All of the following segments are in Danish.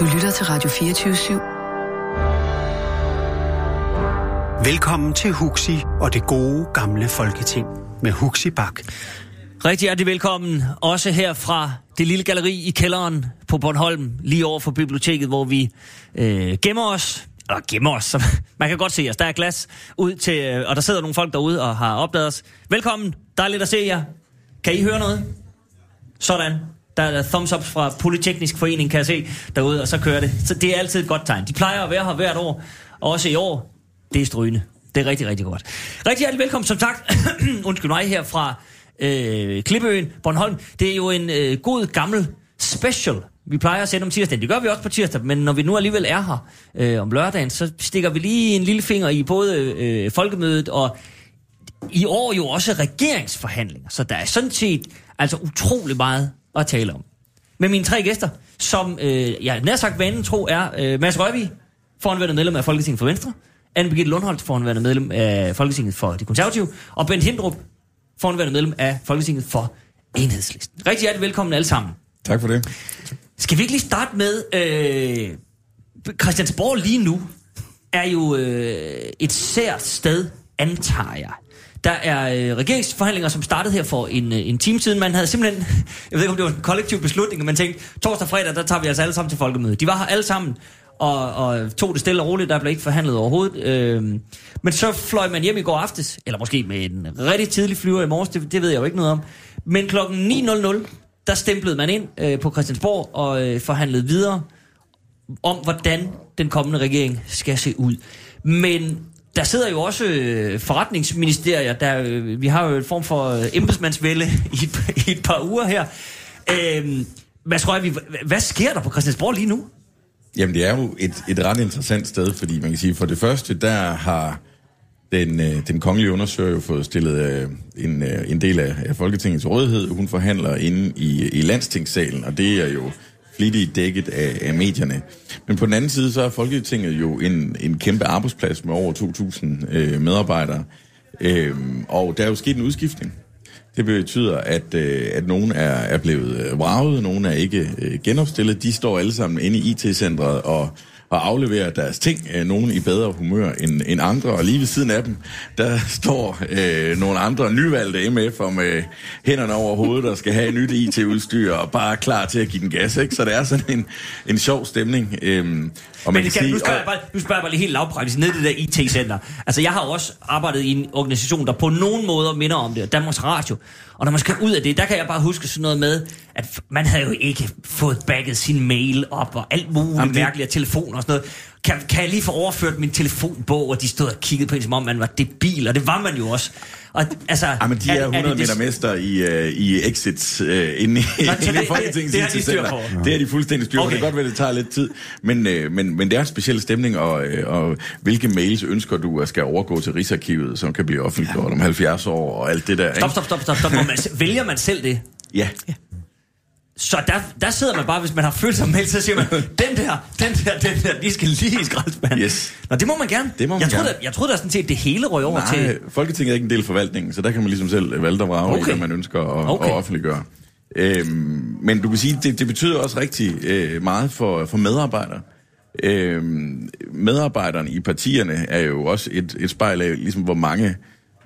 Du lytter til Radio 24 /7. Velkommen til Huxi og det gode gamle folketing med Huxi Bak. Rigtig hjertelig velkommen, også her fra det lille galleri i kælderen på Bornholm, lige over for biblioteket, hvor vi øh, gemmer os. Eller gemmer os, man kan godt se os. Der er glas ud til, øh, og der sidder nogle folk derude og har opdaget os. Velkommen, dejligt at se jer. Kan I høre noget? Sådan. Der er thumbs up fra Polyteknisk Forening, kan jeg se derude, og så kører det. Så det er altid et godt tegn. De plejer at være her hvert år, og også i år. Det er strygende. Det er rigtig, rigtig godt. Rigtig hjertelig velkommen, som sagt. Undskyld mig her fra øh, Klippeøen, Bornholm. Det er jo en øh, god gammel special. Vi plejer at sende om tirsdagen. Det gør vi også på tirsdag, men når vi nu alligevel er her øh, om lørdagen, så stikker vi lige en lille finger i både øh, folkemødet og i år jo også regeringsforhandlinger. Så der er sådan set altså utrolig meget at tale om. Med mine tre gæster, som øh, jeg nær sagt vanen tro er øh, Mads Røvig, foranværende medlem af Folketinget for Venstre, Anne Birgitte Lundholt, foranværende medlem af Folketinget for De Konservative, og Bent Hindrup, foranværende medlem af Folketinget for Enhedslisten. Rigtig hjertelig velkommen alle sammen. Tak for det. Skal vi ikke lige starte med, øh, Christiansborg lige nu er jo øh, et sært sted, antager jeg. Der er øh, regeringsforhandlinger, som startede her for en, øh, en time siden. Man havde simpelthen, jeg ved ikke om det var en kollektiv beslutning, men man tænkte, torsdag og fredag, der tager vi altså alle sammen til folkemøde. De var her alle sammen, og, og tog det stille og roligt, der blev ikke forhandlet overhovedet. Øh, men så fløj man hjem i går aftes, eller måske med en rigtig tidlig flyver i morges, det, det ved jeg jo ikke noget om. Men klokken 9.00, der stemplede man ind øh, på Christiansborg og øh, forhandlede videre om, hvordan den kommende regering skal se ud. Men der sidder jo også øh, forretningsministerier, der, øh, vi har jo en form for øh, embedsmandsvælde i, et- i et par uger her. Øh, hvad, tror jeg, vi, hvad sker der på Christiansborg lige nu? Jamen, det er jo et, et ret interessant sted, fordi man kan sige, for det første, der har den, øh, den kongelige undersøger jo fået stillet øh, en, øh, en del af, af Folketingets rådighed. Hun forhandler inde i, i landstingssalen, og det er jo flittigt dækket af, af medierne. Men på den anden side, så er Folketinget jo en, en kæmpe arbejdsplads med over 2.000 øh, medarbejdere. Øh, og der er jo sket en udskiftning. Det betyder, at, øh, at nogen er, er blevet øh, vraget, nogen er ikke øh, genopstillet. De står alle sammen inde i IT-centret og, og afleverer deres ting. Øh, nogen i bedre humør end, end andre. Og lige ved siden af dem, der står øh, nogle andre nyvalgte MF'er med øh, hænderne over hovedet, der skal have nyt IT-udstyr og bare klar til at give den gas. Ikke? Så det er sådan en, en sjov stemning. Øh, og Men kan kan, nu, sige, skal jeg bare, nu spørger jeg bare lige helt lavpraktisk ned i det der IT-center. Altså, jeg har også arbejdet i en organisation, der på nogen måder minder om det, Danmarks Radio. Og når man skal ud af det, der kan jeg bare huske sådan noget med, at man havde jo ikke fået bagget sin mail op, og alt muligt Jamen, mærkeligt, og telefoner og sådan noget. Kan, kan jeg lige få overført min telefonbog, og de stod og kiggede på en, som om man var debil, og det var man jo også. Og, altså, Ja, men de er 100 det- meter mester i, uh, i exits uh, inde i, inde i det- det- Folketingets det har de. Det er de fuldstændig styr på. Okay. Det kan godt være, det tager lidt tid. Men, uh, men, men det er en speciel stemning, og, uh, og hvilke mails ønsker du at skal overgå til Rigsarkivet, som kan blive offentliggjort om 70 år, og alt det der. Stop, stop, stop, stop, stop. Man, vælger man selv det? Ja. Så der, der sidder man bare, hvis man har følt sig med, så siger man, den der, den der, den der, de skal lige i skraldespanden. Yes. Nå, det må man gerne. Det må man jeg troede, gerne. Der, jeg troede der sådan set, det hele røg over Nej, til... Folketinget er ikke en del af forvaltningen, så der kan man ligesom selv valge og vrage Okay. hvad man ønsker at, okay. at offentliggøre. Øhm, men du kan sige, det, det betyder også rigtig øh, meget for, for medarbejdere. Øhm, medarbejderne i partierne er jo også et, et spejl af, ligesom hvor mange,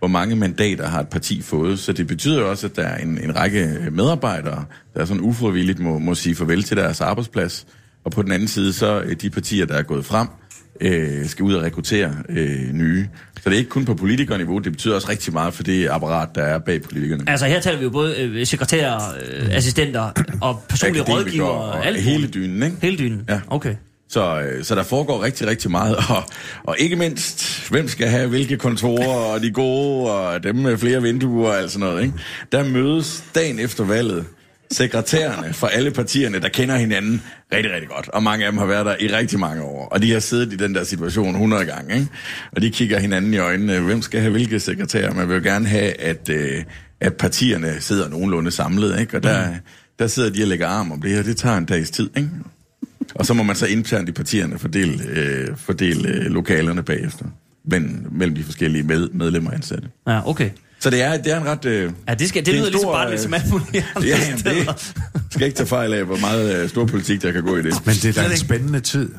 hvor mange mandater har et parti fået. Så det betyder også, at der er en, en række medarbejdere, der sådan ufrivilligt må, må sige farvel til deres arbejdsplads. Og på den anden side, så øh, de partier, der er gået frem, øh, skal ud og rekruttere øh, nye. Så det er ikke kun på politikerniveau, det betyder også rigtig meget for det apparat, der er bag politikerne. Altså her taler vi jo både øh, sekretærer, øh, assistenter og personlige Akademikere rådgiver og og alt hele dynen, ikke? Hele dynen? Ja. Okay. Så, øh, så der foregår rigtig, rigtig meget, og, og ikke mindst, hvem skal have hvilke kontorer, og de gode, og dem med flere vinduer og alt sådan noget. Ikke? Der mødes dagen efter valget sekretærerne fra alle partierne, der kender hinanden rigtig, rigtig godt. Og mange af dem har været der i rigtig mange år. Og de har siddet i den der situation 100 gange. Ikke? Og de kigger hinanden i øjnene. Hvem skal have hvilke sekretærer? Man vil jo gerne have, at, øh, at partierne sidder nogenlunde samlet. Ikke? Og der, der sidder de og lægger arm om det her. Det tager en dags tid. Ikke? Og så må man så internt i partierne fordele, øh, fordele øh, lokalerne bagefter. Men, mellem de forskellige med, medlemmer og ansatte. Ja, okay. Så det er, det er en ret... Øh, Ja, det, skal, det, er en lyder lige så bare øh, som alt muligt andet Ja, jamen, steder. det skal ikke tage fejl af, hvor meget øh, stor politik, der kan gå i det. Men det er da en spændende tid,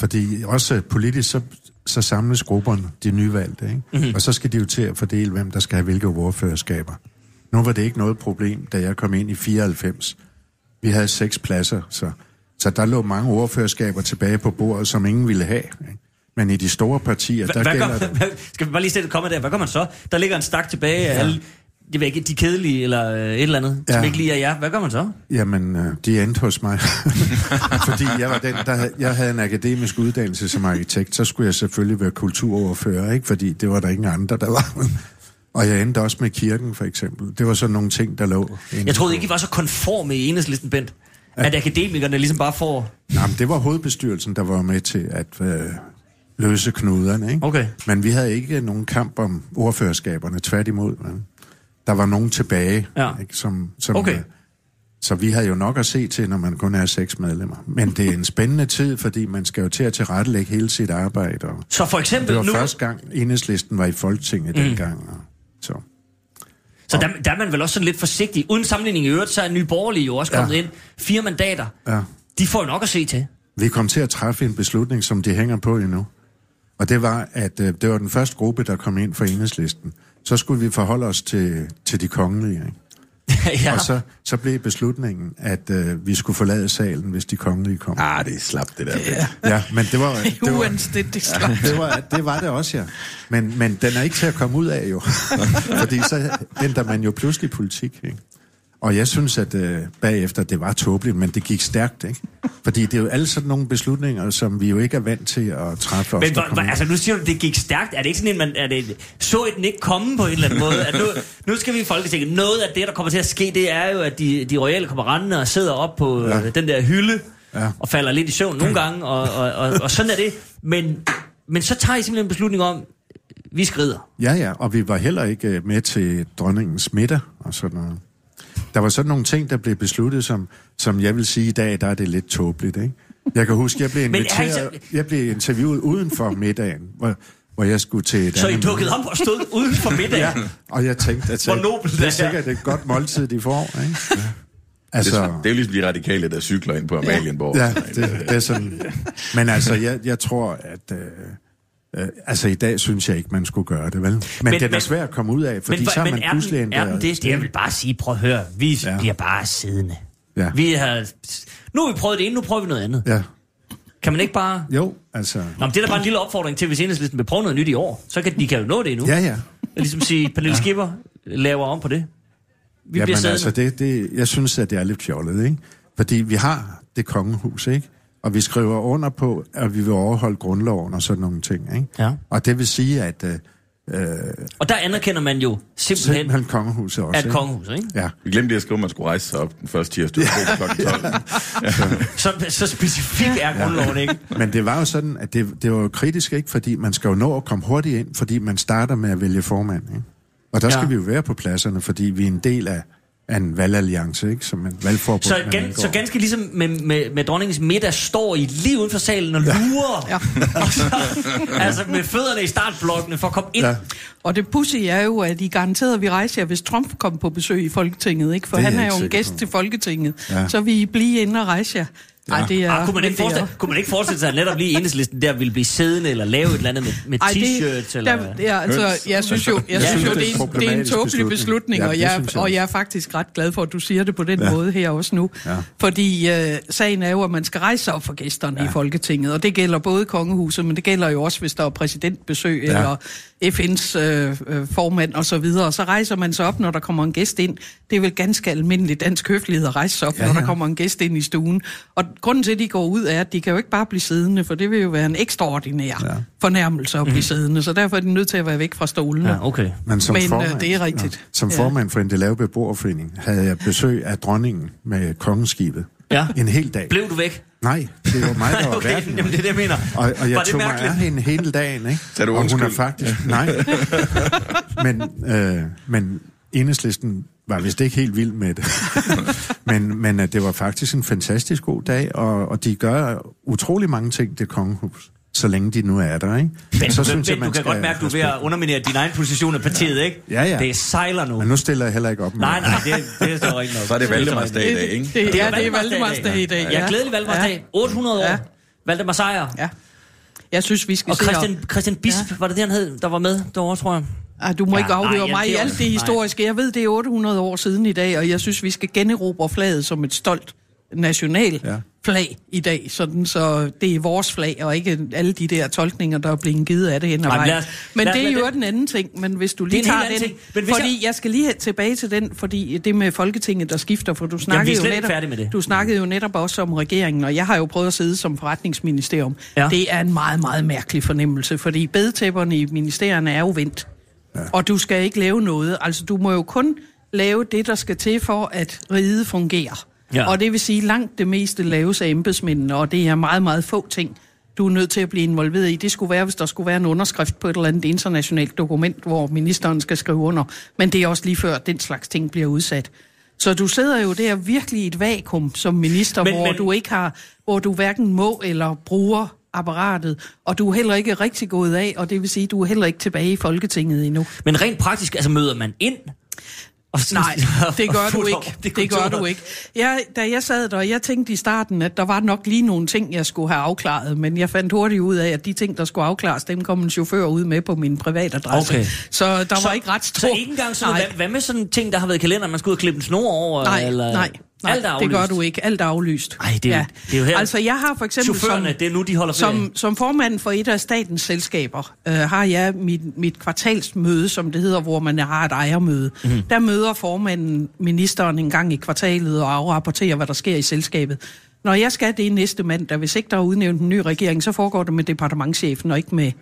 fordi også øh, politisk, så, så samles grupperne, de nyvalgte, ikke? Mhm. Mm-hmm. og så skal de jo til at fordele, hvem der skal have hvilke ordførerskaber. Nu var det ikke noget problem, da jeg kom ind i 94. Vi havde seks pladser, så, så der lå mange ordførerskaber tilbage på bordet, som ingen ville have. Ikke? Men i de store partier, der Hvad, gælder gør, det... skal vi bare lige sætte et komma der? Hvad gør man så? Der ligger en stak tilbage af alle, jeg ikke, de kedelige eller øh, et eller andet, ja. som ikke lige er jer. Hvad gør man så? Jamen, øh, de endte hos mig. Fordi jeg var den, der havde, jeg havde en akademisk uddannelse som arkitekt, så skulle jeg selvfølgelig være kulturoverfører, ikke? Fordi det var der ingen andre, der var. Og jeg endte også med kirken, for eksempel. Det var sådan nogle ting, der lå. Jeg troede ikke, I var så konforme i enhedslisten, Bent. At akademikerne ligesom bare får... Nej, men det var hovedbestyrelsen, der var med til at øh, løse knuderne, ikke? Okay. Men vi havde ikke nogen kamp om ordførerskaberne, tværtimod. Men der var nogen tilbage, Ja. ikke? Som, som, Okay. øh, så vi havde jo nok at se til, når man kun er seks medlemmer. Men det er en spændende tid, fordi man skal jo til at tilrettelægge hele sit arbejde. Og Så for eksempel det var nu... første gang, enhedslisten var i Folketinget mm. dengang. Og, så. Så der, der er man vel også sådan lidt forsigtig. Uden sammenligning i øvrigt, så er Nye Borgerlige jo også kommet Ja. ind. Fire mandater. Ja. De får jo nok at se til. Vi kom til at træffe en beslutning, som de hænger på endnu. Og det var, at øh, det var den første gruppe, der kom ind for enhedslisten. Så skulle vi forholde os til, til de kongelige. Ikke? ja. Og så, så blev beslutningen, at øh, vi skulle forlade salen, hvis de kongelige kom. Ah, det er slapt, det der. Ja. Ja, men det var... Det var, Uanstændigt det var, det var det også, ja. Men, men den er ikke til at komme ud af, jo. Fordi så ændrer man jo pludselig politik, ikke? Og jeg synes, at øh, bagefter, det var tåbeligt, men det gik stærkt, ikke? Fordi det er jo alle sådan nogle beslutninger, som vi jo ikke er vant til at træffe Men hvor, hvor, altså, nu siger du, det gik stærkt. Er det ikke sådan en, man, er det, så den ikke komme på en eller anden måde? At nu, nu skal vi i Folketinget. Noget af det, der kommer til at ske, det er jo, at de, de royale kommer rendende og sidder op på ja. Ja. den der hylde Ja. og falder lidt i søvn nogle gange, og, og, og, og sådan er det. Men, men så tager I simpelthen en beslutning om, vi skrider. Ja, ja, og vi var heller ikke øh, med til dronningens middag og sådan noget. Der var sådan nogle ting, der blev besluttet, som, som jeg vil sige i dag, der er det lidt tåbeligt, ikke? Jeg kan huske, jeg blev er inviteret, så- jeg blev interviewet uden for middagen, hvor, hvor jeg skulle til et Så I dukkede op og stod uden for middag. Ja, og jeg tænkte, at Hvor nobelt det det er er. sikkert et godt måltid, de får, ikke? Ja. Det, Altså, er, det er jo ligesom de radikale, der cykler ind på Amalienborg. ja, det, det er sådan. Men altså, jeg, jeg tror, at... Øh, øh, altså, i dag synes jeg ikke, man skulle gøre det, vel? Men, men den er men- svær at komme ud af, fordi Men, så men man er, pludselig er den ændret- det? Det jeg vil bare sige, prøv at høre. Vi ja. Ja. bliver bare siddende. Ja. Vi har, nu har vi prøvet det ene, nu prøver vi noget andet. Ja, Kan man ikke bare... jo, altså... Nå, men det er da bare en lille opfordring til, hvis enhedslisten vil prøve noget nyt i år. Så kan de kan jo nå det endnu. Ja, ja. Ligesom sige, Pernille Skipper laver om på det. Vi bliver Jamen siddende. altså, det, det, jeg synes, at det er lidt fjollet, ikke? Fordi vi har det kongehus, ikke? Og vi skriver under på, at vi vil overholde grundloven og sådan nogle ting, ikke? Ja. Og det vil sige, at øh, Og der anerkender man jo simpelthen, simpelthen kongehuset også, at ikke? kongehuset, ikke? Ja. Vi glemte lige at skrive, at man skulle rejse sig op den første tirsdag kl. 12. Så, så specifik er grundloven, ikke? Men det var jo sådan, at det, det var jo kritisk, ikke? Fordi man skal jo nå at komme hurtigt ind, fordi man starter med at vælge formand, ikke? Og der skal Ja. vi jo være på pladserne, fordi vi er en del af, af en valgalliance, ikke? Som en valgforbund. Så, gan, så ganske ligesom med, med, med dronningens middag står I lige uden for salen og lurer. Ja. Og så, altså med fødderne i startblokkene for at komme ind. Ja. Og det pussy er jo, at I garanteret vil rejse jer, hvis Trump kommer på besøg i Folketinget, ikke? For Det er han jeg er jo en gæst på. til Folketinget. Ja. Så vil I blive inde og rejse jer. Ej, det er... Ah, kunne, man ikke det er- forestille, kunne man ikke forestille sig, at netop lige enhedslisten der ville blive siddende eller lave et eller andet med, med Ej, det, t-shirts? Eller... der, ja, altså, jeg synes jo, jeg Ja. synes jo det, er en det er en tåbelig beslutning. beslutning, Ja, og, jeg, jeg og jeg er faktisk ret glad for, at du siger det på den Ja. måde her også nu. Ja. Fordi øh, sagen er jo, at man skal rejse sig op for gæsterne ja. i Folketinget, og det gælder både kongehuset, men det gælder jo også, hvis der er præsidentbesøg ja. eller FN's øh, øh, formand og så videre. Så rejser man sig op, når der kommer en gæst ind. Det er vel ganske almindelig dansk høflighed at rejse sig op, ja, Ja, når der kommer en gæst ind i stuen. Og grunden til, at de går ud, er, at de kan jo ikke bare blive siddende, for det vil jo være en ekstraordinær ja. fornærmelse at blive siddende. Så derfor er de nødt til at være væk fra stolene. Ja, okay. Men, som Men, øh, formand, det er rigtigt. Ja, som formand for en lave beboerforening havde jeg besøg af dronningen med kongeskibet. Ja. En hel dag. Blev du væk? Nej, det var mig, der var okay, værten. jamen, det er det, jeg mener. Og, og Var jeg det tog mig mærkeligt? af hende hele dagen, ikke? Sagde du og hun er faktisk... Nej. men, øh, men enhedslisten var vist ikke helt vild med det. men, men øh, det var faktisk en fantastisk god dag, og, og de gør utrolig mange ting, det kongehus. Så længe de nu er der, ikke? Men, så synes jeg, du kan skal godt mærke, at du er ved at underminere din egen position af partiet, ikke? Ja, ja. Det sejler nu. Men nu stiller jeg heller ikke op med Nej, nej, det, det er så rigtigt nok. Så er det Valdemars dag i Det, dag, ikke? det, det, ja, det er Valdemars Valdemarsdag i dag. Ja, glædelig Valdemarsdag. 800 år. Ja. Valdemar Sejr. Ja. Jeg synes, vi skal Og. Christian, Christian Bisp, ja. var det det, han hed, der var med derovre, tror jeg? Ej, du må Ja, ikke afhøre nej, ja, mig det i er alt det historiske. Jeg ved, det er 800 år siden i dag, og jeg synes, vi skal generobre flaget som et stolt national Ja. flag i dag, sådan så det er vores flag, og ikke alle de der tolkninger, der er blevet givet af det hen ad Nej, men lad vejen. os- Men det er jo den anden ting, men hvis du lige tager anden den, ting. Men fordi jeg... skal lige tilbage til den, fordi det med Folketinget, der skifter, for du snakkede, slet jo netop, med det. du snakkede jo netop også om regeringen, og jeg har jo prøvet at sidde som forretningsministerium. Ja. Det er en meget, meget mærkelig fornemmelse, fordi bedetæpperne i ministerierne er jo vendt. Ja. Og du skal ikke lave noget. Altså, du må jo kun lave det, der skal til for, at riget fungerer. Ja. Og det vil sige, langt det meste laves af embedsmændene, og det er meget, meget få ting, du er nødt til at blive involveret i. Det skulle være, hvis der skulle være en underskrift på et eller andet internationalt dokument, hvor ministeren skal skrive under. Men det er også lige før, at den slags ting bliver udsat. Så du sidder jo der virkelig i et vakuum som minister, men, hvor men- du ikke har, hvor du hverken må eller bruger apparatet, og du er heller ikke rigtig gået af, og det vil sige, du er heller ikke tilbage i Folketinget endnu. Men rent praktisk, altså møder man ind? Og Nej, det gør du ikke. Det, det gør du ikke. Jeg, da jeg sad der, jeg tænkte i starten, at der var nok lige nogle ting, jeg skulle have afklaret, men jeg fandt hurtigt ud af, at de ting, der skulle afklares, dem kom en chauffør ud med på min privatadresse. Okay. Så der så, var ikke ret stor... Så ikke engang sådan, hvad, hvad med sådan ting, der har været i kalenderen, man skal ud og klippe en snor over? nej, eller, nej, nej Alt er det gør aflyst? du ikke. Alt er aflyst. Ej, det er jo- det er jo her- Altså, jeg har for eksempel Chaufførerne, som, det er nu, de holder ferie. som, som formand for et af statens selskaber, øh, har jeg mit, mit kvartalsmøde, som det hedder, hvor man har et ejermøde. Mhm. Mm. Der møder formanden ministeren en gang i kvartalet og afrapporterer, hvad der sker i selskabet. Når jeg skal det næste mandag, hvis ikke der er udnævnt en ny regering, så foregår det med departementchefen og ikke med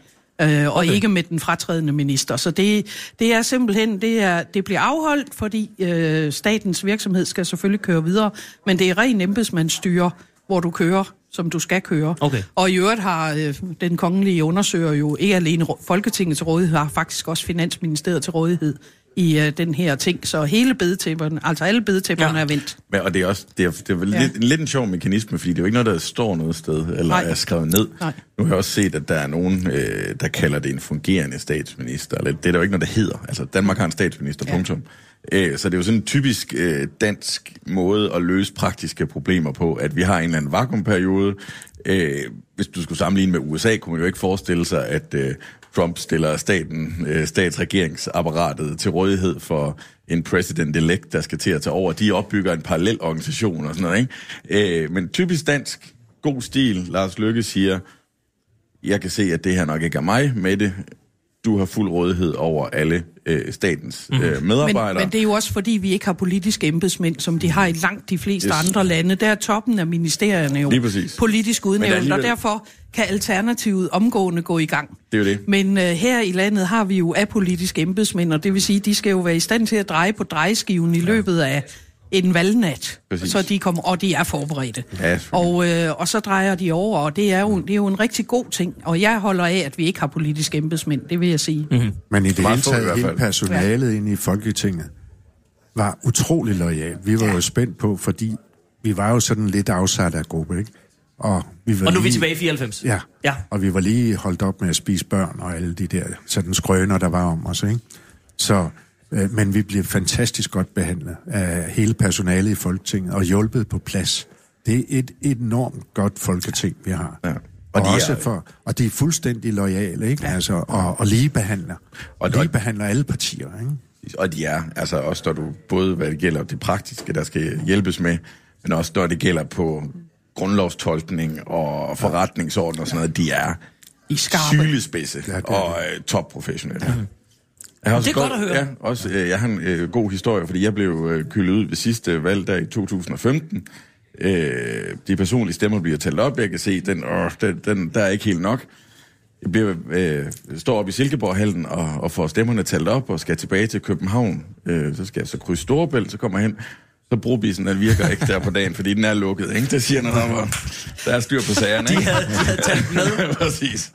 øh, og ikke med den fratrædende minister. Så det, det er simpelthen, det, er, det bliver afholdt, fordi øh, statens virksomhed skal selvfølgelig køre videre, men det er ren embedsmandsstyre, hvor du kører, som du skal køre. Okay. Og i øvrigt har øh, den kongelige undersøger jo ikke alene Folketinget til rådighed, har faktisk også Finansministeriet til rådighed i øh, den her ting. Så hele bedetæpperne, altså alle bedetæpperne Ja. er vendt. Men, og det er også det er, det er Ja. lidt, lidt en sjov mekanisme, fordi det er jo ikke noget, der står noget sted, eller Nej. er skrevet ned. Nej. Nu har jeg også set, at der er nogen, øh, der kalder det en fungerende statsminister. Eller, det er der jo ikke noget, der hedder. Altså, Danmark har en statsminister, Ja. punktum. Øh, så det er jo sådan en typisk øh, dansk måde at løse praktiske problemer på, at vi har en eller anden vakuumperiode. Øh, hvis du skulle sammenligne med USA, kunne man jo ikke forestille sig, at øh, Trump stiller staten, øh, statsregeringsapparatet til rådighed for en president-elect, der skal til at tage over. De opbygger en parallel organisation og sådan noget, ikke? Øh, men typisk dansk, god stil, Lars Lykke siger, jeg kan se, at det her nok ikke er mig med det. Du har fuld rådighed over alle øh, statens Mhm. øh, medarbejdere. Men, men det er jo også fordi, vi ikke har politiske embedsmænd, som de har i langt de fleste Yes. andre lande. Der er toppen af ministerierne jo politisk udnævnt, alligevel- og derfor kan alternativet omgående gå i gang. Det er jo det. Men øh, her i landet har vi jo apolitiske embedsmænd, og det vil sige, de skal jo være i stand til at dreje på drejeskiven i løbet af en valgnat. Præcis. Så de kommer, og de er forberedte. Ja, og, øh, og så drejer de over, og det er, jo, det er jo en rigtig god ting. Og jeg holder af, at vi ikke har politiske embedsmænd, det vil jeg sige. Mhm. Mm-hmm. Men i det Meget hele taget, hele personalet inde i Folketinget var utrolig lojal. Vi var ja. jo spændt på, fordi vi var jo sådan lidt afsat af gruppe, ikke? Og, vi var Og nu er vi lige- tilbage i 94. Ja. ja. og vi var lige holdt op med at spise børn og alle de der sådan skrøner, der var om os, ikke? Så, øh, men vi blev fantastisk godt behandlet af hele personalet i Folketinget og hjulpet på plads. Det er et enormt godt folketing, vi har. Ja. Og, Og de også er- for, og de er fuldstændig lojale, ikke? Ja. Altså, og, og lige behandler. Og- Og lige behandler alle partier, ikke? Og de er, altså også når du, både hvad det gælder det praktiske, der skal hjælpes med, men også når det gælder på grundlovstolkning og forretningsorden og sådan noget, de er I sylespidse Ja, og øh, topprofessionelle. Jeg har også Det er godt at høre. Ja, også, øh, jeg har en øh, god historie, fordi jeg blev øh, kyldet ud ved sidste valg der i 2015. Øh, de personlige stemmer bliver talt op. Jeg kan se, den, åh, den, den der er ikke helt nok. Jeg bliver, øh, står op i Silkeborg-hallen og, og får stemmerne talt op og skal tilbage til København. Øh, så skal jeg så krydse Storebælt, så kommer jeg hen. Så brobisen, den virker ikke der på dagen, fordi den er lukket. Ikke? Det siger noget om, at der er styr på sagerne. De ikke? havde, de havde talt med. Præcis.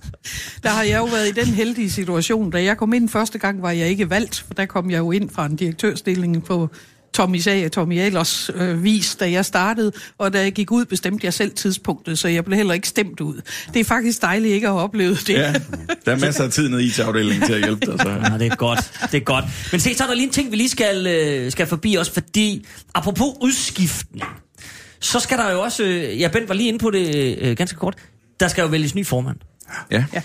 Der har jeg jo været i den heldige situation, da jeg kom ind første gang, var jeg ikke valgt, for der kom jeg jo ind fra en direktørstilling på Tommy sagde, Tommy Ahlers øh, vis, da jeg startede, og da jeg gik ud, bestemte jeg selv tidspunktet, så jeg blev heller ikke stemt ud. Det er faktisk dejligt ikke at have oplevet det. Ja, der er masser af tid nede i IT-afdelingen til at hjælpe dig. Så. Ja, det er godt. Det er godt. Men se, så er der lige en ting, vi lige skal, øh, skal forbi os, fordi apropos udskiftning, så skal der jo også, øh, ja, Bent var lige inde på det øh, ganske kort, der skal jo vælges ny formand. Ja. Ja.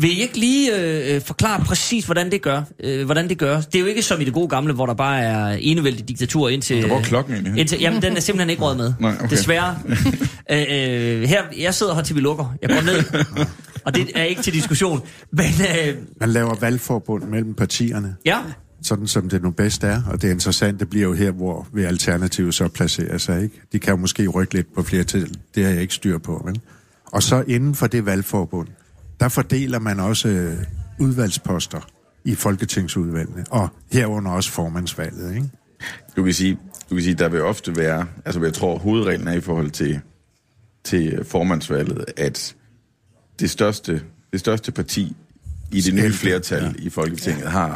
Vil I ikke lige øh, øh, forklare præcis, hvordan det gør? Øh, hvordan det gør? Det er jo ikke som i det gode gamle, hvor der bare er enevældig diktatur indtil... Hvor er klokken egentlig? Indtil, jamen, den er simpelthen ikke råd med. Nej, okay. Desværre. øh, øh, her, jeg sidder her til vi lukker. Jeg går ned. og det er ikke til diskussion. Men øh, Man laver valgforbund mellem partierne, ja, sådan som det nu bedst er. Og det interessante bliver jo her, hvor vil Alternativet så placere sig. Ikke? De kan jo måske rykke lidt på flere til. Det har jeg ikke styr på. Vel? Og så inden for det valgforbund, der fordeler man også øh, udvalgsposter i folketingsudvalgene, og herunder også formandsvalget. Ikke? Du kan sige, du kan sige, der vil ofte være, altså jeg tror hovedreglen er i forhold til, til formandsvalget, at det største, det største parti i det nye flertal ja. i Folketinget ja. har,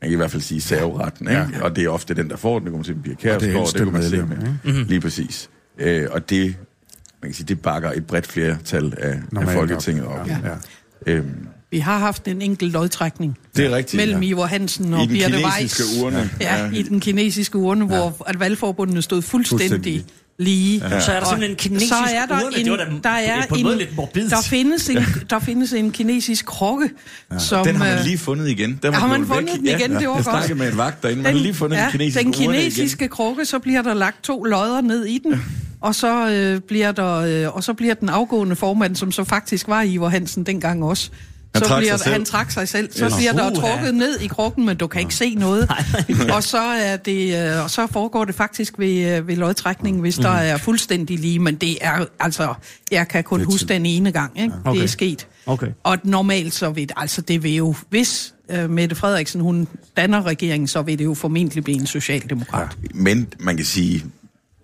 man kan i hvert fald sige, serveretten, ikke? Ja. og det er ofte den, der får den, det kommer til at blive Kjærsgaard, ældste det kunne man se med. Mm-hmm. Lige præcis. Øh, og det, man kan sige, det bakker et bredt flertal af, af Folketinget op. Ja. Ja. Ja. Øhm, Vi har haft en enkelt lodtrækning det er rigtigt. mellem ja. Ivar Hansen og I den Birte kinesiske Weiss. urne. Ja, i den kinesiske urne, hvor at valgforbundene stod fuldstændig, Fuldstændig. lige. så er der simpelthen en kinesisk så er der urne. en, Det var da der er på en en, måde lidt morbidt. Der findes en, der findes en kinesisk krukke, ja. som... Den har man øh, lige fundet igen. Den Har man fundet væk. den igen? Det var jeg godt. snakkede med en vagt derinde. Man har lige fundet den kinesiske den urne kinesiske krukke, så bliver der lagt to lodder ned i den, og så, øh, bliver der, øh, og så bliver den afgående formand, som så faktisk var Ivar Hansen dengang også, Han så trak bliver sig selv. han trak sig selv. Så bliver der trukket ned i krukken, men du kan ikke se noget. og så er det, øh, og så foregår det faktisk ved, øh, ved lodtrækningen, hvis der er fuldstændig lige. Men det er altså, jeg kan kun huske den ene gang, ikke? Okay. Det er sket. Okay. Og normalt så vil det, altså det vil jo, hvis øh, Mette Frederiksen hun danner regeringen, så vil det jo formentlig blive en socialdemokrat. Men man kan sige,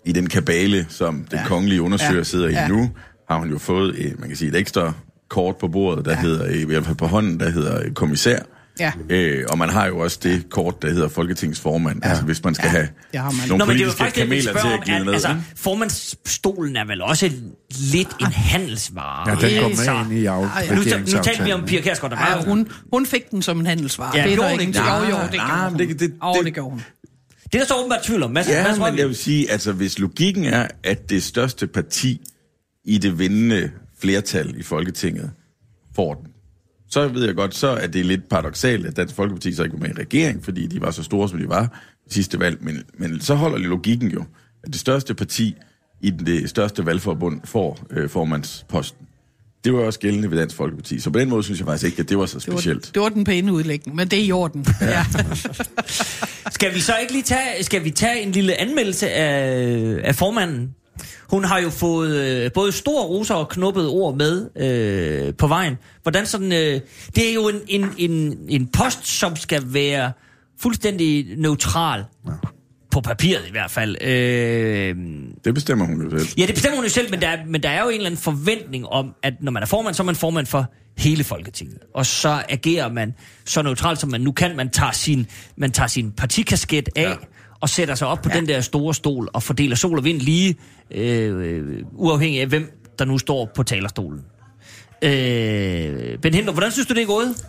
i den kabale, som den Ja. kongelige undersøger Ja. sidder i Ja. nu, har hun jo fået, et, man kan sige, et ekstra kort på bordet, der Ja. hedder, i hvert fald på hånden, der hedder øh, kommissær. Ja. Øh, og man har jo også det kort, der hedder folketingsformand, ja. altså hvis man skal Ja, have det har man. nogle Nå, men det er jo politiske faktisk det, kameler til at At, ned. altså, formandsstolen er vel også lidt en handelsvare. Ja, den går Altså, med ind i af, Ej, Nu, nu talte vi om. Pia Kjærsgaard, der var Ja, hun, hun fik den som en handelsvare. Ja, det er gjorde hun ikke. Jo, det? jo, det Nej, gjorde hun. det- det- det- det gjorde hun. Det er der så åbenbart tvivl om. Mads, Ja, Mads men jeg vil sige, altså hvis logikken er, at det største parti i det vindende flertal i Folketinget får den, så ved jeg godt, så er det lidt paradoxalt, at Dansk Folkeparti så ikke var med i regering, fordi de var så store, som de var i sidste valg. Men, men så holder logikken jo, at det største parti i det største valgforbund får øh, formandsposten. Det var også gældende ved Dansk Folkeparti. Så på den måde synes jeg faktisk ikke, at det var så Det var, specielt. det var den pæne udlægning, men det er i orden. Ja. Skal vi så ikke lige tage, skal vi tage en lille anmeldelse af, af formanden? Hun har jo fået øh, både stor roser og knuppet ord med øh, på vejen. Hvordan sådan, øh, det er jo en, en, en, en post, som skal være fuldstændig neutral. På papiret i hvert fald. Øh, Det bestemmer hun jo selv. Ja, det bestemmer hun jo selv, men der, er, men der er jo en eller anden forventning om, at når man er formand, så er man formand for hele Folketinget. Og så agerer man så neutralt, som man nu kan. Man tager sin, man tager sin partikasket af, ja. og sætter sig op på ja. den der store stol, og fordeler sol og vind lige, øh, uafhængig af hvem der nu står på talerstolen. Øh, ben Hinder, hvordan synes du, det er gået?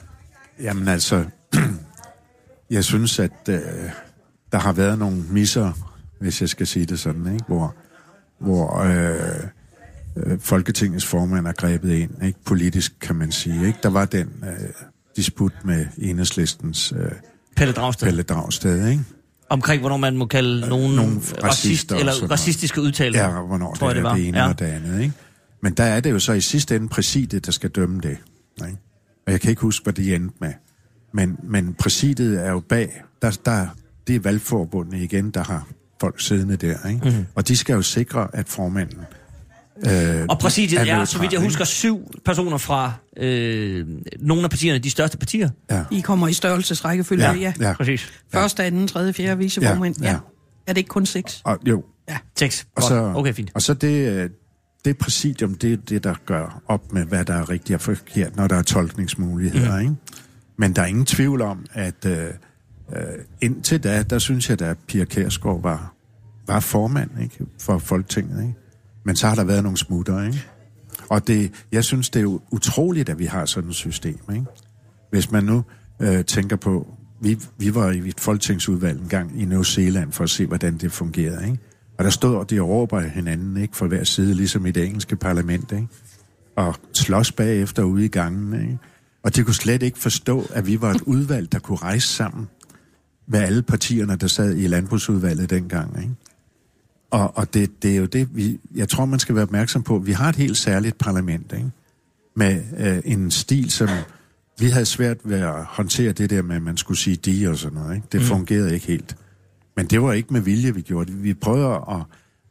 Jamen altså, jeg synes, at øh, der har været nogle misser, hvis jeg skal sige det sådan, ikke? hvor, hvor øh, øh, Folketingets formand er grebet ind, ikke? politisk kan man sige. Ikke? Der var den øh, disput med enhedslistens øh, Pelle Dragsted. Pelle Dragsted, ikke? Omkring, hvornår man må kalde nogen nogle racist, eller racistiske udtalelser. Ja, hvornår tror det, jeg, er det det ene Ja. og det andet, ikke? Men der er det jo så i sidste ende præsidiet, der skal dømme det. Ikke? Og jeg kan ikke huske, hvad det endte med. Men, men præsidiet er jo bag. Der, der, det er valgforbundet igen, der har folk siddende der. Ikke? Mm. Og de skal jo sikre, at formanden... Øh, Og præsidiet er, neutral, så vidt jeg husker, syv personer fra øh, nogle af partierne, de største partier. Ja. I kommer i størrelsesrækkefølge, ja. ja. ja. Præcis. Første, anden, tredje, fjerde viceformand. Ja, Ja, ja. ja. Er det ikke kun seks? Og, jo, Ja. Seks. Og Godt. så, okay, fint. Og så det, øh, det præsidium, det er det, der gør op med, hvad der er rigtigt og forkert, når der er tolkningsmuligheder. Mm. Ikke? Men der er ingen tvivl om, at øh, øh, indtil da, der synes jeg, at Pia Kærsgaard var, var formand ikke, for Folketinget. Ikke? Men så har der været nogle smutter, ikke? Og det, jeg synes, det er utroligt, at vi har sådan et system, ikke? Hvis man nu øh, tænker på, vi, vi var i et folketingsudvalg en gang i New Zealand for at se, hvordan det fungerede, ikke? Og der stod de råber hinanden, ikke? For hver side, ligesom i det engelske parlament, ikke? Og slås bagefter ude i gangen, ikke? Og de kunne slet ikke forstå, at vi var et udvalg, der kunne rejse sammen med alle partierne, der sad i landbrugsudvalget dengang, ikke? Og, og det, det er jo det, vi, jeg tror, man skal være opmærksom på. Vi har et helt særligt parlament, ikke? Med øh, en stil, som... Vi havde svært ved at håndtere det der med, at man skulle sige de og sådan noget, ikke? Det mm. fungerede ikke helt. Men det var ikke med vilje, vi gjorde det. Vi prøvede at,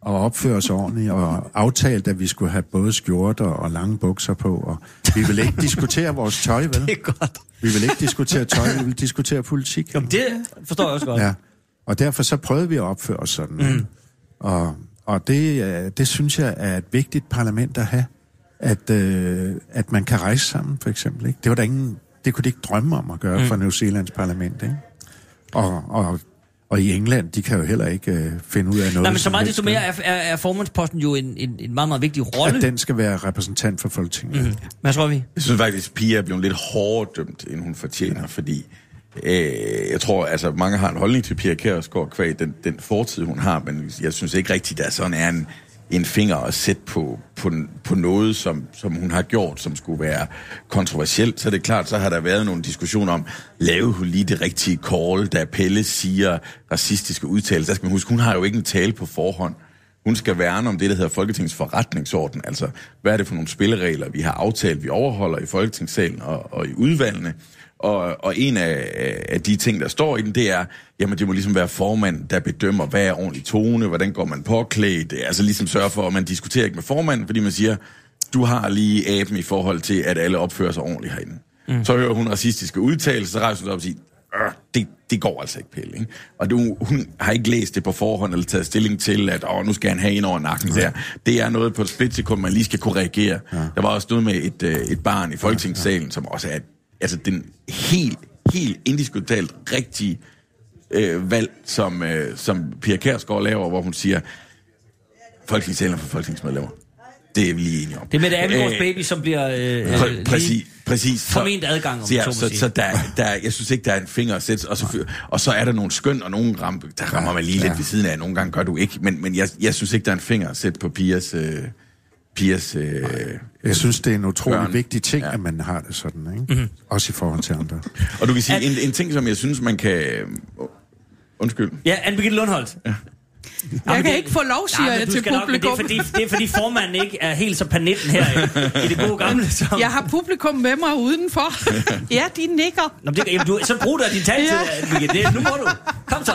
at opføre os ordentligt, og aftalte, at vi skulle have både skjorter og lange bukser på, og vi ville ikke diskutere vores tøj, vel? Det er godt. Vi ville ikke diskutere tøj, vi ville diskutere politik. Jamen, det forstår jeg også godt. Ja, og derfor så prøvede vi at opføre os sådan. Mm. Og, og det, øh, det synes jeg er et vigtigt parlament at have, at, øh, at man kan rejse sammen, for eksempel. Ikke? Det var der ingen, det kunne de ikke drømme om at gøre mm. for New Zealands parlament. Ikke? Og, og, og i England, de kan jo heller ikke øh, finde ud af noget. Nej, men så meget desto mere er, er, er formandsposten jo en, en, en meget, meget vigtig rolle. At den skal være repræsentant for Folketinget. Mm. Hvad tror vi? Jeg synes faktisk, Pia er blevet lidt hårdere dømt, end hun fortjener, fordi øh, jeg tror, altså mange har en holdning til Pia Kjærsgaard kvæg den, den fortid, hun har, men jeg synes ikke rigtigt, der sådan er en, en finger at sætte på, på, på noget, som, som hun har gjort, som skulle være kontroversielt. Så er det klart, så har der været nogle diskussioner om, lavede hun lige det rigtige call, da Pelle siger racistiske udtalelser. Der skal man huske, hun har jo ikke en tale på forhånd. Hun skal værne om det, der hedder Folketingets forretningsorden. Altså, hvad er det for nogle spilleregler, vi har aftalt, vi overholder i Folketingssalen og, og i udvalgene. Og, og en af, af de ting, der står i den, det er, jamen det må ligesom være formand, der bedømmer, hvad er ordentlig tone, hvordan går man påklædt, altså ligesom sørge for, at man diskuterer ikke med formanden, fordi man siger, du har lige aben i forhold til, at alle opfører sig ordentligt herinde. Mm. Så hører hun racistiske udtalelser, så rejser hun sig op og siger, "Øh, det, det går altså ikke, Pelle. Ikke? Og det, hun har ikke læst det på forhånd, eller taget stilling til, at Åh, nu skal han have en over nakken der. Det er noget på et splitsekund, man lige skal kunne reagere. Ja. Der var også noget med et, øh, et barn i Folketingssalen, som også er altså den helt, helt indiskutabelt rigtige øh, valg, som, øh, som Pia Kærsgaard laver, hvor hun siger, Folketingssalen er for folketingsmedlemmer. Det er vi lige enige om. Det er med det Abelgaards baby, som bliver øh, Præ- øh, præcis, præcis. Forment adgang, om så, ja, så så, der, der, jeg synes ikke, der er en finger at sætte, og så, og så er der nogle skøn, og nogle ram, der rammer man lige lidt ved siden af, nogle gange gør du ikke, men, men jeg, jeg synes ikke, der er en finger at sætte på Pias, øh, Pias øh, Jeg synes, det er en utrolig Børn. vigtig ting, Ja. at man har det sådan, ikke? Mm-hmm. Også i forhold til andre. Og du kan sige, en, en ting, som jeg synes, man kan... øh, Undskyld. Ja, Anne-Birgitte Lundholt. Ja. Jeg kan ikke få lov, siger jeg til Nok, men det, er publikum. fordi, det er fordi formanden ikke er helt så panitten her i, i det gode gamle. Som... Jeg har publikum med mig udenfor. ja, de nikker. Nå, det, jamen, du, så brug da din taletid, Ja. Det, nu må du. Kom så.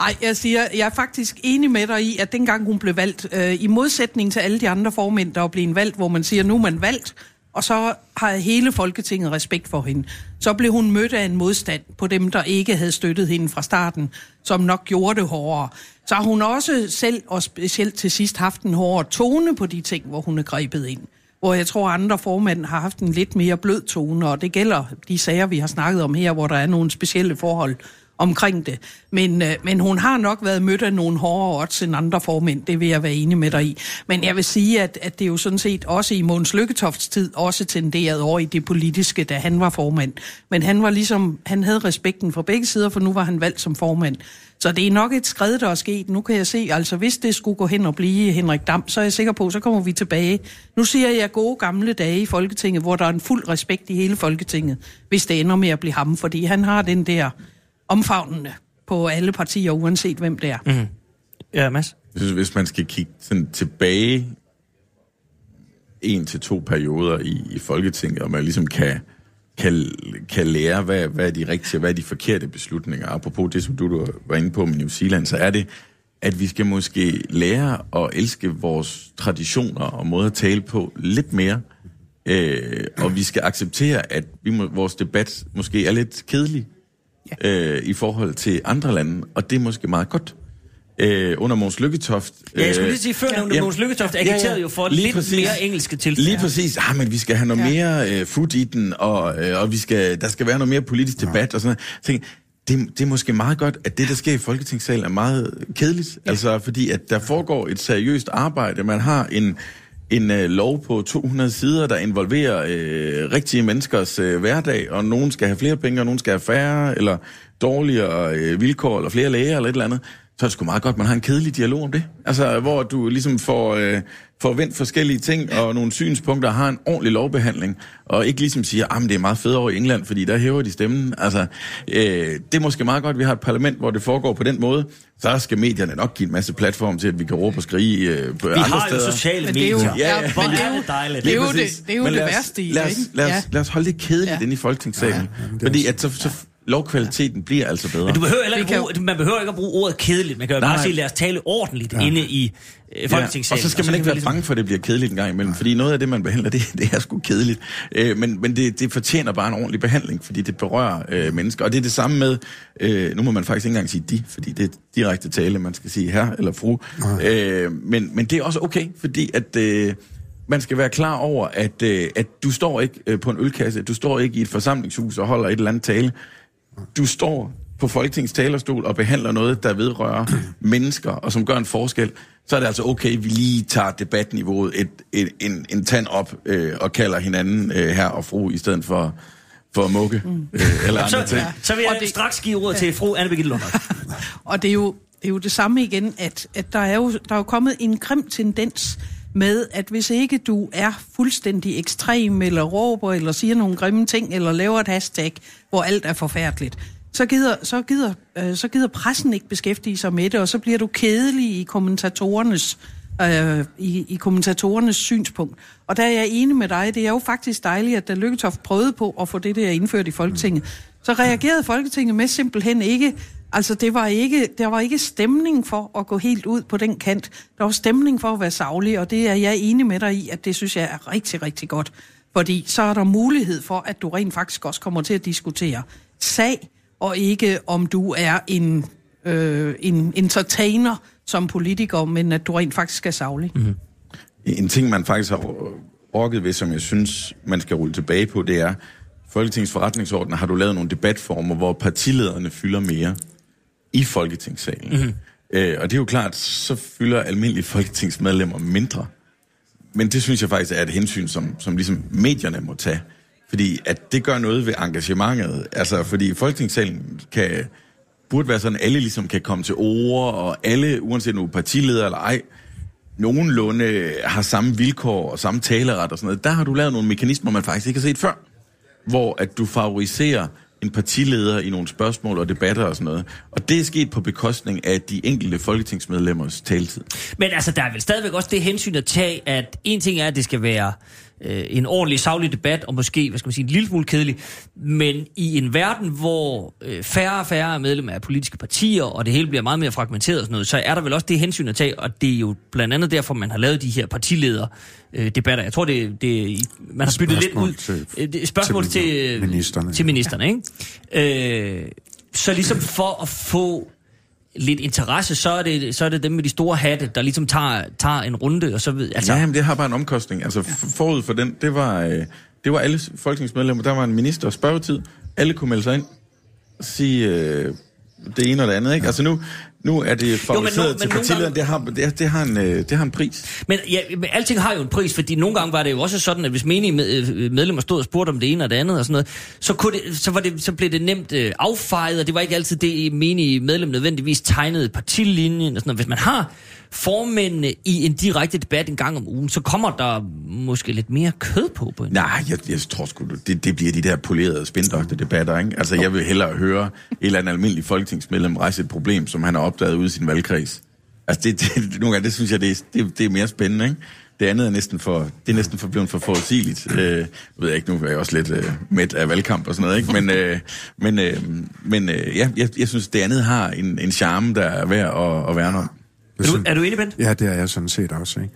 Ej, jeg siger, jeg er faktisk enig med dig i, at dengang hun blev valgt, øh, i modsætning til alle de andre formænd, der er blevet valgt, hvor man siger, nu er man valgt, og så har hele Folketinget respekt for hende. Så blev hun mødt af en modstand på dem, der ikke havde støttet hende fra starten, som nok gjorde det hårdere. Så har hun også selv, og specielt til sidst, haft en hårdere tone på de ting, hvor hun er grebet ind. Hvor jeg tror, andre formænd har haft en lidt mere blød tone, og det gælder de sager, vi har snakket om her, hvor der er nogle specielle forhold omkring det. Men, øh, men hun har nok været mødt af nogle hårdere odds end andre formænd, det vil jeg være enig med dig i. Men jeg vil sige, at, at det er jo sådan set også i Måns Lykketofts tid også tenderede over i det politiske, da han var formand. Men han var ligesom, han havde respekten fra begge sider, for nu var han valgt som formand. Så det er nok et skridt, der er sket. Nu kan jeg se, altså hvis det skulle gå hen og blive Henrik Dam, så er jeg sikker på, så kommer vi tilbage. Nu siger jeg gode gamle dage i Folketinget, hvor der er en fuld respekt i hele Folketinget, hvis det ender med at blive ham, fordi han har den der omfavnende på alle partier, uanset hvem det er. Mm. Ja, Mads. Jeg synes, hvis man skal kigge sådan tilbage en til to perioder i, i Folketinget, og man ligesom kan, kan, kan lære, hvad, hvad er de rigtige og hvad er de forkerte beslutninger. Apropos det, som du, du var inde på med New Zealand, så er det, at vi skal måske lære at elske vores traditioner og måde at tale på lidt mere. Øh, og vi skal acceptere, at vi må, vores debat måske er lidt kedelig. Øh, i forhold til andre lande, og det er måske meget godt. Øh, under Måns Lykketoft... Ja, jeg skulle øh, lige sige, før Jamen, Måns Lykketoft ja, ja. agiterede jo for Lige lidt præcis. mere engelske tilfælde. Lige præcis. Ah, men vi skal have noget Ja. mere øh, food i den, og, øh, og vi skal, der skal være noget mere politisk debat og sådan noget. Tænker, det, det er måske meget godt, at det, der sker i Folketingssalen, er meget kedeligt. Ja. Altså, fordi at der foregår et seriøst arbejde. Man har en, en øh, lov på 200 sider, der involverer øh, rigtige menneskers øh, hverdag, og nogen skal have flere penge, og nogen skal have færre, eller dårligere øh, vilkår, eller flere læger, eller et eller andet så er det sgu meget godt, at man har en kedelig dialog om det. Altså, hvor du ligesom får, øh, får vendt forskellige ting og nogle synspunkter har en ordentlig lovbehandling, og ikke ligesom siger, at ah, det er meget fedt over i England, fordi der hæver de stemmen. Altså, øh, det er måske meget godt, at vi har et parlament, hvor det foregår på den måde. Så skal medierne nok give en masse platform til, at vi kan råbe og skrige øh, på vi andre har steder. jo sociale Men det er jo- medier. ja, Ja, men Hvor det er jo- det dejligt. det er jo det- er jo det lad værste i det, lad os, ikke? lad os, Ja. lad os holde det kedeligt Ja. inde i Folketingssalen. det er fordi at så, så lovkvaliteten bliver altså bedre. Men du behøver heller ikke kan bruge, man behøver ikke at bruge ordet kedeligt. Man kan jo bare sige, lad os tale ordentligt ja. inde i øh, Folketingssalen. og så skal man kan ikke være ligesom- bange for, at det bliver kedeligt en gang imellem, fordi noget af det, man behandler, det, det er sgu kedeligt. Øh, men men det, det fortjener bare en ordentlig behandling, fordi det berører øh, mennesker. Og det er det samme med, øh, nu må man faktisk ikke engang sige de, fordi det er direkte tale, man skal sige her eller fru. Øh, men, men det er også okay, fordi at... Øh, man skal være klar over, at, øh, at du står ikke øh, på en ølkasse, du står ikke i et forsamlingshus og holder et eller andet tale. Du står på Folketingets talerstol og behandler noget, der vedrører mennesker, og som gør en forskel, så er det altså okay, at vi lige tager debatniveauet et, et, en, en tand op øh, og kalder hinanden øh, her og fru, i stedet for, for mukke øh, eller andre Så, ting. så vil jeg Og det- straks give ordet til fru Anne Birgitte. Og det er jo det, er jo det samme igen, at, at der, er jo, der er jo kommet en grim tendens med, at hvis ikke du er fuldstændig ekstrem, eller råber, eller siger nogle grimme ting, eller laver et hashtag, hvor alt er forfærdeligt, så gider, så gider, øh, så gider pressen ikke beskæftige sig med det, og så bliver du kedelig i kommentatorernes øh, i, i kommentatorernes synspunkt. Og der er jeg enig med dig. Det er jo faktisk dejligt, at da Lykketoft prøvede på at få det der indført i Folketinget, så reagerede Folketinget med simpelthen ikke Altså, det var ikke, der var ikke stemning for at gå helt ud på den kant. Der var stemning for at være savlig, og det er jeg enig med dig i, at det synes jeg er rigtig, rigtig godt. Fordi så er der mulighed for, at du rent faktisk også kommer til at diskutere sag, og ikke om du er en, øh, en entertainer som politiker, men at du rent faktisk er savlig. Mm-hmm. En ting, man faktisk har rokket ved, som jeg synes, man skal rulle tilbage på, det er, Folketingets forretningsorden har du lavet nogle debatformer, hvor partilederne fylder mere i Folketingssalen. Mm-hmm. Øh, og det er jo klart, så fylder almindelige folketingsmedlemmer mindre. Men det synes jeg faktisk er et hensyn, som, som ligesom medierne må tage. Fordi at det gør noget ved engagementet. Altså, fordi Folketingssalen kan, burde være sådan, at alle ligesom kan komme til ord, og alle, uanset nu partileder eller ej, nogenlunde har samme vilkår og samme taleret og sådan noget. Der har du lavet nogle mekanismer, man faktisk ikke har set før. Hvor at du favoriserer en partileder i nogle spørgsmål og debatter og sådan noget. Og det er sket på bekostning af de enkelte folketingsmedlemmers taletid. Men altså, der er vel stadigvæk også det hensyn at tage, at en ting er, at det skal være øh, en ordentlig, savlig debat, og måske, hvad skal man sige, en lille smule kedelig, men i en verden, hvor øh, færre og færre er medlemmer af politiske partier, og det hele bliver meget mere fragmenteret og sådan noget, så er der vel også det hensyn at tage, og det er jo blandt andet derfor, man har lavet de her partileder øh, debatter. Jeg tror, det, det man har byttet lidt ud. til- Øh, det- spørgsmål til til, øh, ministerne. til ministerne, ikke? Øh, så ligesom for at få lidt interesse, så er det, så er det dem med de store hatte, der ligesom tager, tager en runde, og så ved... Altså, Ja, jamen, det har bare en omkostning. Altså forud for den, det var, øh, det var alle folketingsmedlemmer, der var en minister spørgetid. Alle kunne melde sig ind og sige øh, det ene og det andet, ikke? Altså nu, nu er det favoriseret men til nogle partilederen, gange- det, har, det, det, har en, øh, det har en pris. Men, ja, men alting har jo en pris, fordi nogle gange var det jo også sådan, at hvis menige øh, medlemmer stod og spurgte om det ene og det andet og sådan noget, så, kunne det, så, var det, så blev det nemt øh, affejet, og det var ikke altid det menige medlem nødvendigvis tegnede partilinjen og sådan noget. Hvis man har formændene i en direkte debat en gang om ugen, så kommer der måske lidt mere kød på. på en Nej, jeg, jeg tror sgu, det, det bliver de der polerede spindokter-debatter, ikke? Altså, jeg vil hellere høre et eller andet almindeligt folketingsmedlem rejse et problem, som han har opdaget ude i sin valgkreds. Altså, det, det, nogle gange, det synes jeg, det det, det er mere spændende, ikke? Det andet er næsten for, det er næsten for blevet for forudsigeligt. Øh, jeg ved jeg ikke, nu er jeg også lidt øh, mæt af valgkamp og sådan noget, ikke? Men, øh, men, øh, men øh, ja, jeg, jeg synes, det andet har en, en charme, der er værd at, at værne om. Er du, er du enig, Bent? Ja, det er jeg sådan set også. Ikke?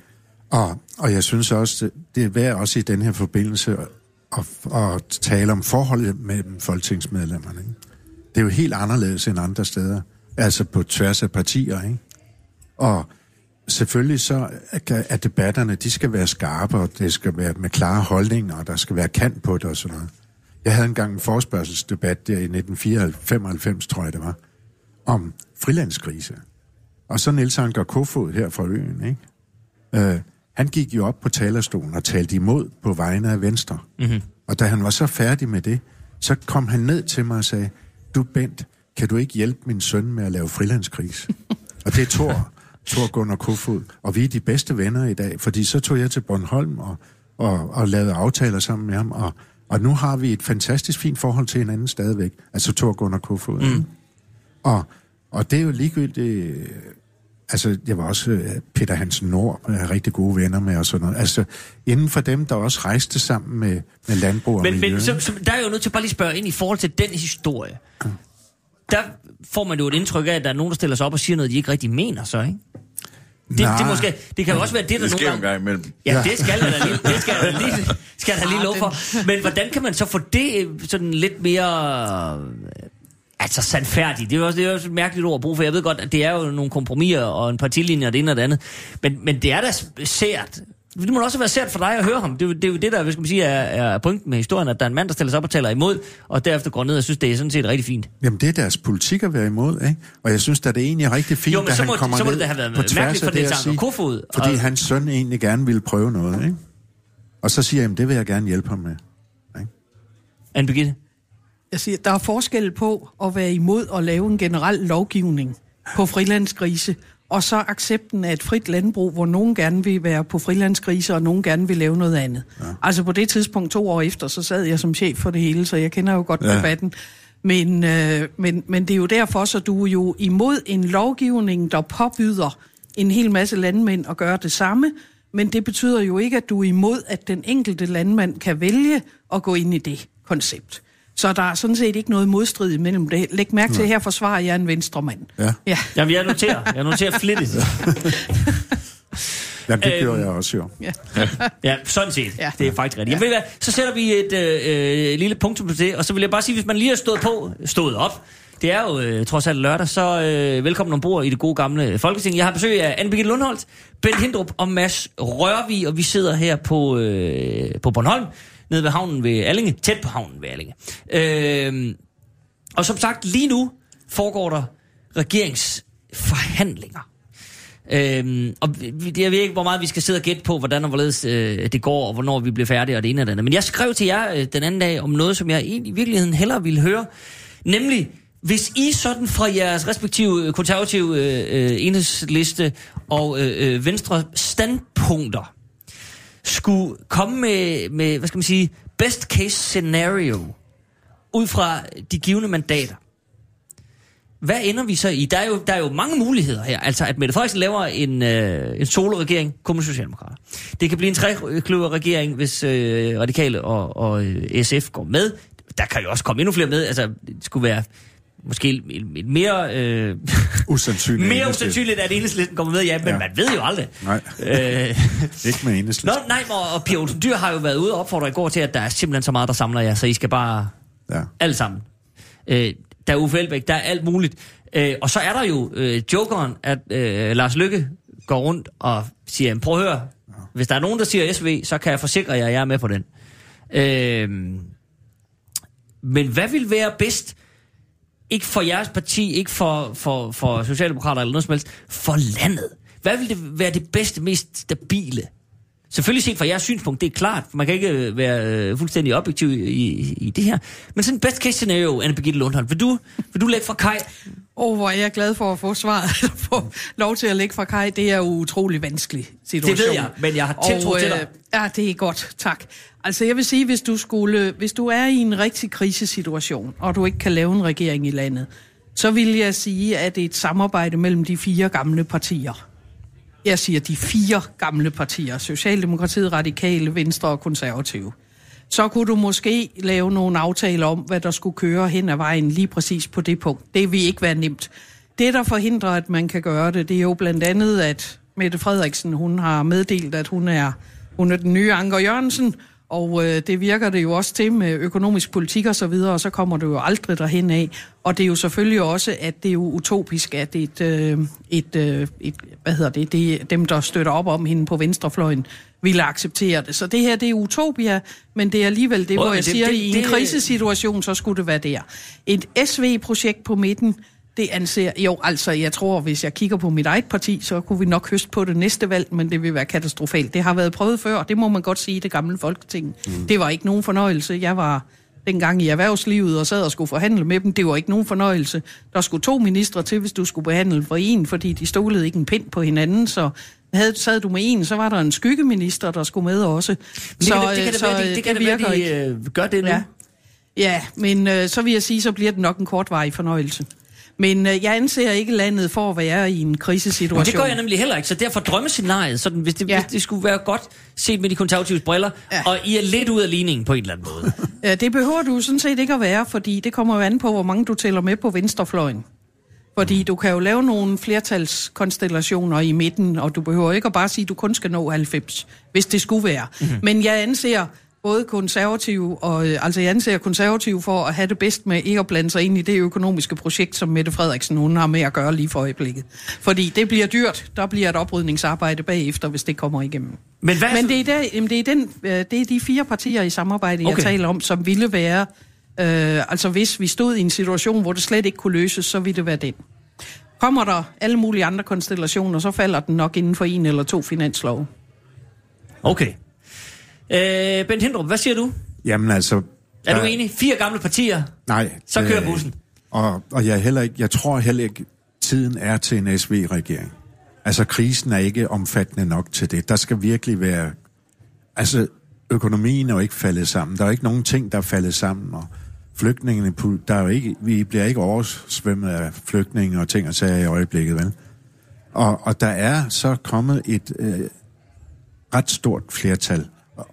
Og, og jeg synes også, det, det er værd også i den her forbindelse at, at, at tale om forholdet mellem folketingsmedlemmerne. Ikke? Det er jo helt anderledes end andre steder. Altså på tværs af partier. Ikke? Og selvfølgelig så er- er debatterne, de skal være skarpe, og det skal være med klare holdninger, og der skal være kant på det og sådan noget. Jeg havde engang en forspørgselsdebat der i 1995, tror jeg det var, om frilandskrise. Og så Niels Anker Kofod her fra øen, ikke? Øh, han gik jo op på talerstolen og talte imod på vegne af Venstre. Mm-hmm. Og da han var så færdig med det, så kom han ned til mig og sagde, du Bent, kan du ikke hjælpe min søn med at lave frilandskris? og det er Thor, Thor Gunnar Kofod. Og vi er de bedste venner i dag, fordi så tog jeg til Bornholm og, og, og lavede aftaler sammen med ham, og, og nu har vi et fantastisk fint forhold til hinanden stadigvæk. Altså Thor Gunnar Kofod. Mm. Og, og det er jo ligegyldigt... Altså, jeg var også øh, Peter Hansen Nord, er rigtig gode venner med og sådan noget. Altså, inden for dem, der også rejste sammen med, med landbrug og Men, miljø. men så, så, der er jeg jo nødt til bare lige at spørge ind i forhold til den historie. Der får man jo et indtryk af, at der er nogen, der stiller sig op og siger noget, de ikke rigtig mener, så, ikke? Det, Nej. det, måske, det kan jo også være det, der Det nogle gang imellem. Ja, det skal jeg da lige, det skal jeg da lige, skal jeg da lige love for. Men hvordan kan man så få det øh, sådan lidt mere... Altså sandfærdigt. Det er jo også, det er jo også et mærkeligt ord at bruge, for jeg ved godt, at det er jo nogle kompromiser og en partilinje og det ene og det andet. Men, men det er da sært. Det må også være sært for dig at høre ham. Det er, det er jo det, der hvad skal man sige, er, er pointen med historien, at der er en mand, der stiller sig op og taler imod, og derefter går ned og synes, det er sådan set rigtig fint. Jamen, det er deres politik at være imod, ikke? Og jeg synes, at det er egentlig rigtig fint, Jo, men at så han må- kommer så må ned det have været på tværs af det Anker sige, Kofoed, Fordi og- hans søn egentlig gerne ville prøve noget, ikke? Og så siger jeg, jamen, det vil jeg gerne hjælpe ham med. Anne Birgitte? Jeg siger, der er forskel på at være imod at lave en generel lovgivning på frilandsgrise, og så accepten af et frit landbrug, hvor nogen gerne vil være på frilandsgrise, og nogen gerne vil lave noget andet. Ja. Altså på det tidspunkt, to år efter, så sad jeg som chef for det hele, så jeg kender jo godt ja. Debatten. Men, øh, men, men det er jo derfor, så du er jo imod en lovgivning, der påbyder en hel masse landmænd at gøre det samme, men det betyder jo ikke, at du er imod, at den enkelte landmand kan vælge at gå ind i det koncept. Så der er sådan set ikke noget modstrid mellem det. Læg mærke til, at her forsvarer jeg en venstremand. Ja. ja. Jamen, jeg noterer. Jeg noterer flittigt. Jamen, det Øhm, gjorde jeg også jo. Ja, sådan set. Ja. Ja. Det er faktisk rigtigt. Ja. Jamen, ved hvad, så sætter vi et øh, øh, lille punktum på det, og så vil jeg bare sige, hvis man lige har stået på, stået op, det er jo øh, trods alt lørdag, så øh, velkommen ombord i det gode gamle Folketing. Jeg har besøg af Anne Birgitte Lundholt, Bent Hindrup og Mads Rørvig, og vi sidder her på, øh, på Bornholm, nede ved havnen ved Allinge, tæt på havnen ved Allinge. Øh, og som sagt, lige nu foregår der regeringsforhandlinger. Øhm, og jeg ved ikke, hvor meget vi skal sidde og gætte på, hvordan og hvorledes øh, det går, og hvornår vi bliver færdige, og det ene og det andet. Men jeg skrev til jer øh, den anden dag om noget, som jeg egentlig i virkeligheden hellere ville høre. Nemlig, hvis I sådan fra jeres respektive øh, konservative øh, øh, enhedsliste og øh, øh, venstre standpunkter skulle komme med, med, hvad skal man sige, best case scenario ud fra de givende mandater. Hvad ender vi så i? Der er jo, der er jo mange muligheder her. Altså, at Mette Frederiksen laver en, øh, en solo-regering, kun Socialdemokrater. Det kan blive en trekløver-regering, hvis øh, Radikale og, og øh, SF går med. Der kan jo også komme endnu flere med. Altså, det skulle være måske et, et mere... Øh, Usandsynligt. mere usandsynligt, at enhedslisten kommer med, ja, men ja. Ja. man ved jo aldrig. Nej. Øh, Ikke med enhedslisten. Nå, nej, og, og Pia Olsen Dyr har jo været ude og opfordre i går til, at der er simpelthen så meget, der samler jer, så I skal bare Ja. alle sammen. Øh, der er Uffe Elbæk, der er alt muligt. Øh, og så er der jo øh, jokeren, at øh, Lars Lykke går rundt og siger, "Jamen, prøv at høre, hvis der er nogen, der siger SV, så kan jeg forsikre jer, at jeg er med på den. Øh, men hvad vil være bedst? Ikke for jeres parti, ikke for, for, for Socialdemokrater eller noget som helst, for landet. Hvad vil det være det bedste, mest stabile? Selvfølgelig set fra jeres synspunkt, det er klart, for man kan ikke øh, være øh, fuldstændig objektiv i, i, i det her. Men sådan best case scenario, Anne Birgitte Lundholm, vil du, vil du lægge fra Kai? Åh, oh, hvor er jeg glad for at få svaret, få lov til at lægge fra kaj. Det er jo utrolig vanskelig situation. Det ved jeg, men jeg har tiltro til dig. Ja, det er godt, tak. Altså jeg vil sige, hvis du, skulle, hvis du er i en rigtig krisesituation, og du ikke kan lave en regering i landet, så vil jeg sige, at det er et samarbejde mellem de fire gamle partier. Jeg siger de fire gamle partier, Socialdemokratiet, Radikale, Venstre og Konservative. Så kunne du måske lave nogle aftaler om, hvad der skulle køre hen ad vejen lige præcis på det punkt. Det vil ikke være nemt. Det, der forhindrer, at man kan gøre det, det er jo blandt andet, at Mette Frederiksen, hun har meddelt, at hun er, hun er den nye Anker Jørgensen, Og øh, det virker det jo også til med økonomisk politik og så videre, og så kommer du jo aldrig derhen af. Og det er jo selvfølgelig også, at det er jo utopisk, at et, øh, et, øh, et hvad hedder det, det dem, der støtter op om hende på venstrefløjen, ville acceptere det. Så det her, det er utopia, men det er alligevel det, Åh, hvor jeg det- siger, det- i en det- krisesituation, så skulle det være der. Et SV-projekt på midten, det anser, jo altså, jeg tror, hvis jeg kigger på mit eget parti, så kunne vi nok høste på det næste valg, men det vil være katastrofalt. Det har været prøvet før, det må man godt sige i det gamle folketing. Mm. Det var ikke nogen fornøjelse. Jeg var dengang i erhvervslivet og sad og skulle forhandle med dem. Det var ikke nogen fornøjelse. Der skulle to ministre til, hvis du skulle behandle for en, fordi de stolede ikke en pind på hinanden, så havde, sad du med en, så var der en skyggeminister, der skulle med også. Det så, kan, det, det kan det så, være, øh, de, det kan det være, virker de ikke. øh, gør det nu. Ja. Ja, men øh, så vil jeg sige, så bliver det nok en kortvarig fornøjelse. Men øh, jeg anser ikke landet for at være i en krisesituation. Men det gør jeg nemlig heller ikke, så derfor drømmescenariet, sådan, hvis, det, ja. Hvis det skulle være godt set med de konservatives briller. Ja. og I er lidt ud af ligningen på en eller anden måde. Ja, det behøver du sådan set ikke at være, fordi det kommer jo an på, hvor mange du tæller med på venstrefløjen. Fordi du kan jo lave nogle flertalskonstellationer i midten, og du behøver ikke at bare sige, at du kun skal nå 90, hvis det skulle være. Mm-hmm. Men jeg anser både konservative og øh, altså jeg anser konservative for at have det bedst med ikke at blande sig ind i det økonomiske projekt, som Mette Frederiksen hun har med at gøre lige for øjeblikket. Fordi det bliver dyrt. Der bliver et oprydningsarbejde bagefter, hvis det kommer igennem. Men hvad Men det er, der, det, er den, øh, det er de fire partier i samarbejde, jeg Okay. taler om, som ville være... Øh, altså hvis vi stod i en situation, hvor det slet ikke kunne løses, så ville det være den. Kommer der alle mulige andre konstellationer, så falder den nok inden for en eller to finanslove. Okay. Øh, Bent Hindrup, hvad siger du? Jamen altså... Er der- du enig? Fire gamle partier. Nej. Så kører bussen. Og, og jeg, er heller ikke, jeg tror heller ikke, tiden er til en SV-regering. Altså, krisen er ikke omfattende nok til det. Der skal virkelig være... Altså, økonomien er jo ikke faldet sammen. Der er ikke nogen ting, der er faldet sammen, og flygtningene, der er jo ikke, vi bliver ikke oversvømmet af flygtninge og ting og sager i øjeblikket, vel? Og, og der er så kommet et øh, ret stort flertal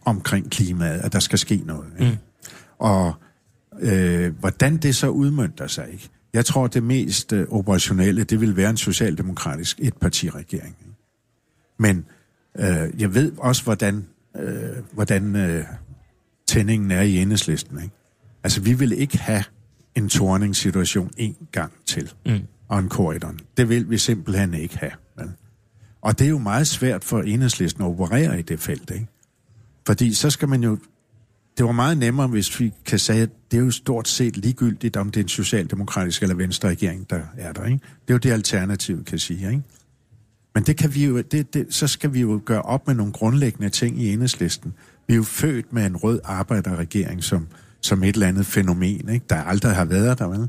omkring klimaet, at der skal ske noget. Ikke? Mm. Og øh, hvordan det så udmønter sig, ikke? Jeg tror, det mest øh, operationelle, det vil være en socialdemokratisk etpartiregering. Ikke? Men øh, jeg ved også, hvordan, øh, hvordan øh, tændingen er i enhedslisten. Ikke? Altså, vi vil ikke have en torningssituation en gang til. Mm. Og en korridor. Det vil vi simpelthen ikke have. Vel? Og det er jo meget svært for enhedslisten at operere i det felt, ikke? Fordi så skal man jo... Det var meget nemmere, hvis vi kan sige, at det er jo stort set ligegyldigt, om det er en socialdemokratisk eller venstre regering, der er der, ikke? Det er jo det alternativ, kan sige, ikke? Men det kan vi jo, det, det, så skal vi jo gøre op med nogle grundlæggende ting i enhedslisten. Vi er jo født med en rød arbejderregering som, som et eller andet fænomen, ikke? der aldrig har været der, vel?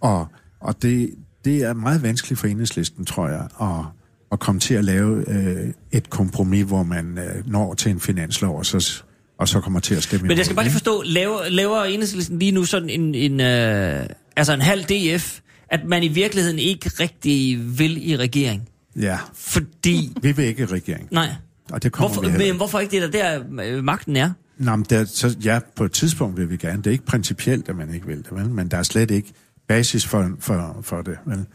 Og, og det, det er meget vanskeligt for enhedslisten, tror jeg, at, at komme til at lave øh, et kompromis, hvor man øh, når til en finanslov, og så, og så kommer til at stemme Men jeg skal bare lige forstå, laver, laver enhedslisten lige nu sådan en, en øh, altså en halv DF, at man i virkeligheden ikke rigtig vil i regering? Ja, Fordi... vi vil ikke i regering, Nej. og det kommer Hvorfor, vi heller men, hvorfor ikke det, der, der øh, magten er? Nå, men der, så, ja, på et tidspunkt vil vi gerne. Det er ikke principielt, at man ikke vil det, vel? men der er slet ikke basis for, for, for det. Vel?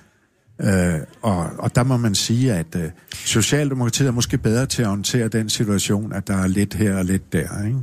Øh, og, og der må man sige, at øh, Socialdemokratiet er måske bedre til at håndtere den situation, at der er lidt her og lidt der. Ikke?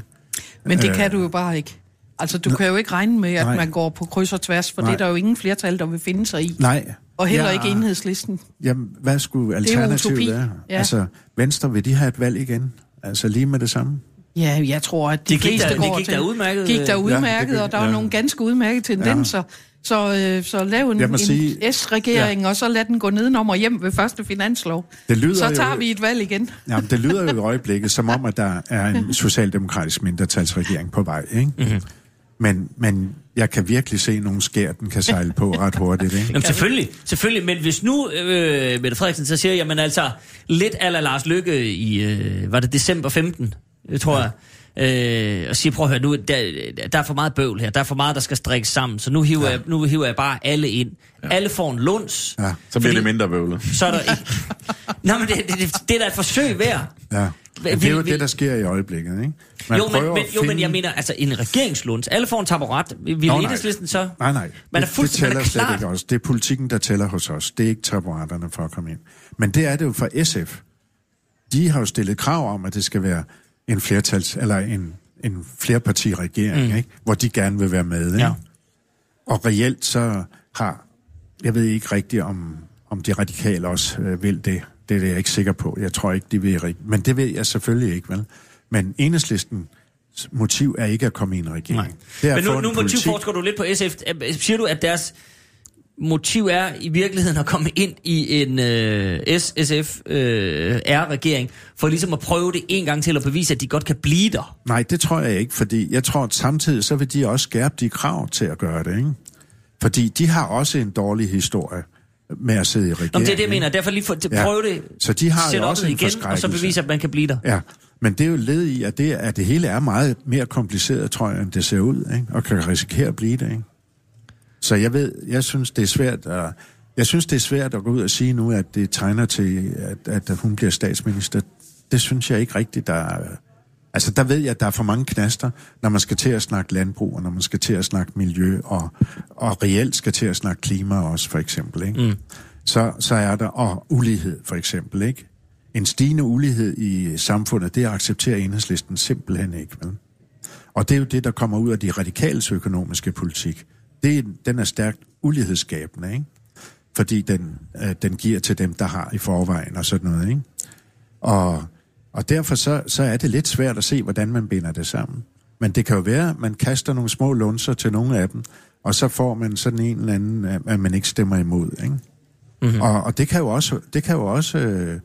Men det Øh. kan du jo bare ikke. Altså, du kan jo ikke regne med, at Nej. man går på kryds og tværs, for Nej. det er der jo ingen flertal, der vil finde sig i. Nej. Og heller Ja. ikke enhedslisten. Jamen, hvad skulle er alternativet være? Ja. Altså, Venstre, vil de have et valg igen? Altså lige med det samme? Ja, jeg tror, at de Det gik fleste da- det går gik til... da udmærket, Gik øh, der ja, udmærket, det gik- og der var ja. nogle ganske udmærkede tendenser. Så, øh, så lav en, en sige- S-regering, ja. og så lad den gå nedenom og hjem ved første finanslov. Det lyder så tager jo- vi et valg igen. Jamen, det lyder jo i øjeblikket, som om, at der er en socialdemokratisk mindretalsregering på vej, ikke? Mm-hmm. Men, men jeg kan virkelig se nogle skær, den kan sejle på ret hurtigt, ikke? Jamen selvfølgelig, selvfølgelig, men hvis nu øh, Mette Frederiksen så siger, jamen altså, lidt ala Lars Lykke i, øh, var det december 15, tror jeg, øh, og siger, prøv at høre, nu, der, der er for meget bøvl her, der er for meget, der skal strikkes sammen, så nu hiver, ja. jeg, nu hiver jeg bare alle ind. Ja. Alle får en luns, Ja. Så bliver det mindre bøvlet. så er der ikke... Nå, men det, det, det, det er da et forsøg værd. Ja. Vi- det er jo vi- det, der sker i øjeblikket, ikke? Man jo, men, men, at jo, men finde- jeg mener, altså en regeringslunds. Alle får en taburet. Vil Nå, enhedslisten så... Nej, nej. Man er det, det tæller er slet klart. ikke også. Det er politikken, der tæller hos os. Det er ikke taburetterne for at komme ind. Men det er det jo for SF. De har jo stillet krav om, at det skal være en flertals, eller en en flerpartiregering, mm. ikke? hvor de gerne vil være med. Ikke? Ja. Og reelt så har, jeg ved ikke rigtigt, om, om de radikale også øh, vil det. Det er jeg ikke sikker på. Jeg tror ikke, de vil rigtigt. Men det ved jeg selvfølgelig ikke, vel? Men enhedslisten motiv er ikke at komme i en regering. Nej. Det er Men nu, nu politik- motivforsker du lidt på SF. Siger du, at deres motiv er i virkeligheden at komme ind i en øh, SSF-R-regering, for ligesom at prøve det en gang til at bevise, at de godt kan blive der? Nej, det tror jeg ikke, fordi jeg tror, at samtidig så vil de også skærpe de krav til at gøre det, ikke? Fordi de har også en dårlig historie med at sidde i regeringen. Nå, det er det, jeg mener. Derfor lige for, til Ja. prøve det, Så de har jo også en igen, og så bevise, at man kan blive der. Ja, men det er jo led i, at det, at det hele er meget mere kompliceret, tror jeg, end det ser ud, ikke? og kan risikere at blive det. Ikke? Så jeg ved, jeg synes, det er svært at, jeg synes, det er svært at gå ud og sige nu, at det tegner til, at, at hun bliver statsminister. Det synes jeg ikke rigtigt, der er... Altså, der ved jeg, at der er for mange knaster, når man skal til at snakke landbrug, og når man skal til at snakke miljø, og, og reelt skal til at snakke klima også, for eksempel. Ikke? Mm. Så, så er der, og ulighed, for eksempel. Ikke? En stigende ulighed i samfundet, det accepterer enhedslisten simpelthen ikke. Vel? Og det er jo det, der kommer ud af de radikales økonomiske politik. Det, den er stærkt ulighedsskabende, ikke? fordi den, øh, den giver til dem, der har i forvejen og sådan noget. Ikke? Og, og derfor så, så er det lidt svært at se, hvordan man binder det sammen. Men det kan jo være, at man kaster nogle små lunser til nogle af dem, og så får man sådan en eller anden, at man ikke stemmer imod. Ikke? Mm-hmm. Og, og det kan jo også, det kan jo også øh,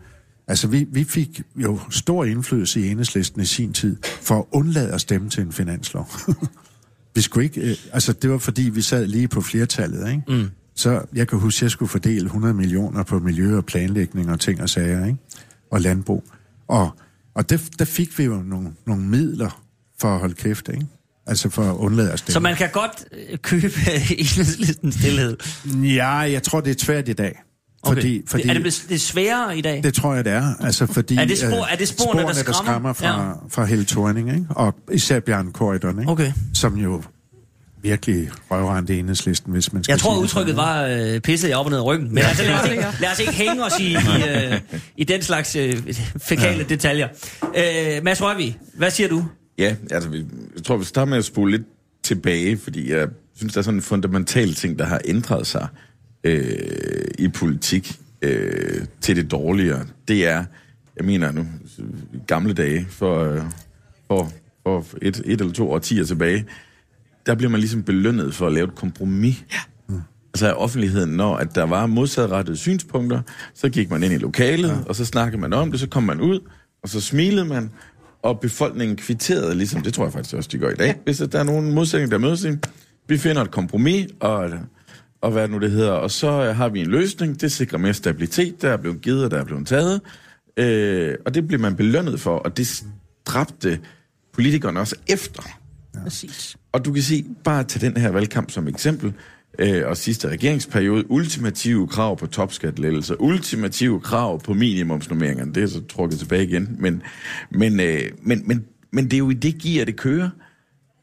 altså vi, vi fik jo stor indflydelse i enhedslisten i sin tid, for at undlade at stemme til en finanslov. vi skulle ikke, øh, altså det var fordi, vi sad lige på flertallet, ikke? Mm. Så jeg kan huske, at jeg skulle fordele 100 millioner på miljø og planlægning og ting og sager, ikke? Og landbrug. Og, og der, der fik vi jo nogle, nogle midler for at holde kæft, ikke? Altså for at undlade at stemme. Så man kan godt øh, købe enhedslistens stillhed. Ja, jeg tror, det er svært i dag. Fordi, fordi, er det, det er sværere i dag? Det tror jeg, det er. Altså, fordi, Er det spor- øh, er det sporene, der der skræmmer? skræmmer fra, ja. fra Helle Thorning, ikke? Og især Bjørn Korydon, ikke? Okay. Som jo virkelig røvrende enhedslisten, hvis man skal Jeg tror, udtrykket sådan, var øh, pisset jeg op og ned i ryggen. Men altså, lad, os ikke, lad os ikke hænge os i, i, øh, i den slags øh, fækale ja. detaljer. Øh, Mads Røvig, hvad siger du? Ja, altså, vi- jeg tror, vi starter med at spole lidt tilbage, fordi jeg synes, der er sådan en fundamental ting, der har ændret sig øh, i politik øh, til det dårligere. Det er, jeg mener nu, gamle dage, for, øh, for, for et, et eller to årtier tilbage, der bliver man ligesom belønnet for at lave et kompromis. Ja. Altså af offentligheden, når at der var modsatrettede synspunkter, så gik man ind i lokalet, ja. og så snakkede man om det, så kom man ud, og så smilede man, og befolkningen kvitterede ligesom, det tror jeg faktisk også, de gør i dag, ja. hvis der er nogen modsætning, der mødes, vi finder et kompromis, og, og hvad nu det hedder, og så øh, har vi en løsning, det sikrer mere stabilitet, der er blevet givet, og der er blevet taget, øh, og det bliver man belønnet for, og det dræbte politikerne også efter. Præcis. Og du kan se, bare til den her valgkamp som eksempel, øh, og sidste regeringsperiode, ultimative krav på topskattelettelser, ultimative krav på minimumsnormeringerne, det er så trukket tilbage igen, men, men, øh, men, men, men det er jo i det gear, det kører.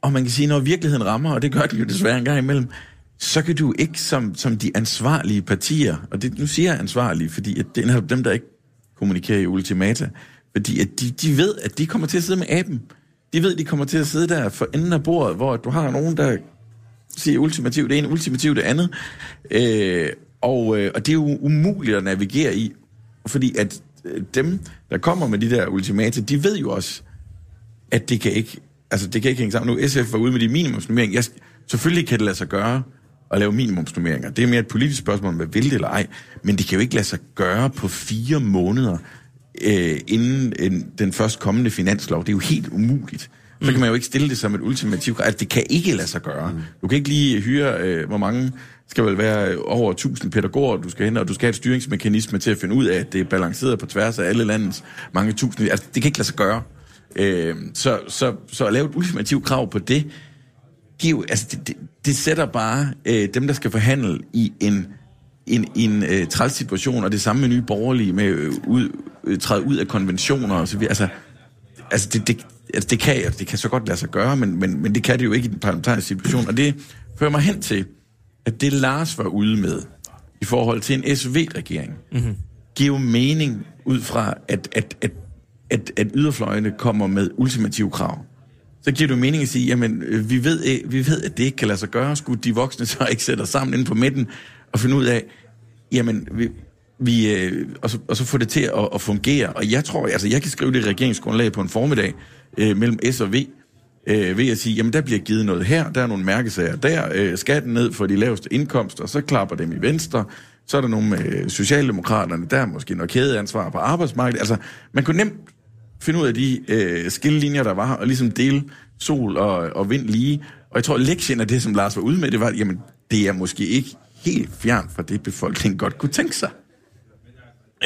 Og man kan sige, når virkeligheden rammer, og det gør det jo desværre en gang imellem, så kan du ikke som, som de ansvarlige partier, og det, nu siger jeg ansvarlige, fordi at det er dem, der ikke kommunikerer i ultimata, fordi at de, de ved, at de kommer til at sidde med aben. De ved, at de kommer til at sidde der for enden af bordet, hvor du har nogen, der siger ultimativt det ene, ultimativt det andet. Øh, og, øh, og det er jo umuligt at navigere i, fordi at øh, dem, der kommer med de der ultimater, de ved jo også, at det kan ikke, altså det kan ikke hænge sammen. Nu SF var ude med de minimumsnummering. Jeg, selvfølgelig kan det lade sig gøre at lave minimumsnummeringer. Det er mere et politisk spørgsmål, om man vil det eller ej. Men det kan jo ikke lade sig gøre på fire måneder øh, inden en, den først kommende finanslov. Det er jo helt umuligt. Så kan man jo ikke stille det som et ultimativt... Altså, det kan ikke lade sig gøre. Du kan ikke lige hyre, øh, hvor mange skal vel være over 1000 pædagoger, du skal hen, og du skal have et styringsmekanisme til at finde ud af, at det er balanceret på tværs af alle landets mange tusind. Altså, det kan ikke lade sig gøre. Øh, så, så, så at lave et ultimativt krav på det, giver, altså det, det, det sætter bare øh, dem, der skal forhandle i en, en, en øh, træls situation, og det samme med nye borgerlige, med øh, ud, øh, træde ud af konventioner og så videre. Altså, altså det, det, altså det, kan, det kan så godt lade sig gøre, men, men, men det kan det jo ikke i den parlamentariske situation. Og det fører mig hen til, at det Lars var ude med, i forhold til en SV-regering, mm-hmm. giver jo mening ud fra, at, at, at, at, at yderfløjene kommer med ultimative krav. Så giver det mening at sige, jamen, øh, vi ved, øh, vi ved, at det ikke kan lade sig gøre. Skulle de voksne så ikke sætte os sammen inde på midten og finde ud af, jamen, vi, vi, øh, og, så, og så få det til at, at fungere. Og jeg tror, altså, jeg kan skrive det regeringsgrundlag på en formiddag øh, mellem S og V, øh, ved at sige, jamen der bliver givet noget her, der er nogle mærkesager der, øh, skatten ned for de laveste indkomster, så klapper dem i venstre, så er der nogle med øh, Socialdemokraterne, der er måske noget kædeansvar på arbejdsmarkedet. Altså, man kunne nemt finde ud af de øh, skillelinjer, der var, og ligesom dele sol og, og vind lige. Og jeg tror, lektien af det, som Lars var ude med, det var, jamen, det er måske ikke helt fjern fra det, befolkningen godt kunne tænke sig.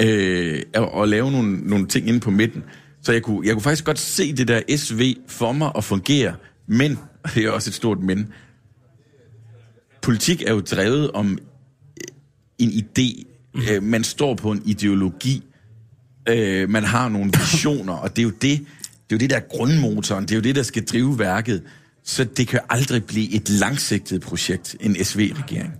Øh, at, at lave nogle, nogle ting inde på midten. Så jeg kunne, jeg kunne faktisk godt se det der SV for mig at fungere, men, det er også et stort men, politik er jo drevet om en idé. Mm. man står på en ideologi. Øh, man har nogle visioner, og det er jo det, det er jo det der grundmotoren, det er jo det, der skal drive værket. Så det kan aldrig blive et langsigtet projekt, en SV-regering.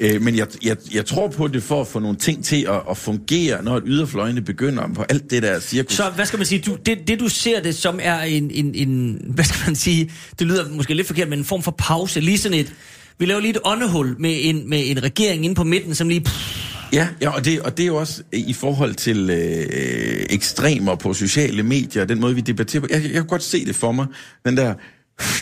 Øh, men jeg, jeg, jeg tror på det for at få nogle ting til at, at fungere, når yderfløjene begynder på alt det der cirkus. Så hvad skal man sige, du, det, det du ser det som er en, en, en, hvad skal man sige, det lyder måske lidt forkert, men en form for pause, lige sådan et, vi laver lige et åndehul med en, med en regering inde på midten, som lige... Ja, ja og, det, og det er jo også i forhold til øh, ekstremer på sociale medier, den måde vi debatterer på. Jeg, jeg kan godt se det for mig, den der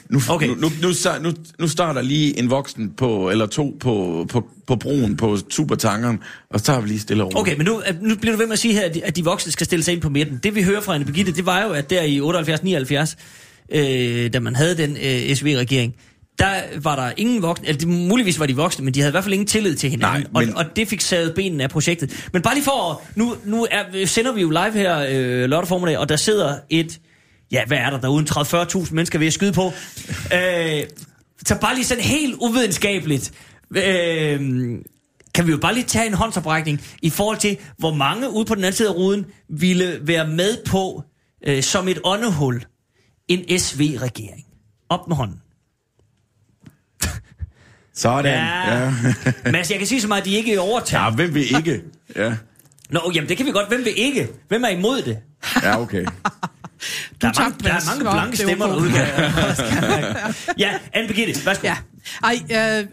nu, okay. nu, nu, nu, nu, nu starter lige en voksen på, eller to på, på, på broen på supertankeren, og så tager vi lige stille over. Okay, men nu, nu bliver du ved med at sige her, at de, at de voksne skal stille sig ind på midten. Det vi hører fra Anne Birgitte, det var jo, at der i 78-79, øh, da man havde den øh, SV-regering, der var der ingen voksne, eller de, muligvis var de voksne, men de havde i hvert fald ingen tillid til hinanden, Nej, men... og, og det fik savet benene af projektet. Men bare lige for, nu, nu er, sender vi jo live her øh, lørdag formiddag, og der sidder et ja, hvad er der derude, 30-40.000 mennesker ved at skyde på. Øh, så bare lige sådan helt uvidenskabeligt, øh, kan vi jo bare lige tage en håndsoprækning i forhold til, hvor mange ude på den anden side af ruden ville være med på, øh, som et åndehul, en SV-regering. Op med hånden. Sådan. Ja. ja. Men altså, jeg kan sige så meget, at de ikke er overtaget. Ja, hvem vil ikke? Ja. Nå, jamen det kan vi godt. Hvem vil ikke? Hvem er imod det? Ja, okay. der, er mange, der er mange blanke stemmer derude. ja, Anne Birgitte, værsgo. Ja. Ej, øh,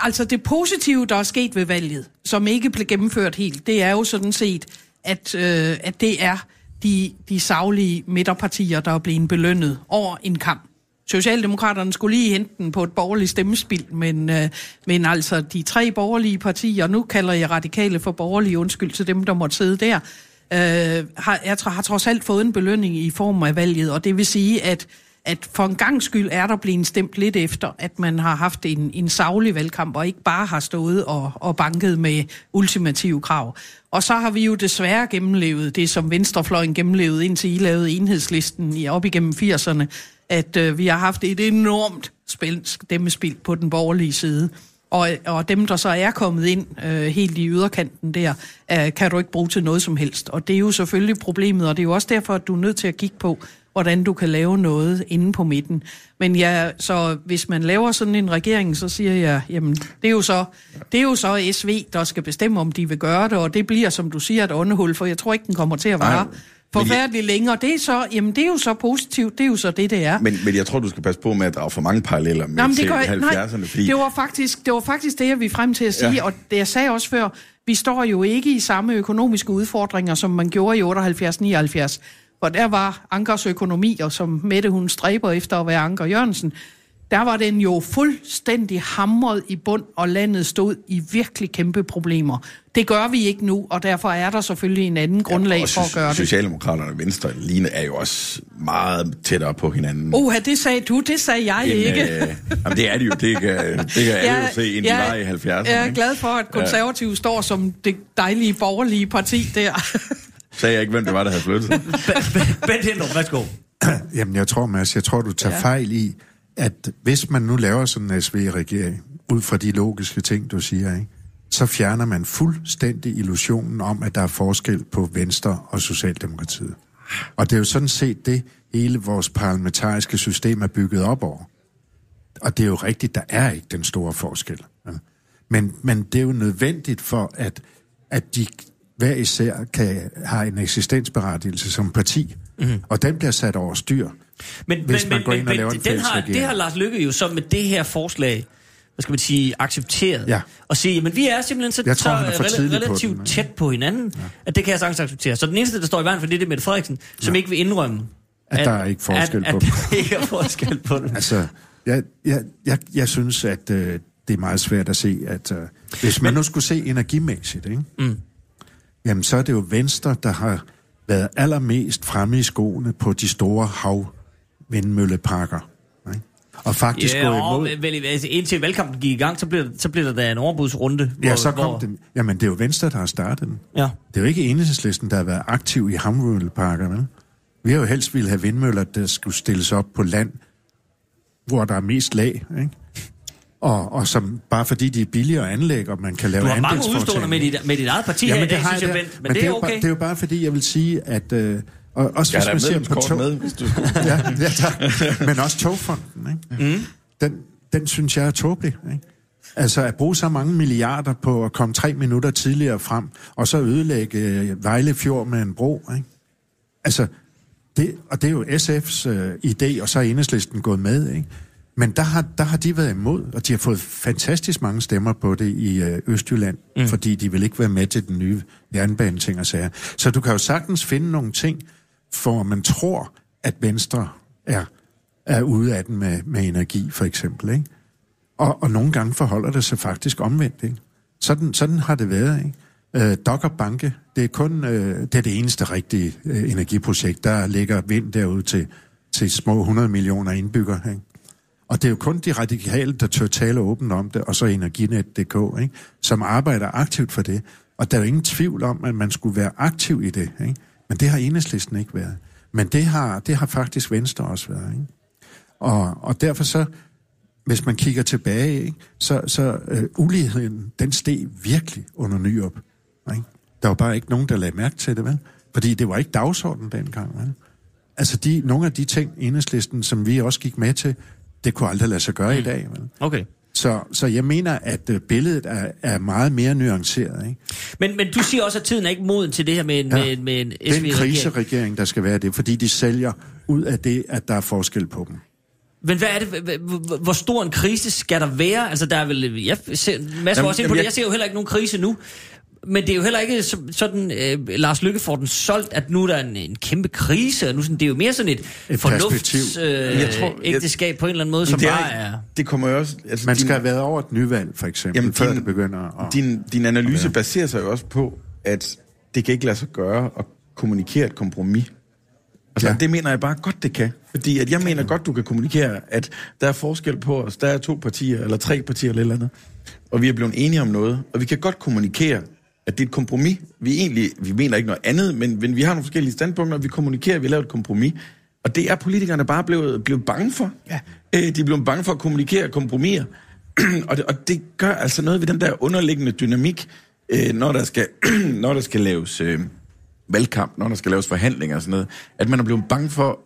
altså det positive, der er sket ved valget, som ikke blev gennemført helt, det er jo sådan set, at, øh, at det er de, de savlige midterpartier, der er blevet belønnet over en kamp. Socialdemokraterne skulle lige hente den på et borgerligt stemmespil, men, øh, men altså de tre borgerlige partier, nu kalder jeg radikale for borgerlige, undskyld til dem, der måtte sidde der, øh, har, jeg tror, har trods alt fået en belønning i form af valget, og det vil sige, at at for en gang skyld er der blevet stemt lidt efter, at man har haft en, en savlig valgkamp, og ikke bare har stået og, og banket med ultimative krav. Og så har vi jo desværre gennemlevet det, som Venstrefløjen gennemlevede, indtil I lavede enhedslisten i, op igennem 80'erne, at øh, vi har haft et enormt stemmespil på den borgerlige side. Og, og dem, der så er kommet ind øh, helt i yderkanten der, øh, kan du ikke bruge til noget som helst. Og det er jo selvfølgelig problemet, og det er jo også derfor, at du er nødt til at kigge på, hvordan du kan lave noget inde på midten. Men ja, så hvis man laver sådan en regering, så siger jeg, jamen, det er jo så, det er jo så SV, der skal bestemme, om de vil gøre det, og det bliver, som du siger, et åndehul, for jeg tror ikke, den kommer til at vare forfærdeligt længere. Det er, så, jamen, det er jo så positivt, det er jo så det, det er. Men, men jeg tror, du skal passe på med at drage for mange paralleller med Nå, det 70'erne. Fordi... Det, var faktisk, det var faktisk det, jeg vil frem til at sige, ja. og det jeg sagde også før, vi står jo ikke i samme økonomiske udfordringer, som man gjorde i 78-79. Hvor der var Ankers økonomi, og som Mette hun stræber efter at være Anker Jørgensen, der var den jo fuldstændig hamret i bund, og landet stod i virkelig kæmpe problemer. Det gør vi ikke nu, og derfor er der selvfølgelig en anden grundlag ja, for at gøre det. Socialdemokraterne og Venstre Line er jo også meget tættere på hinanden. Uha, det sagde du, det sagde jeg end, ikke. Øh, jamen, det er det jo, det kan, det kan ja, alle jo se, end ja, de var i 70'erne. Jeg er glad for, at konservative ja. står som det dejlige borgerlige parti der. sagde jeg ikke, hvem det var, der havde flyttet. Bent Hindrup, værsgo. Jamen, jeg tror, Mads, jeg tror, du tager ja. fejl i, at hvis man nu laver sådan en SV-regering, ud fra de logiske ting, du siger, ikke, så fjerner man fuldstændig illusionen om, at der er forskel på Venstre og Socialdemokratiet. Og det er jo sådan set det, hele vores parlamentariske system er bygget op over. Og det er jo rigtigt, der er ikke den store forskel. Men, men det er jo nødvendigt for, at, at de hver især kan, have en eksistensberettigelse som parti. Mm. Og den bliver sat over styr Men, Hvis men, man men, går ind men, og laver men en den har, det har Lars Lykke jo så med det her forslag, hvad skal man sige, accepteret. Ja. Og sige, men vi er simpelthen så, Jeg tror, så han er for rela- tidlig på relativt den, tæt på hinanden, ja. at det kan jeg sagtens acceptere. Så den eneste, der står i vejen for det, det er Mette Frederiksen, som ikke vil indrømme, At der er ikke forskel at, på at, dem. der ikke er forskel på dem. Altså, jeg, jeg, jeg, jeg synes, at øh, det er meget svært at se, at øh, hvis man nu skulle se energimæssigt, ikke? Mm. jamen så er det jo Venstre, der har været allermest fremme i skoene på de store havvindmølleparker. Ikke? Og faktisk Ja, gå og, imod... vel, altså, indtil valgkampen gik i gang, så blev, så blev der da en overbudsrunde. Ja, så kom den. Jamen, det er jo Venstre, der har startet den. Ja. Det er jo ikke enhedslisten, der har været aktiv i havvindmølleparker, vel? Vi har jo helst ville have vindmøller, der skulle stilles op på land, hvor der er mest lag, ikke? Og, og som, bare fordi de er billigere anlæg, og man kan lave Du har mange udstående med dit, med dit eget parti her i Jamen, det dag, synes jeg jeg, da. Bent, men, det er jo okay. bare, det er jo bare fordi, jeg vil sige, at... Øh, og også Jeg hvis man ser på tog... med, hvis du ja, ja, tak. Men også togfonden, ikke? Mm. Den, den synes jeg er tåbelig, ikke? Altså at bruge så mange milliarder på at komme tre minutter tidligere frem, og så ødelægge øh, Vejle Fjord med en bro, ikke? Altså, det, og det er jo SF's øh, idé, og så er enhedslisten gået med, ikke? Men der har, der har de været imod, og de har fået fantastisk mange stemmer på det i øh, Østjylland, mm. fordi de vil ikke være med til den nye jernbaneting og sager. Så du kan jo sagtens finde nogle ting, for man tror, at Venstre er, er ude af den med, med energi, for eksempel, ikke? Og, og nogle gange forholder det sig faktisk omvendt, ikke? Sådan, sådan har det været, ikke? Øh, Dogger Banke, det er kun øh, det, er det eneste rigtige øh, energiprojekt. Der ligger vind derude til, til små 100 millioner indbyggere, ikke? Og det er jo kun de radikale, der tør tale åbent om det, og så Energinet.dk, ikke? som arbejder aktivt for det. Og der er jo ingen tvivl om, at man skulle være aktiv i det. Ikke? Men det har enhedslisten ikke været. Men det har, det har faktisk Venstre også været. Ikke? Og, og derfor så, hvis man kigger tilbage, ikke? så, så uh, uligheden, den steg virkelig under Nyrup. Ikke? Der var bare ikke nogen, der lagde mærke til det, vel? Fordi det var ikke dagsordenen dengang, vel? Altså de, nogle af de ting, enhedslisten, som vi også gik med til, det kunne aldrig lade sig gøre mm. i dag. Vel? Okay. Så, så jeg mener, at øh, billedet er, er meget mere nuanceret. Ikke? Men, men du siger også, at tiden er ikke moden til det her med en, Ja. med, med en Den kriseregering, der skal være det, fordi de sælger ud af det, at der er forskel på dem. Men hvad er det, hvor stor en krise skal der være? Altså, der er vel... Jeg ser, Mads var Jamen, også ind på jamen, det. Jeg ser jo heller ikke nogen krise nu. Men det er jo heller ikke så- sådan, øh, Lars Lykke får den solgt, at nu er der en, en kæmpe krise, og nu sådan, det er jo mere sådan et, Et fornufts perspektiv. øh, Jeg tror- jeg- ægteskab på en eller anden måde, som det, bare er... det kommer jo også... Altså, Man din- skal have været over et nyvalg, for eksempel, Jamen, før din- det begynder at... Din, din analyse baserer sig jo også på, at det kan ikke lade sig gøre at kommunikere et kompromis. Altså, ja. Ja. det mener jeg bare godt, det kan. Fordi at jeg mener godt, du kan kommunikere, at der er forskel på os. Der er to partier, eller tre partier, eller et eller andet. Og vi er blevet enige om noget. Og vi kan godt kommunikere, at det er et kompromis. Vi egentlig, vi mener ikke noget andet, men, men vi har nogle forskellige standpunkter, og vi kommunikerer, vi har lavet et kompromis. Og det er politikerne bare blevet, blevet bange for. Ja. Øh, de er blevet bange for at kommunikere kompromiser. og, det, og det gør altså noget ved den der underliggende dynamik, øh, når, der skal, når der skal laves øh, valgkamp, når der skal laves forhandlinger og sådan noget, at man er blevet bange for,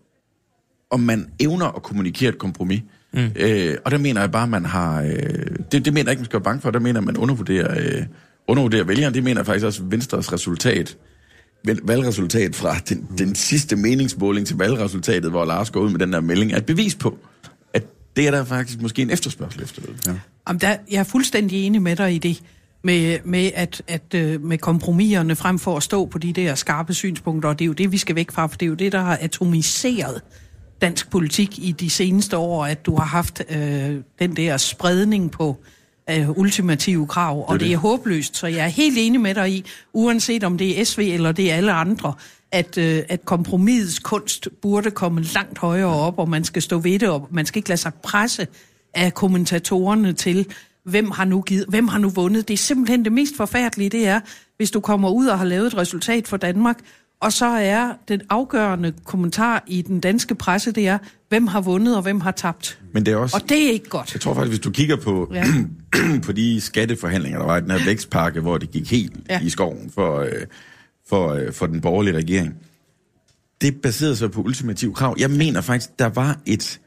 om man evner at kommunikere et kompromis. Mm. Øh, og der mener jeg bare, man har... Øh, det, det mener jeg ikke, man skal være bange for. Der mener man undervurderer, øh, undervurderer vælgerne. Det mener faktisk også Venstres resultat valgresultat fra den, den sidste meningsmåling til valgresultatet, hvor Lars går ud med den der melding, er et bevis på, at det er der faktisk måske en efterspørgsel efter. Det. Ja. Jamen, der, jeg er fuldstændig enig med dig i det. Med, med, at, at, øh, med kompromiserne frem for at stå på de der skarpe synspunkter, og det er jo det, vi skal væk fra, for det er jo det, der har atomiseret dansk politik i de seneste år, at du har haft øh, den der spredning på øh, ultimative krav, og det, det er håbløst. Så jeg er helt enig med dig i, uanset om det er SV eller det er alle andre, at, øh, at kompromisets kunst burde komme langt højere op, og man skal stå ved det, og man skal ikke lade sig presse af kommentatorerne til, hvem har nu givet, hvem har nu vundet. Det er simpelthen det mest forfærdelige, det er, hvis du kommer ud og har lavet et resultat for Danmark, og så er den afgørende kommentar i den danske presse, det er, hvem har vundet og hvem har tabt. Men det er også... Og det er ikke godt. Jeg tror faktisk, hvis du kigger på, Ja. på de skatteforhandlinger, der var i den her vækstpakke, hvor det gik helt Ja. i skoven for, øh, for, øh, for den borgerlige regering, det baserede sig på ultimative krav. Jeg mener faktisk, der var et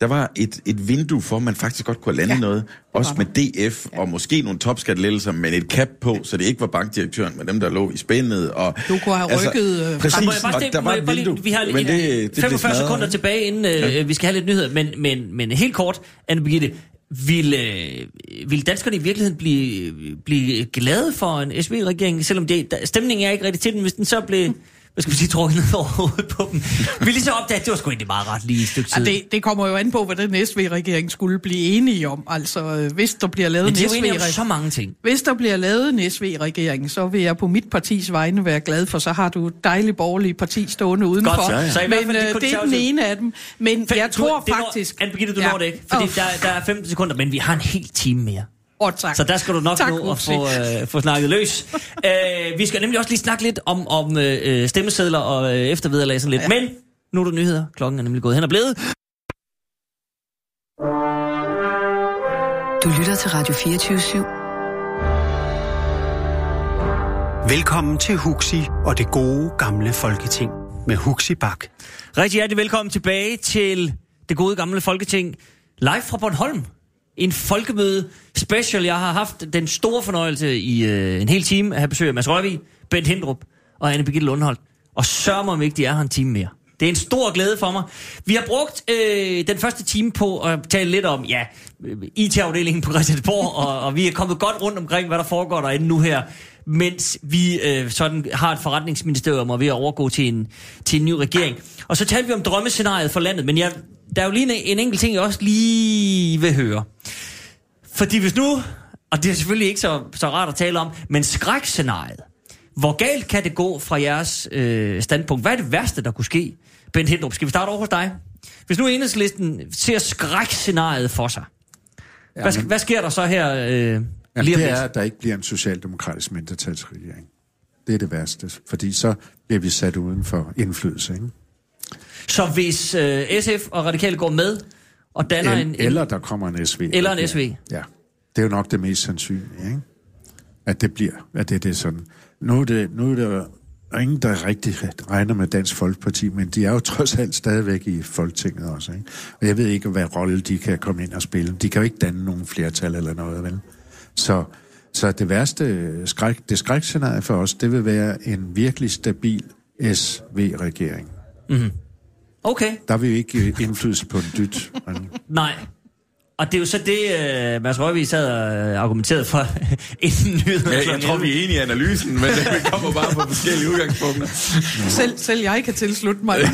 der var et, et vindue for, at man faktisk godt kunne lande Ja, ja, noget. Også med DF, ja. og måske nogle topskattelettelser, men et cap på, så det ikke var bankdirektøren, men dem, der lå i spændet. Og, Du kunne have rykket, øh, præcis, bare og der var et bare lige- vindue. Vi har men lige det, det blev 45 smadret. sekunder tilbage, inden øh, vi skal have lidt nyheder. Men, men, men helt kort, Anne Birgitte, vil, øh, vil danskerne i virkeligheden blive, blive glade for en SV-regering, selvom det, der, stemningen er ikke rigtig til den, hvis den så blev hvad skal vi sige, trukket ned over hovedet på dem. Vi lige så opdaget, at det var sgu egentlig meget ret lige et stykke tid. Ja, det, det kommer jo an på, hvad den SV-regering skulle blive enige om. Altså, øh, hvis der bliver lavet en er SV-regering... så mange ting. Hvis der bliver lavet en SV-regering, så vil jeg på mit partis vegne være glad, for så har du et dejligt borgerligt parti stående udenfor. Godt, ja, ja. så i Men fald de øh, det er den ene af dem. Men Fem- jeg tror det faktisk... Anne Birgitte, du Ja. når det ikke, fordi Åh, der, der er 15 sekunder, men vi har en hel time mere. Åh, tak. Så der skal du nok tak, nå at få, øh, få snakket løs. øh, vi skal nemlig også lige snakke lidt om, om øh, stemmesedler og øh, eftervederlag sådan lidt. Ja. Men nu er der nyheder. Klokken er nemlig gået hen og blevet. Du lytter til Radio 24 /7. Velkommen til Huxi og det gode gamle folketing med Huxi Bak. Rigtig hjertelig velkommen tilbage til det gode gamle Folketing. Live fra Bornholm. En folkemøde special. Jeg har haft den store fornøjelse i øh, en hel time at have besøg af Mads Rørvig, Bent Hindrup og Anne Birgitte Lundholdt. Og sørg mig om ikke, de er her en time mere. Det er en stor glæde for mig. Vi har brugt øh, den første time på at tale lidt om ja, øh, IT-afdelingen på Christiansborg, og, og vi er kommet godt rundt omkring, hvad der foregår derinde nu her, mens vi øh, sådan har et forretningsministerium og er ved at overgå til en, til en ny regering. Og så talte vi om drømmescenariet for landet, men jeg, der er jo lige en, en enkelt ting, jeg også lige vil høre. Fordi hvis nu, og det er selvfølgelig ikke så, så rart at tale om, men skrækscenariet, hvor galt kan det gå fra jeres øh, standpunkt? Hvad er det værste, der kunne ske? Bent Hindrup, skal vi starte over hos dig? Hvis nu enhedslisten ser skrækscenariet for sig, ja, hvad, sk- hvad sker der så her øh, Jamen, det er, at der ikke bliver en socialdemokratisk mindretalsregering. Det er det værste, fordi så bliver vi sat uden for indflydelse. Ikke? Så hvis øh, SF og Radikale går med og danner en, En, eller der kommer en SV. Eller en SV. Ja, det er jo nok det mest sandsynlige, ikke? At det bliver, at det, det er sådan. Nu er, det, nu er der jo ingen, der rigtig regner med Dansk Folkeparti, men de er jo trods alt stadigvæk i Folketinget også, ikke? Og jeg ved ikke, hvad rolle de kan komme ind og spille. De kan jo ikke danne nogen flertal eller noget, vel? Så, så det værste skræk, det skrækscenarie for os, det vil være en virkelig stabil SV-regering. Okay, Der vil vi ikke indflydelse på en dyt. Men nej. Og det er jo så det, øh, Mads Røvig sad og øh, argumenterede for inden nyheder. Ja, jeg tror, vi er enige i analysen, men vi kommer bare på forskellige udgangspunkter. Selv, selv jeg kan tilslutte mig.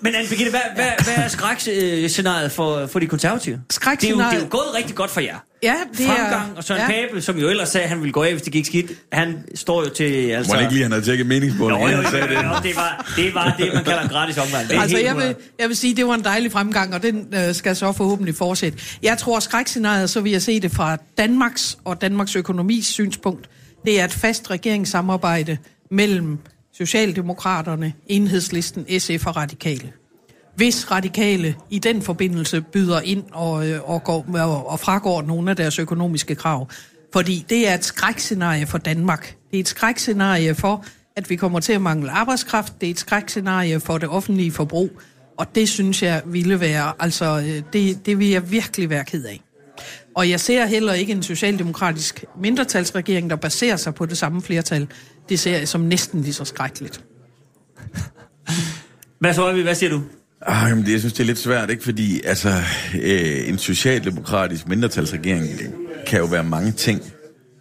Men Anne Birgitte, hvad, hvad, hvad er skrækscenariet for, for de konservative? Det er, jo, Skrækscenariet- det er jo gået rigtig godt for jer. Ja, det Fremgang, og Søren ja. Pape, som jo ellers sagde, at han ville gå af, hvis det gik skidt, han står jo til... Altså, Må ikke lige, han havde tjekket meningsmålet, Jo, jo, jo, han sagde det. jo, det, var, det var det, man kalder en gratis omgang. Det er Altså, helt jeg vil, jeg vil sige, det var en dejlig fremgang, og den øh, skal så forhåbentlig fortsætte. Jeg tror, skrækscenariet, så vil jeg se det fra Danmarks og Danmarks økonomis synspunkt, det er et fast regeringssamarbejde mellem Socialdemokraterne, Enhedslisten, SF og Radikale. Hvis radikale i den forbindelse byder ind og, øh, og, går, og, og fragår nogle af deres økonomiske krav. Fordi det er et skrækscenarie for Danmark. Det er et skrækscenarie for, at vi kommer til at mangle arbejdskraft. Det er et skrækscenarie for det offentlige forbrug. Og det synes jeg ville være, altså øh, det, det vil jeg virkelig være ked af. Og jeg ser heller ikke en socialdemokratisk mindretalsregering, der baserer sig på det samme flertal. Det ser jeg som næsten lige så skrækkeligt. Hvad så, hvad siger du? Ah, jamen, det, jeg synes, det er lidt svært, ikke? Fordi altså, øh, en socialdemokratisk mindretalsregering kan jo være mange ting.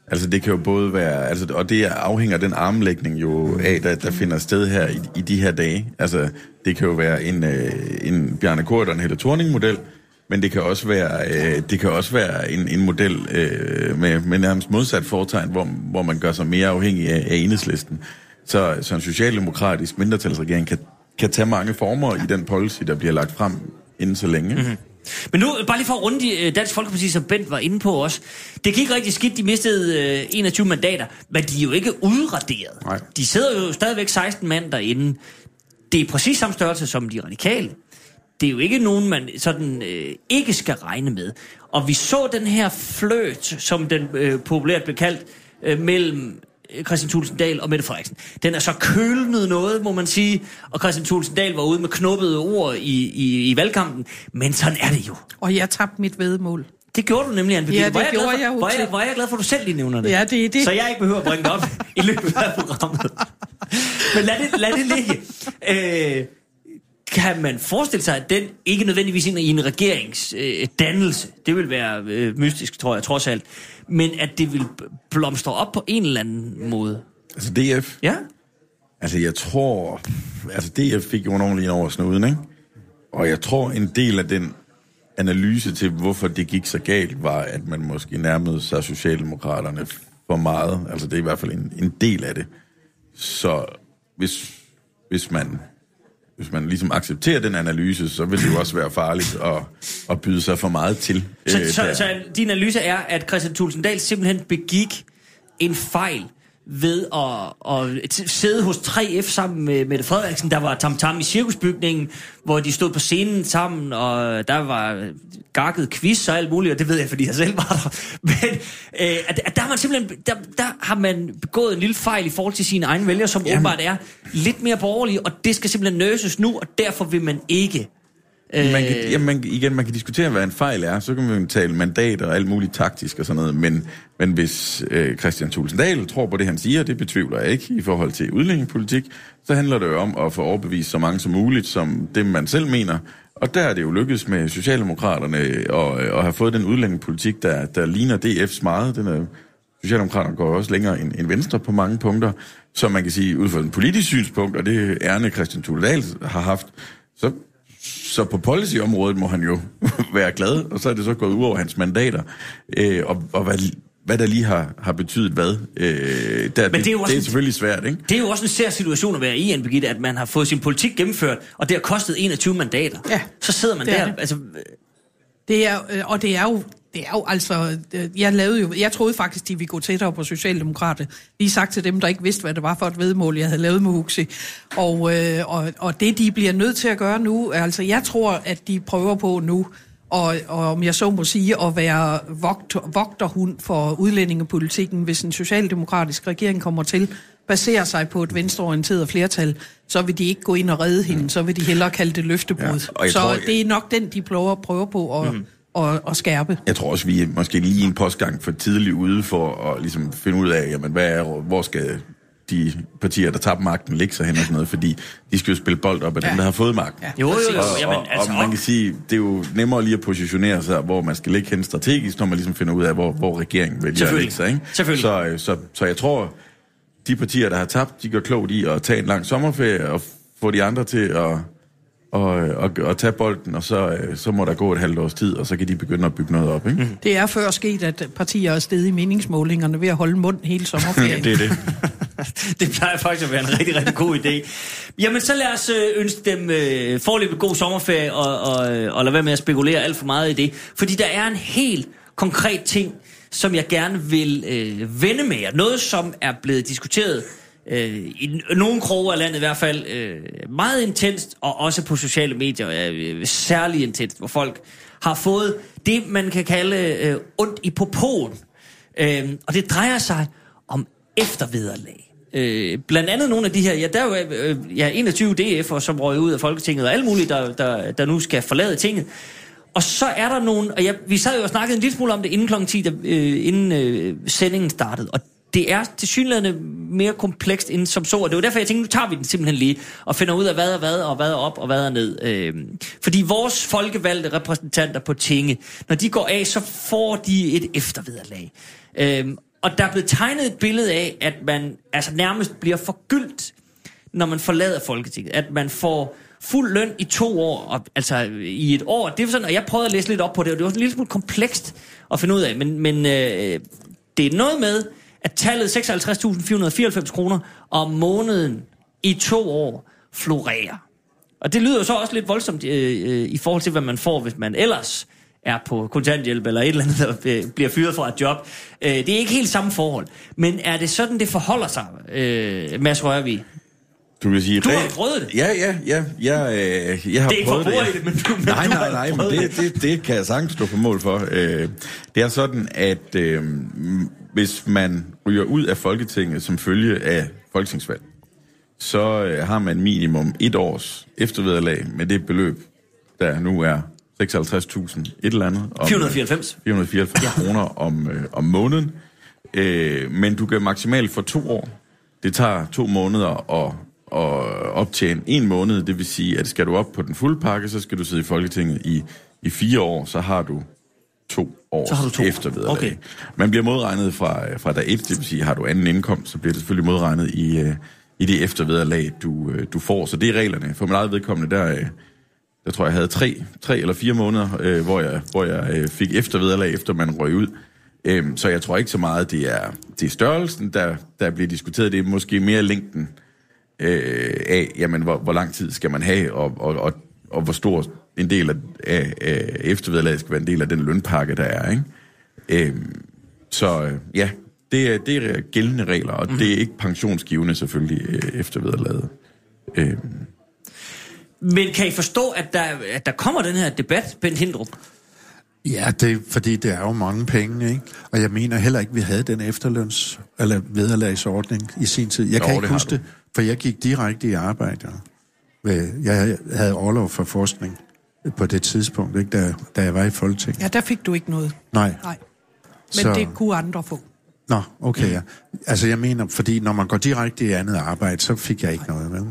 Altså, det kan jo både være... Altså, og det afhænger af den armlægning jo af, der, der finder sted her i, i de her dage. Altså, det kan jo være en, øh, en Bjarne Kort og en Helle Thorning-model, men det kan også være, øh, det kan også være en, en model øh, med, med nærmest modsat foretegn, hvor, hvor man gør sig mere afhængig af, af enhedslisten. Så, så en socialdemokratisk mindretalsregering kan, kan tage mange former i den policy, der bliver lagt frem inden så længe. Mm-hmm. Men nu, bare lige for at runde de, øh, Dansk Folkeparti, som Bent var inde på også. Det gik rigtig skidt, de mistede øh, 21 mandater, men de er jo ikke udraderet. Nej. De sidder jo stadigvæk 16 mand derinde. Det er præcis samme størrelse som de radikale. Det er jo ikke nogen, man sådan øh, ikke skal regne med. Og vi så den her fløt, som den øh, populært blev kaldt, øh, mellem øh, Christian Tulsendal og Mette Frederiksen. Den er så kølnet noget, må man sige, og Christian Tulsendal var ude med knuppede ord i, i, i valgkampen, men sådan er det jo. Og jeg tabte mit vedmål. Det gjorde du nemlig, Anne. Ja, det hvor jeg gjorde for, jeg hvor er, jeg, hvor jeg glad for, at du selv lige nævner det. Ja, det er det. Så jeg ikke behøver at bringe det op i løbet af programmet. Men lad det, lad det ligge. Øh, kan man forestille sig, at den ikke nødvendigvis ind i en regeringsdannelse, øh, det vil være øh, mystisk, tror jeg, trods alt, men at det vil blomstre op på en eller anden måde? Altså DF, Ja? altså jeg tror, altså DF fik jo nogen lige over snuden, ikke? Og jeg tror, en del af den analyse til, hvorfor det gik så galt, var, at man måske nærmede sig Socialdemokraterne for meget. Altså det er i hvert fald en, en del af det. Så hvis, hvis man hvis man ligesom accepterer den analyse, så vil det jo også være farligt at, at byde sig for meget til. Så, øh, så, der. så din analyse er, at Christian Tulsendal simpelthen begik en fejl ved at, at sidde hos 3F sammen med Mette Frederiksen. Der var tam-tam i cirkusbygningen, hvor de stod på scenen sammen, og der var gakket quiz og alt muligt, og det ved jeg, fordi jeg selv var der. Men øh, at, at der, har man simpelthen, der, der har man begået en lille fejl i forhold til sine egne vælgere, som Jamen. åbenbart er lidt mere borgerlige, og det skal simpelthen nøses nu, og derfor vil man ikke Man kan, jamen, man, igen, man kan diskutere, hvad en fejl er. Så kan man tale mandater og alt muligt taktisk og sådan noget. Men, men hvis øh, Christian Tulsendal tror på det, han siger, det betvivler jeg ikke i forhold til udlændingepolitik, så handler det jo om at få overbevist så mange som muligt, som det man selv mener. Og der er det jo lykkedes med Socialdemokraterne at, at have fået den udlændingepolitik, der, der ligner DF's meget. Den er, Socialdemokraterne går også længere end, end Venstre på mange punkter. Så man kan sige, ud fra en politisk synspunkt, og det ærne Christian Tulsendal har haft, så så på policyområdet må han jo være glad, og så er det så gået ud over hans mandater. Øh, og og hvad, hvad der lige har, har betydet hvad, øh, der, det er jo også det er en- selvfølgelig svært, ikke? Det er jo også en sær situation at være i, Anne Birgitte, at man har fået sin politik gennemført, og det har kostet 21 mandater. Ja, Så sidder man det er der, det. altså... Det er, øh, og det er jo, det er jo altså, øh, jeg lavede jo, jeg troede faktisk, de ville gå tættere på Socialdemokrater. Lige sagt til dem, der ikke vidste, hvad det var for et vedmål, jeg havde lavet med Huxi. Og, øh, og, og det, de bliver nødt til at gøre nu, altså jeg tror, at de prøver på nu, og, og om jeg så må sige, at være vogt, vogterhund for udlændingepolitikken, hvis en socialdemokratisk regering kommer til, baserer sig på et venstreorienteret flertal, så vil de ikke gå ind og redde hende, så vil de hellere kalde det løftebrud. Ja, jeg så tror, det er nok den, de prøver, prøver på at, mm. At, at skærpe. Jeg tror også, vi er måske lige en postgang for tidligt ude for at ligesom finde ud af, jamen, hvad er, hvor skal de partier, der tager magten, ligge sig hen og sådan noget, fordi de skal jo spille bold op af ja. Dem, der har fået magten. Ja. Jo, jo, jo. Og, Jamen, og, altså, og man kan sige, det er jo nemmere lige at positionere sig, hvor man skal ligge hen strategisk, når man ligesom finder ud af, hvor, hvor regeringen vælger at ligge sig. Ikke? Selvfølgelig. Så, øh, så, så jeg tror, de partier, der har tabt, de gør klogt i at tage en lang sommerferie og få de andre til at, og, og, og tage bolden, og så, øh, så må der gå et halvt års tid, og så kan de begynde at bygge noget op. Ikke? Mm. Det er før sket, at partier er steget i meningsmålingerne ved at holde mund hele sommerferien. Det er det. det plejer faktisk at være en rigtig, rigtig god idé. Jamen, så lad os øh, ønske dem øh, forløbet god sommerferie, og, og, øh, og lade være med at spekulere alt for meget i det. Fordi der er en helt konkret ting, som jeg gerne vil øh, vende med jer. Noget, som er blevet diskuteret øh, i nogle kroge af landet i hvert fald øh, meget intenst, og også på sociale medier øh, særlig intenst, hvor folk har fået det, man kan kalde øh, ondt i popoen. Øh, og det drejer sig om eftervederlag. Øh, blandt andet nogle af de her, ja, der er jo øh, ja, 21 DF'er, som røg ud af Folketinget, og alle mulige, der, der, der nu skal forlade tinget. Og så er der nogen, og ja, vi sad jo og snakkede en lille smule om det inden kl. 10, da, øh, inden øh, sendingen startede, og det er til synligheden mere komplekst end som så, og det var derfor, jeg tænkte, nu tager vi den simpelthen lige, og finder ud af, hvad er hvad, og hvad er op, og hvad er ned. Øh, fordi vores folkevalgte repræsentanter på tinge, når de går af, så får de et eftervederlag. Øh, og der er blevet tegnet et billede af, at man altså nærmest bliver forgyldt, når man forlader Folketinget. At man får fuld løn i to år, og, altså i et år. Det er sådan, og jeg prøvede at læse lidt op på det, og det var sådan en lille smule komplekst at finde ud af. Men, men øh, det er noget med, at tallet 56.494 kroner om måneden i to år florerer. Og det lyder jo så også lidt voldsomt øh, øh, i forhold til, hvad man får, hvis man ellers er på kontanthjælp eller et eller andet, der øh, bliver fyret fra et job. Øh, det er ikke helt samme forhold. Men er det sådan, det forholder sig, øh, Mads Rørvig? Du vil sige... Du har prøvet det. Ja, ja, ja. Jeg, øh, jeg har Det er ikke prøvet ja. i det, men du- men nej, du nej, nej, men det, det, det kan jeg sagtens stå på mål for. Øh, det er sådan, at øh, hvis man ryger ud af Folketinget som følge af folketingsvalg, så øh, har man minimum et års eftervederlag med det beløb, der nu er 56.000 et eller andet. Om, 494. 494 ja. kroner om, øh, om måneden. Øh, men du kan maksimalt for to år. Det tager to måneder at, at optjene en måned. Det vil sige, at skal du op på den fulde pakke, så skal du sidde i Folketinget i, i fire år. Så har du to års Så har du to. eftervederlag. Okay. Man bliver modregnet fra, fra dag et, det vil sige, har du anden indkomst, så bliver det selvfølgelig modregnet i, øh, i det eftervederlag, du, øh, du får. Så det er reglerne. For mit eget vedkommende, der, øh, der tror jeg, jeg havde tre, tre eller fire måneder, hvor jeg, hvor jeg fik eftervederlag, efter man røg ud. Øhm, så jeg tror ikke så meget, det er, det er størrelsen, der, der bliver diskuteret. Det er måske mere længden øh, af, jamen, hvor, hvor lang tid skal man have, og, og, og, og hvor stor en del af, af, af eftervederlaget skal være en del af den lønpakke, der er. Ikke? Øhm, så øh, ja, det er, det er gældende regler, og mm. det er ikke pensionsgivende selvfølgelig øh, eftervederlaget. Øhm, Men kan I forstå, at der, at der kommer den her debat, Bent Hindrup? Ja, det fordi det er jo mange penge, ikke? Og jeg mener heller ikke, vi havde den efterløns- eller vederlagsordning i sin tid. Jeg Jo, kan ikke huske det, for jeg gik direkte i arbejde. Jeg havde overlov for forskning på det tidspunkt, ikke? Da, da jeg var i Folketinget. Ja, der fik du ikke noget. Nej. Nej. Men Så- det kunne andre få. Nå, okay, ja. Altså, jeg mener, fordi når man går direkte i andet arbejde, så fik jeg ikke noget, vel?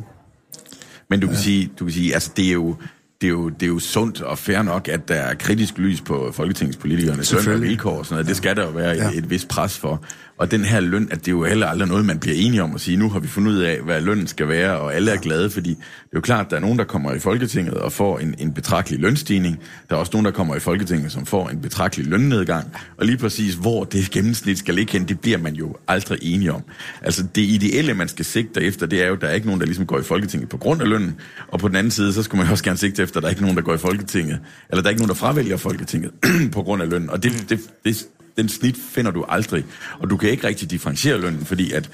Men du kan, sige, du kan sige, altså det er jo, det er, jo, det er jo sundt og fair nok, at der er kritisk lys på folketingspolitikernes løn og vilkår og sådan noget. Det skal der jo være Ja. et, et vist pres for. Og den her løn, at det er jo heller aldrig noget, man bliver enige om at sige, nu har vi fundet ud af, hvad lønnen skal være, og alle er glade, fordi det er jo klart, at der er nogen, der kommer i Folketinget og får en, en betragtelig lønstigning. Der er også nogen, der kommer i Folketinget, som får en betragtelig lønnedgang. Og lige præcis, hvor det gennemsnit skal ligge hen, det bliver man jo aldrig enige om. Altså det ideelle, man skal sigte efter, det er jo, at der er ikke nogen, der ligesom går i Folketinget på grund af lønnen. Og på den anden side, så skal man jo også gerne sigte efter, at der er ikke nogen, der går i Folketinget. Eller der er ikke nogen, der fravælger Folketinget på grund af lønnen. Og det, det, det, den snit finder du aldrig. Og du kan ikke rigtig differentiere lønnen, fordi at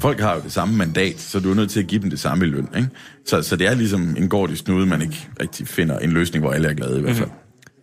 folk har jo det samme mandat, så du er nødt til at give dem det samme i løn. Ikke? Så, så det er ligesom en gård i snude, man ikke rigtig finder en løsning, hvor alle er glade i hvert fald.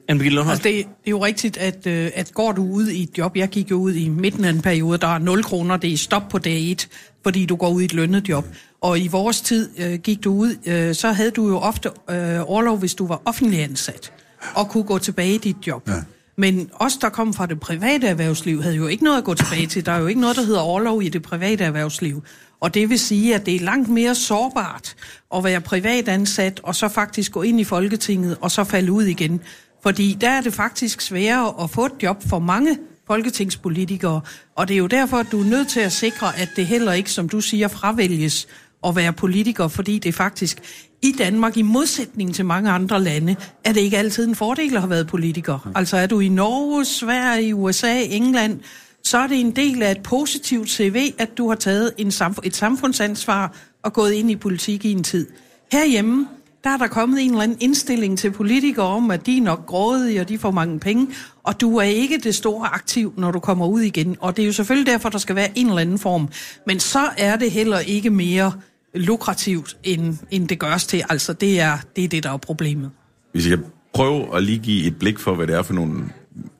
Lundholm? Altså, det, det er jo rigtigt, at, øh, at går du ud i et job, jeg gik jo ud i midten af en periode, der er 0 kroner, det er stop på dag 1, fordi du går ud i et lønnet job. Og i vores tid øh, gik du ud, øh, så havde du jo ofte øh, overlov, hvis du var offentlig ansat, og kunne gå tilbage i dit job. Ja. Men os, der kom fra det private erhvervsliv, havde jo ikke noget at gå tilbage til. Der er jo ikke noget, der hedder overlov i det private erhvervsliv. Og det vil sige, at det er langt mere sårbart at være privatansat, og så faktisk gå ind i Folketinget, og så falde ud igen. Fordi der er det faktisk sværere at få et job for mange folketingspolitikere. Og det er jo derfor, at du er nødt til at sikre, at det heller ikke, som du siger, fravælges at være politiker, fordi det faktisk i Danmark, i modsætning til mange andre lande, er det ikke altid en fordel at have været politiker. Altså er du i Norge, Sverige, USA, England, så er det en del af et positivt CV, at du har taget en samf- et samfundsansvar og gået ind i politik i en tid. Herhjemme, der er der kommet en eller anden indstilling til politikere om, at de er nok grådige, og de får mange penge, og du er ikke det store aktiv, når du kommer ud igen. Og det er jo selvfølgelig derfor, der skal være en eller anden form. Men så er det heller ikke mere lukrativt, end, end det gørs til. Altså, det er, det er det, der er problemet. Hvis jeg kan prøve at lige give et blik for, hvad det er for nogle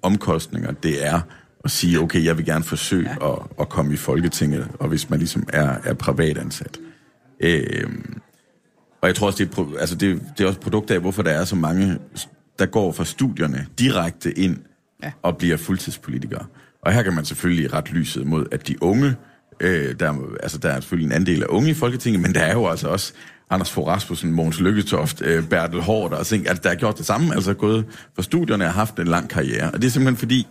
omkostninger, det er at sige, okay, jeg vil gerne forsøge ja. at, at komme i Folketinget, og hvis man ligesom er, er privatansat. Øhm, og jeg tror også, det er, altså det, det er også et produkt af, hvorfor der er så mange, der går fra studierne direkte ind ja. og bliver fuldtidspolitikere. Og her kan man selvfølgelig ret lyset mod, at de unge, øh, der, altså der er selvfølgelig en andel af unge i Folketinget, men der er jo altså også Anders Fogh Rasmussen, Mogens Lykketoft, øh, Bertel Hård og ting, altså der har gjort det samme, altså gået fra studierne og haft en lang karriere. Og det er simpelthen fordi,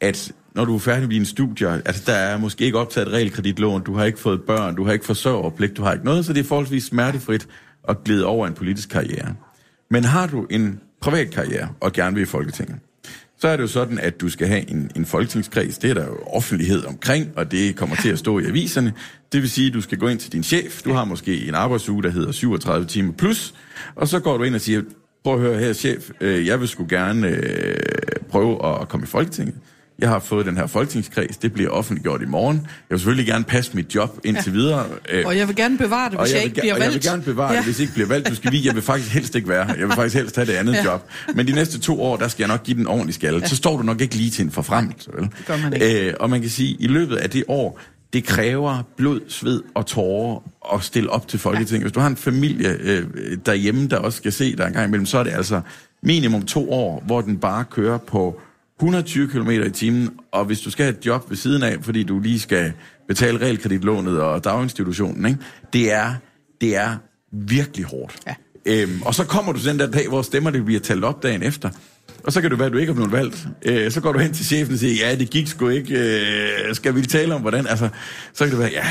at når du er færdig med dine studier, altså der er måske ikke optaget et realkreditlån, du har ikke fået børn, du har ikke forsørgerpligt, du har ikke noget, så det er forholdsvis smertefrit at glide over en politisk karriere. Men har du en privat karriere og gerne vil i Folketinget, så er det jo sådan, at du skal have en, en folketingskreds. Det er der jo offentlighed omkring, og det kommer til at stå i aviserne. Det vil sige, at du skal gå ind til din chef. Du har måske en arbejdsuge, der hedder 37 timer plus, og så går du ind og siger, prøv at høre her, chef, øh, jeg vil sgu gerne øh, prøve at, at komme i Folketinget jeg har fået den her folketingskreds, det bliver offentliggjort i morgen. Jeg vil selvfølgelig gerne passe mit job indtil ja. videre. Øh, Og jeg vil gerne bevare det, og hvis jeg, jeg, ikke bliver og valgt. jeg vil gerne bevare ja. Det, hvis jeg ikke bliver valgt. Du skal vide, jeg vil faktisk helst ikke være her. Jeg vil faktisk helst have det andet Ja. job. Men de næste to år, der skal jeg nok give den ordentlig skalle. Ja. Så står du nok ikke lige til en forfremmelse. Vel? det man ikke. Øh, og man kan sige, at i løbet af det år, det kræver blod, sved og tårer at stille op til Folketinget. Ja. Hvis du har en familie øh, derhjemme, der også skal se dig en gang imellem, så er det altså minimum to år, hvor den bare kører på 120 km i timen, og hvis du skal have et job ved siden af, fordi du lige skal betale realkreditlånet og daginstitutionen, ikke? Det, er, det er virkelig hårdt. Ja. Øhm, og så kommer du den der dag, hvor stemmer det bliver talt op dagen efter. Og så kan det være, at du ikke er blevet valgt. Øh, så går du hen til chefen og siger, ja, det gik sgu ikke. Øh, skal vi tale om, hvordan? Altså, så kan det være, ja,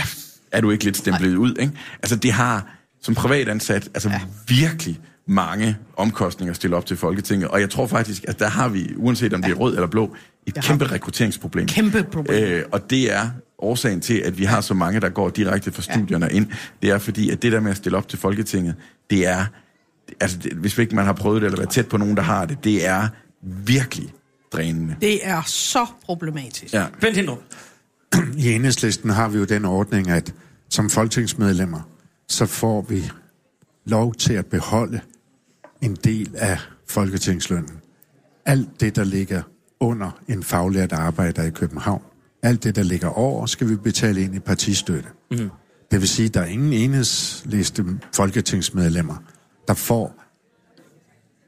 er du ikke lidt stemplet ud? Ikke? Altså, det har som privatansat altså, ja. virkelig mange omkostninger at stille op til Folketinget. Og jeg tror faktisk, at der har vi, uanset om det er rød eller blå, et Jeg har- kæmpe rekrutteringsproblem. Kæmpe problem. Øh, og det er årsagen til, at vi har så mange, der går direkte fra studierne ind. Det er fordi, at det der med at stille op til Folketinget, det er, altså det, hvis ikke man har prøvet det, eller været tæt på nogen, der har det, det er virkelig drænende. Det er så problematisk. Ja. Bent Hindrup. I enhedslisten har vi jo den ordning, at som folketingsmedlemmer, så får vi lov til at beholde en del af folketingslønnen. Alt det, der ligger under en faglært arbejder i København, alt det, der ligger over, skal vi betale ind i partistøtte. Mm. Det vil sige, at der er ingen enhedsliste folketingsmedlemmer, der får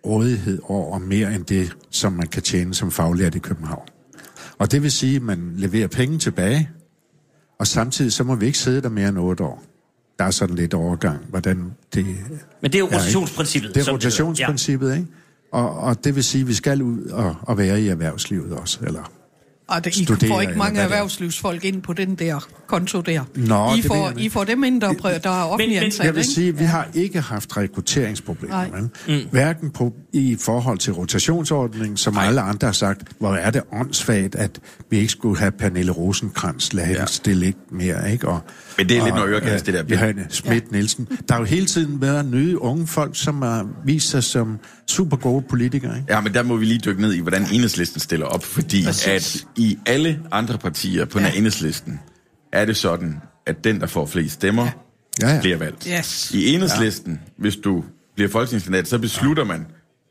rådighed over mere end det, som man kan tjene som faglært i København. Og det vil sige, at man leverer penge tilbage, og samtidig så må vi ikke sidde der mere end otte år. Der er sådan lidt overgang, hvordan det... Men det er jo ikke? rotationsprincippet. Det er som hedder. rotationsprincippet, ikke? Og, og det vil sige, at vi skal ud og, og være i erhvervslivet også, eller... Og det, I Studere, får ikke mange det er. erhvervsfolk ind på den der konto der. Nå, I, det får, I ikke. får dem ind, der, prø- der er offentlig men- ansat, Jeg vil ikke? sige, at vi har ikke haft rekrutteringsproblemer. Nej. vel? Hverken på, i forhold til rotationsordningen, som alle andre har sagt, hvor er det åndssvagt, at vi ikke skulle have Pernille Rosenkrantz, lad hende Ja. stille lidt mere. Ikke? Og, Men det er lidt og, noget øregas, det der. øh, Johanne Schmidt Nielsen. Der har jo hele tiden været nye unge folk, som har vist sig som super gode politikere. Ikke? Ja, men der må vi lige dykke ned i, hvordan enhedslisten stiller op, fordi Præcis. at i alle andre partier på den her enhedslisten, er det sådan, at den, der får flest stemmer, Ja, ja. bliver valgt. Yes. I enhedslisten, hvis du bliver folketingskandidat, så beslutter man,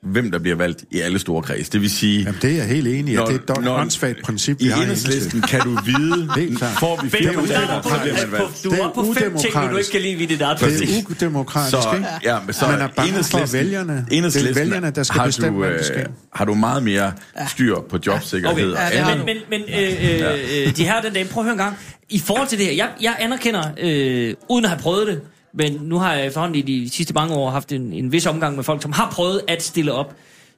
hvem der bliver valgt i alle store kreds. Det vil sige... Jamen, det er jeg helt enig i, at det er et åndssvagt princip, vi I har i enhedslisten kan du vide, Helt klart. får vi fire du mandater, så bliver man valgt. du Det er er på fem ting, du ikke udemokratisk. kan lide ved dit eget Det er udemokratisk, Så, ikke? ja, men så Man er bange for enhedslisten- vælgerne. Det er vælgerne, der skal har bestemme, du, hvad der sker. øh, Har du meget mere styr på jobsikkerhed Okay, og det andet? men, men, men øh, øh, de her den dag, prøv at høre en gang. I forhold til det her, jeg, jeg anerkender, øh, uden at have prøvet det, men nu har jeg efterhånden i de sidste mange år haft en, en vis omgang med folk, som har prøvet at stille op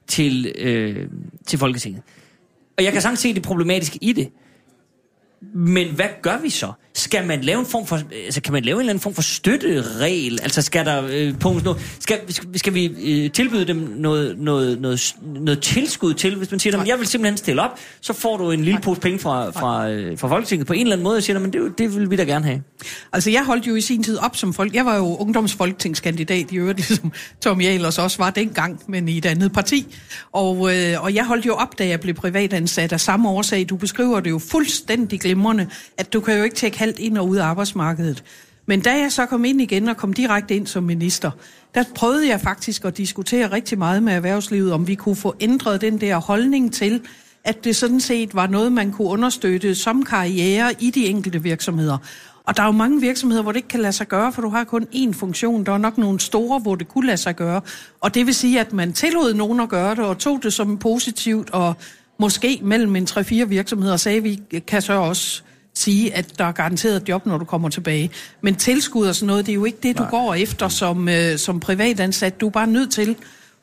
til, øh, til Folketinget. Og jeg kan sagtens se det problematiske i det. Men hvad gør vi så? Skal man lave en form for, altså kan man lave en eller anden form for støtteregel? Altså skal der øh, punkt noget, skal, skal, skal vi øh, tilbyde dem noget, noget, noget, noget tilskud til, hvis man siger, at jeg vil simpelthen stille op, så får du en lille pose penge fra, fra, øh, fra Folketinget på en eller anden måde, og siger, men det, det vil vi da gerne have. Altså, jeg holdt jo i sin tid op som folk. Jeg var jo ungdomsfolketingskandidat i øvrigt, ligesom Tom Jalers også var dengang, men i et andet parti. Og, øh, og jeg holdt jo op, da jeg blev privatansat af samme årsag. Du beskriver det jo fuldstændig glimrende, at du kan jo ikke tjekke halvt ind og ud af arbejdsmarkedet. Men da jeg så kom ind igen og kom direkte ind som minister, der prøvede jeg faktisk at diskutere rigtig meget med erhvervslivet, om vi kunne få ændret den der holdning til, at det sådan set var noget, man kunne understøtte som karriere i de enkelte virksomheder. Og der er jo mange virksomheder, hvor det ikke kan lade sig gøre, for du har kun én funktion. Der er nok nogle store, hvor det kunne lade sig gøre. Og det vil sige, at man tillod nogen at gøre det, og tog det som positivt, og måske mellem en 3-4 virksomheder sagde, vi kan så også sige, at der er garanteret et job, når du kommer tilbage. Men tilskud og sådan noget, det er jo ikke det, du går efter som, øh, som privatansat. Du er bare nødt til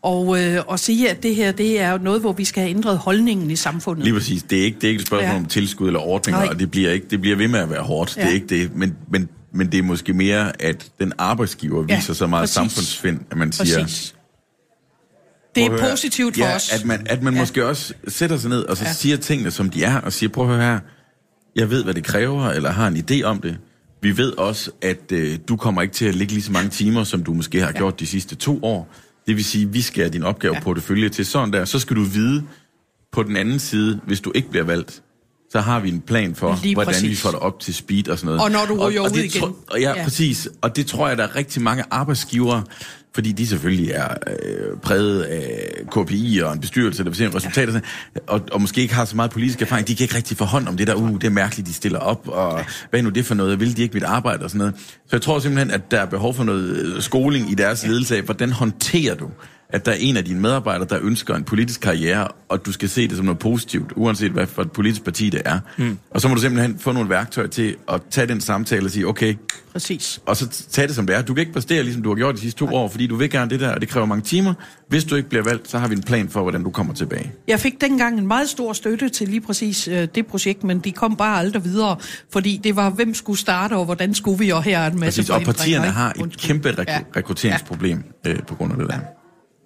og, øh, og sige, at det her det er noget, hvor vi skal have ændret holdningen i samfundet. Lige præcis. Det er ikke, det er ikke et spørgsmål Ja. om tilskud eller ordninger, Nej. og det bliver, ikke, det bliver ved med at være hårdt. Ja. Det er ikke det. Men, men, men det er måske mere, at den arbejdsgiver Ja, viser så meget præcis. samfundsfind, at man siger... Præcis. Det er høre. positivt for ja, os. At man, at man ja. måske også sætter sig ned og så. Ja. siger tingene, som de er, og siger, prøv at høre her, jeg ved, hvad det kræver, eller har en idé om det. Vi ved også, at øh, du kommer ikke til at ligge lige så mange timer, som du måske har ja. gjort de sidste to år. Det vil sige, vi skærer din opgave ja. Ja. portefølje til sådan der. Så skal du vide på den anden side, hvis du ikke bliver valgt, så har vi en plan for, Lige hvordan vi får det op til speed og sådan noget. Og når du ryger og ud det igen. Tro, og Ja. ja, præcis. Og det tror jeg, der er rigtig mange arbejdsgivere, fordi de selvfølgelig er øh, præget af KPI og en bestyrelse, der vil se en resultat, og, sådan, og, og måske ikke har så meget politisk erfaring, de kan ikke rigtig få hånd om det der, uh, det er mærkeligt, de stiller op, og hvad er nu det for noget, vil de ikke mit arbejde og sådan noget. Så jeg tror simpelthen, at der er behov for noget øh, skoling i deres ledelse af, hvordan håndterer du at der er en af dine medarbejdere, der ønsker en politisk karriere, og du skal se det som noget positivt, uanset hvad for et politisk parti det er. Mm. Og så må du simpelthen få nogle værktøjer til at tage den samtale og sige, okay, Præcis. og så tage det som det er. Du kan ikke præstere, ligesom du har gjort de sidste to år, fordi du vil gerne det der, og det kræver mange timer. Hvis du ikke bliver valgt, så har vi en plan for, hvordan du kommer tilbage. Jeg fik dengang en meget stor støtte til lige præcis øh, det projekt, men de kom bare aldrig videre, fordi det var, hvem skulle starte, og hvordan skulle vi, og her er en masse Præcis. Og partierne har et kæmpe rek- Ja. rekrutteringsproblem øh, på grund af det der.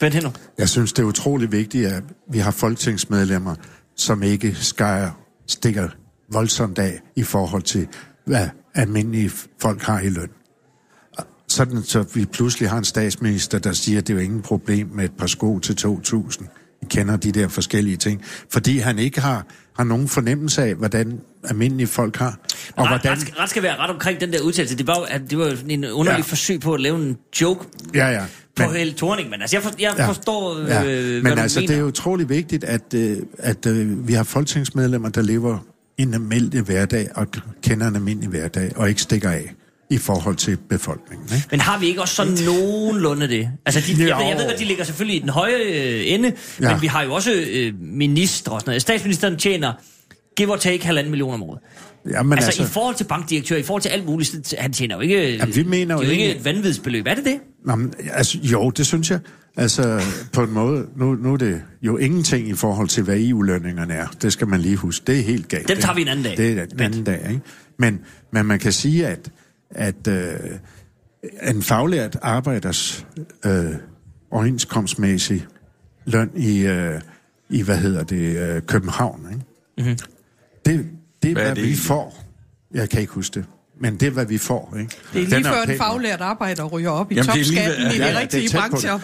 Bent Henno. Jeg synes, det er utrolig vigtigt, at vi har folketingsmedlemmer, som ikke skærer, stikker voldsomt af i forhold til, hvad almindelige folk har i løn. Sådan, så vi pludselig har en statsminister, der siger, at det er jo ingen problem med et par sko til 2.000. Kender de der forskellige ting. Fordi han ikke har, har nogen fornemmelse af, hvordan almindelige folk har. Og ret, hvordan, ret, skal, ret skal være ret omkring den der udtalelse. Det var det var en underlig Ja. forsøg på at lave en joke ja, ja. på Men- Helle Thorning, men altså, jeg, for, jeg Ja. forstår, Ja. øh, Men altså, mener. det er utrolig vigtigt, at, øh, at øh, vi har folketingsmedlemmer, der lever en almindelig hverdag og kender en almindelig hverdag og ikke stikker af i forhold til befolkningen. Ikke? Men har vi ikke også sådan nogenlunde det? Altså, de, jeg, jeg ved godt, de ligger selvfølgelig i den høje øh, ende, ja. Men vi har jo også øh, ministre og sådan noget. Statsministeren tjener give or take halvanden million om året. Jamen, Altså, altså, i forhold til bankdirektør, i forhold til alt muligt, han tjener jo ikke, Jamen, vi mener jo det er jo ikke et vanvidsbeløb. Er det det? Nå, men, altså, jo, det synes jeg. Altså, på en måde, nu, nu er det jo ingenting i forhold til, hvad EU-lønningerne er. Det skal man lige huske. Det er helt galt. Dem tager vi en anden dag. Det er en anden dag, ikke? Men, men man kan sige, at, at øh, en faglært arbejders øh, overenskomstmæssig løn i, øh, i hvad hedder det, øh, København, ikke? Mm-hmm. Det, det er, Hvad hvad, er det vi egentlig? får. Jeg kan ikke huske det. Men det er, hvad vi får, ikke? Det er Den lige før pæn en faglært arbejder ryger op i Jamen, det er lige topskatten i ja, de ja, rigtige tæt på brancher.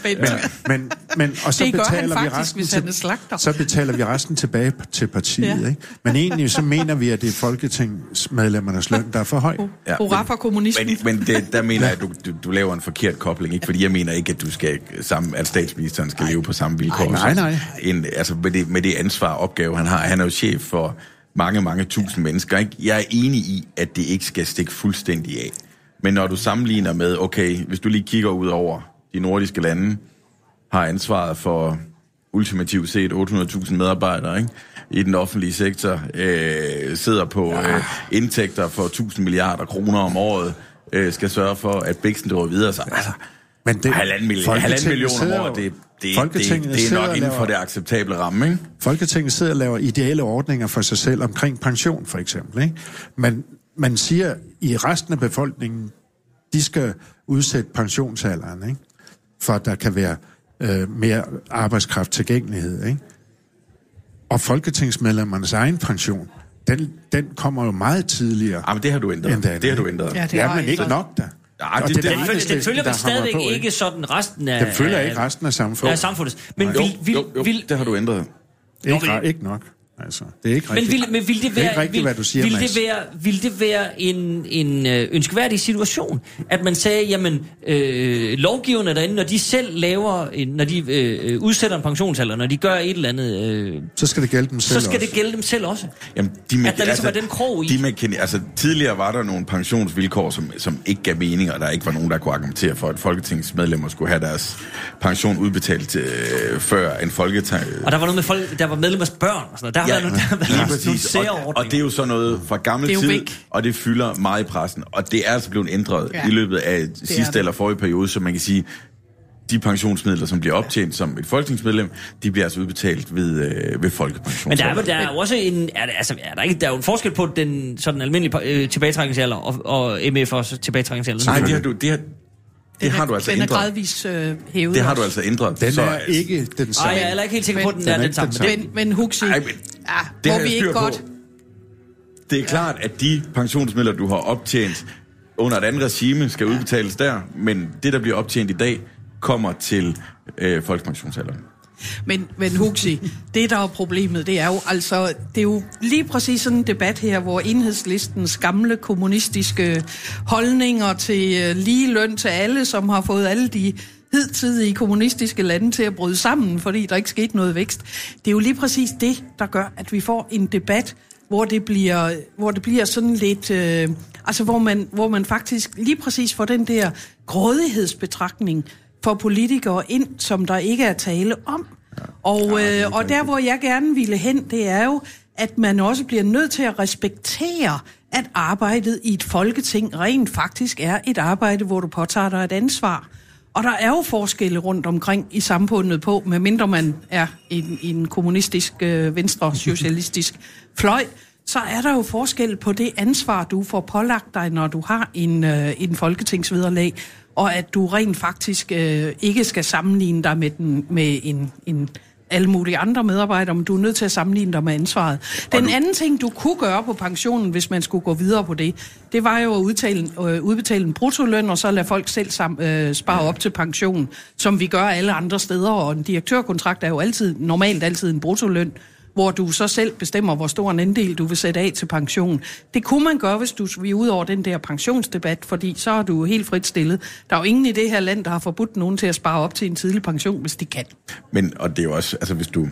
Men, men, men, og så Det gør han betaler vi faktisk, resten hvis til, han er slagter. Så betaler vi resten tilbage til partiet, Ja. ja. ikke? Men egentlig så mener vi, at det er folketingsmedlemmernes løn, der er for høj. Ja, Hurra for kommunismen. Men, men det, der mener jeg, at du, du, du laver en forkert kobling, ikke? Fordi jeg mener ikke, at du skal sammen, at statsministeren skal leve på samme vilkår. Nej, nej, nej. En, altså med det, med det ansvar og opgave, han har. Han er jo chef for mange, mange tusind mennesker. Ikke? Jeg er enig i, at det ikke skal stikke fuldstændig af. Men når du sammenligner med, okay, hvis du lige kigger ud over de nordiske lande, har ansvaret for ultimativt set 800.000 medarbejdere ikke? i den offentlige sektor, øh, sidder på øh, indtægter for 1000 milliarder kroner om året, øh, skal sørge for, at Bixen drøber videre. Så, altså, Men det, halvanden million, halvanden million om året, det, det, det, Folketinget det er sidder nok inden for det acceptable ramme, ikke? Folketinget sidder og laver ideelle ordninger for sig selv omkring pension, for eksempel. Ikke? Men man siger, i resten af befolkningen, de skal udsætte pensionsalderen, ikke? for at der kan være øh, mere arbejdskraft tilgængelighed. Ikke? Og folketingsmedlemmernes egen pension, den, den kommer jo meget tidligere. Ah, men det har du ændret. end det andet, Det har du ændret. Ja, det Ja, har men ikke nok da. Nej, Og det- er det- Den, følger, den følger vel stadigvæk på, ikke sådan resten af... Den følger ikke resten af samfundet. af samfundet. Men Jo, vil, vil, jo, jo, vil, det har du ændret. Ikke, ikke nok. Altså, det er ikke Men rigtigt. vil, men vil det det er være, ikke rigtigt, vil, hvad du siger, vil det være, vil det være en, en øh, ønskværdig situation, at man sagde, jamen, øh, lovgiverne derinde, når de selv laver, en, når de øh, udsætter en pensionsalder, når de gør et eller andet, øh, Så skal det gælde dem selv så skal også. det gælde dem selv også. Jamen, de At der ligesom er den krog i. De mekani- altså, tidligere var der nogle pensionsvilkår, som, som ikke gav mening, og der ikke var nogen, der kunne argumentere for, at folketingsmedlemmer skulle have deres pension udbetalt øh, før en folketing. Og der var noget med folk, der var medlemmers børn og sådan noget. Der har været, nogle- der har været lige nogle præcis. Og, særordninger. og det er jo sådan noget fra gammel tid, væk. og det fylder meget i pressen. Og det er altså blevet ændret Ja. i løbet af sidste det. eller forrige periode, så man kan sige, de pensionsmidler, som bliver optjent som et folketingsmedlem, de bliver altså udbetalt ved, øh, ved folkepension. Men der er, der er jo også en, er der, altså, er der, ikke, der er jo en forskel på den sådan almindelige øh, tilbagetrækningsalder og, og MF's tilbagetrækningsalder. Nej, det har du, det har, det har er- du altså Den er ændret. gradvist øh, hævet Det har du altså ændret. Den så, er ikke den Ej, samme. jeg er heller ikke helt sikker på, at den, Den er den samme. Men, men Huxi, Ej, men ja, det må har vi ikke på. godt... Det er klart, at de pensionsmidler, du har optjent under et andet regime, skal udbetales der, men det, der bliver optjent i dag, kommer til øh, folkepensionsalderen. Men, men Huxi, det der er problemet, det er jo altså, det er jo lige præcis sådan en debat her, hvor enhedslistens gamle kommunistiske holdninger til øh, lige løn til alle, som har fået alle de hidtidige kommunistiske lande til at bryde sammen, fordi der ikke skete noget vækst. Det er jo lige præcis det, der gør, at vi får en debat, hvor det bliver, hvor det bliver sådan lidt... Øh, altså, hvor man, hvor man faktisk lige præcis får den der grådighedsbetragtning for politikere ind, som der ikke er tale om. Og, øh, og der, hvor jeg gerne ville hen, det er jo, at man også bliver nødt til at respektere, at arbejdet i et folketing rent faktisk er et arbejde, hvor du påtager dig et ansvar. Og der er jo forskelle rundt omkring i samfundet på, medmindre man er i en, en kommunistisk, øh, venstre-socialistisk fløj, så er der jo forskel på det ansvar, du får pålagt dig, når du har en, øh, en folketingsvederlag, og at du rent faktisk øh, ikke skal sammenligne dig med, den, med en, en alle mulige andre medarbejdere, men du er nødt til at sammenligne dig med ansvaret. Den anden ting, du kunne gøre på pensionen, hvis man skulle gå videre på det, det var jo at udtale, øh, udbetale en bruttoløn, og så lade folk selv sam, øh, spare op til pension, som vi gør alle andre steder, og en direktørkontrakt er jo altid, normalt altid en bruttoløn hvor du så selv bestemmer, hvor stor en andel du vil sætte af til pension. Det kunne man gøre, hvis du vi ud over den der pensionsdebat, fordi så er du helt frit stillet. Der er jo ingen i det her land, der har forbudt nogen til at spare op til en tidlig pension, hvis de kan. Men, og det er jo også, altså hvis du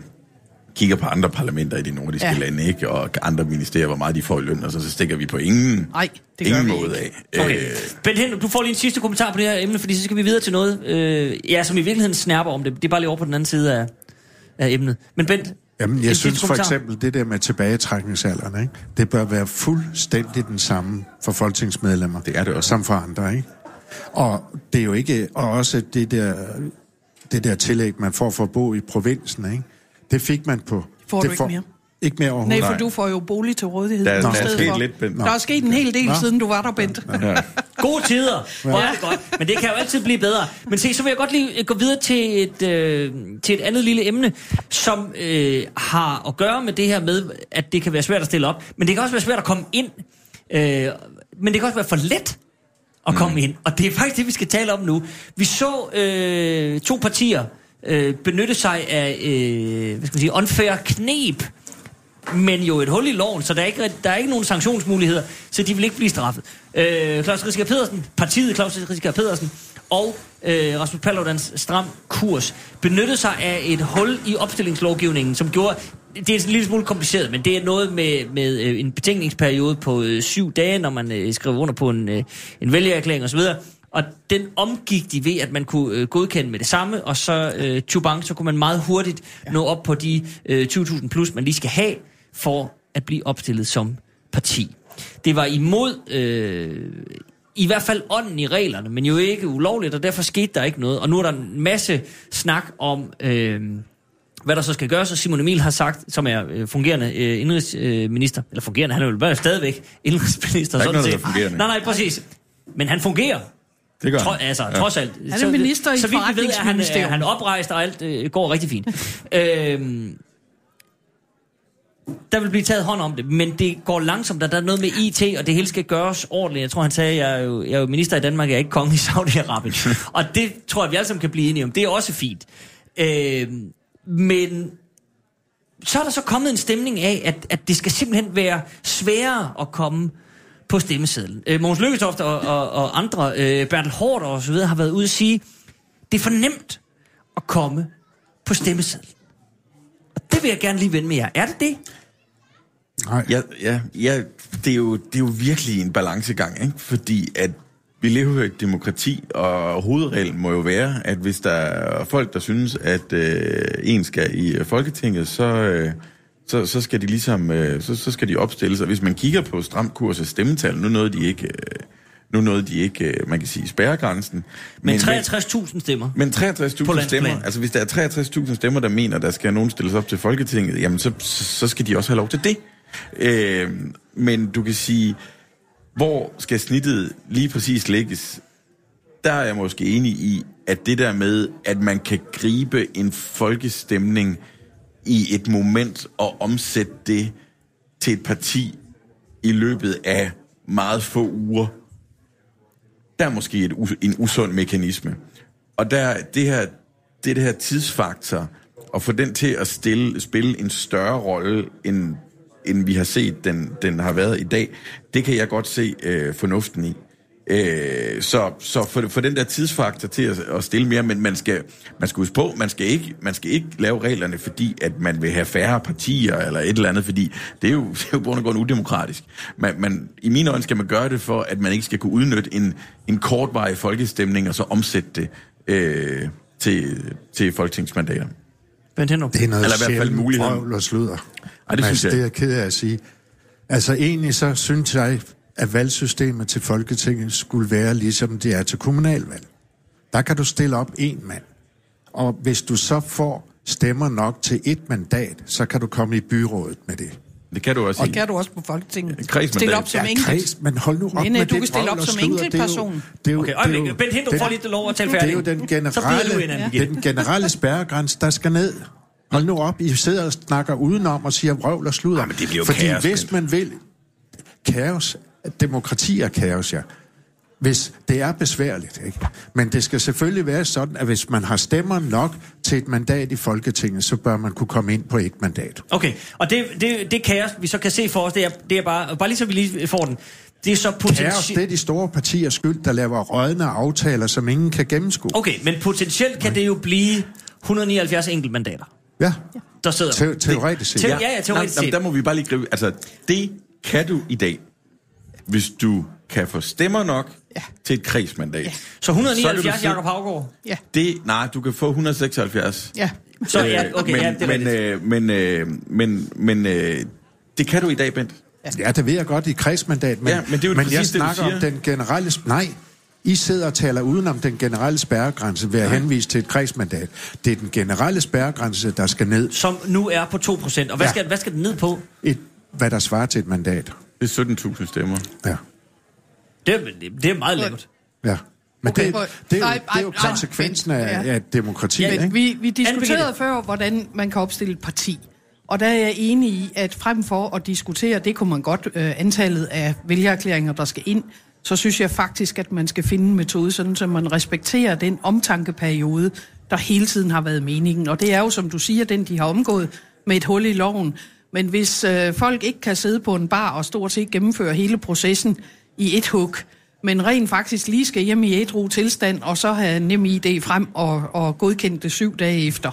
kigger på andre parlamenter i de nordiske ja. lande, ikke, og andre ministerier, hvor meget de får i løn, altså, så stikker vi på ingen, Nej, det gør ingen vi måde ikke. af. Okay. Øh, Bent Hen, du får lige en sidste kommentar på det her emne, fordi så skal vi videre til noget, øh, ja, som i virkeligheden snærper om det. Det er bare lige over på den anden side af, af emnet. Men Bent, Jamen, en jeg sidste synes for kommentar? eksempel, det der med tilbagetrækningsalderen, ikke? det bør være fuldstændig den samme for folketingsmedlemmer. Det er det også. Som for andre, ikke? Og det er jo ikke, og også det der, det der tillæg, man får for at bo i provinsen, ikke? Det fik man på... Får det du ikke mere? Ikke mere overhovedet. Nej, for du får jo bolig til rådighed. Der- i der er sket for. lidt, Bent. Der er sket en hel del, Nå. siden du var der, Bent. ja. Gode tider. Hvor er det godt. Men det kan jo altid blive bedre. Men se, så vil jeg godt lige gå videre til et, øh, til et andet lille emne, som øh, har at gøre med det her med, at det kan være svært at stille op. Men det kan også være svært at komme ind. Øh, men det kan også være for let at komme ind. Og det er faktisk det, vi skal tale om nu. Vi så øh, to partier øh, benytte sig af øh, hvad skal man sige, unfair knep men jo et hul i loven, så der er ikke, der er ikke nogen sanktionsmuligheder, så de vil ikke blive straffet. Øh, Claus Risker Pedersen, partiet Claus Risker Pedersen og øh, Rasmus Paludans stram kurs benyttede sig af et hul i opstillingslovgivningen, som gjorde, det er en lille smule kompliceret, men det er noget med, med øh, en betænkningsperiode på øh, syv dage, når man øh, skriver under på en, øh, en vælgererklæring osv., og den omgik de ved, at man kunne øh, godkende med det samme, og så øh, Chubank, så kunne man meget hurtigt ja. nå op på de øh, 20.000 plus, man lige skal have, for at blive opstillet som parti. Det var imod øh, i hvert fald ånden i reglerne, men jo ikke ulovligt, og derfor skete der ikke noget. Og nu er der en masse snak om, øh, hvad der så skal gøres, og Simon Emil har sagt, som er øh, fungerende øh, indrigsminister, eller fungerende, han er jo bare stadigvæk indrigsminister. Der er ikke sådan noget, der er set. fungerende. Nej, nej, præcis. Men han fungerer. Det gør Tro, han. altså, ja. trods alt. Han er minister i så vidt vi ved, er han, er han oprejst, og alt øh, går rigtig fint. øhm, der vil blive taget hånd om det, men det går langsomt, og der er noget med IT, og det hele skal gøres ordentligt. Jeg tror, han sagde, jeg er jo, jeg er jo minister i Danmark, jeg er ikke konge i Saudi-Arabien. og det tror jeg, vi alle sammen kan blive enige om. Det er også fint. Øhm, men så er der så kommet en stemning af, at, at det skal simpelthen være sværere at komme på stemmesedlen. Øh, Mogens Lykketoft og, og, og andre, øh, Bertel Hård og så videre, har været ude at sige, det er for nemt at komme på stemmesedlen. Det vil jeg gerne lige vende med jer. Er det det? Nej. Ja, ja, ja det, er jo, det er jo virkelig en balancegang, ikke? fordi at vi lever i et demokrati, og hovedreglen må jo være, at hvis der er folk, der synes, at øh, en skal i Folketinget, så, øh, så, så skal de ligesom øh, så, så skal de opstille sig. hvis man kigger på stramkurs og stemmetal, nu nåede de ikke, øh, nu nåede de ikke øh, man kan sige, spærregrænsen. Men 63.000 stemmer. Men På 63.000 landsplan. stemmer, altså hvis der er 63.000 stemmer, der mener, der skal nogen stilles op til Folketinget, jamen så, så skal de også have lov til det. Øh, men du kan sige, hvor skal snittet lige præcis lægges? Der er jeg måske enig i, at det der med, at man kan gribe en folkestemning i et moment og omsætte det til et parti i løbet af meget få uger, der er måske et, en usund mekanisme. Og der, det her, det er det her tidsfaktor, at få den til at stille, spille en større rolle, end, end vi har set, den, den har været i dag, det kan jeg godt se øh, fornuften i. Øh, så så for, for den der tidsfaktor til at, at stille mere, men man skal, man skal huske på, man skal, ikke, man skal ikke lave reglerne, fordi at man vil have færre partier eller et eller andet, fordi det er jo, det er jo på grund af grund udemokratisk. Man, man, I mine øjne skal man gøre det for, at man ikke skal kunne udnytte en, en kortvarig folkestemning og så omsætte det øh, til, til folketingsmandater. Bent Henrup. Det er noget Eller i hvert fald muligheden. og sludder. Ej, det Mads, synes jeg det er jeg ked af at sige. Altså egentlig så synes jeg, at valgsystemet til Folketinget skulle være ligesom det er til kommunalvalg. Der kan du stille op en mand. Og hvis du så får stemmer nok til et mandat, så kan du komme i byrådet med det. Det kan du også Og sige. kan du også på Folketinget. Kredsmandat. Stille op som Ja, enkelt. Kreds, men hold nu op nej, med du det kan stille op som. Det er jo- enkeltperson. det er jo- Okay, det øjeblik. Bent Hindrup det- får lige lov at tale Det er jo den Så bliver du generelle, det er den generelle spærregrænse, der skal ned. Hold nu op, I sidder og snakker udenom og siger vrøvl og sludder. Jamen, det bliver jo Fordi kaos, hvis man vil kaos, demokrati er kaos, ja. Hvis det er besværligt, ikke? Men det skal selvfølgelig være sådan, at hvis man har stemmer nok til et mandat i Folketinget, så bør man kunne komme ind på et mandat. Okay, og det, det, det kaos, vi så kan se for os, det er, det er bare, bare lige så vi lige får den, det er så Kaos, potentielt... det er de store partiers skyld, der laver rådne aftaler, som ingen kan gennemskue. Okay, men potentielt kan det jo blive 179 enkeltmandater, Ja, der sidder... Te- teoretisk set. Te- Ja. ja, teoretisk Nej, set. der må vi bare lige gribe... Altså, det kan du i dag, hvis du kan få stemmer nok Ja. til et kredsmandat. Ja. Så 179, Så Jakob Havgård? Ja, Det, nej, du kan få 176. ja. Så ja, okay, men, ja, det er men, øh, men, øh, men, men øh, det kan du i dag, Bent. Ja, det ved jeg godt i kredsmandat, men, Ja, men det er jo men præcis jeg det, snakker om siger. den generelle... Nej, I sidder og taler udenom den generelle spærregrænse ved at henvise til et kredsmandat. Det er den generelle spærregrænse, der skal ned, Som nu er på 2%. Og hvad, Ja. skal, hvad skal den ned på? et, hvad der svarer til et mandat. Det er 17.000 stemmer. Ja, Det, er- det er meget lavt. ja. Men Okay. det, det, er jo, det er jo konsekvensen af, Ja. af demokrati, Ja, ikke? Men vi, vi diskuterede før, hvordan man kan opstille et parti. Og der er jeg enig i, at frem for at diskutere, det kunne man godt, øh, antallet af vælgererklæringer, der skal ind, så synes jeg faktisk, at man skal finde en metode, sådan så man respekterer den omtankeperiode, der hele tiden har været meningen. Og det er jo, som du siger, den de har omgået med et hul i loven. Men hvis øh, folk ikke kan sidde på en bar og stort set gennemføre hele processen i et hug, men rent faktisk lige skal hjem i ædru tilstand, og så have nem ID frem og, og godkendt det syv dage efter,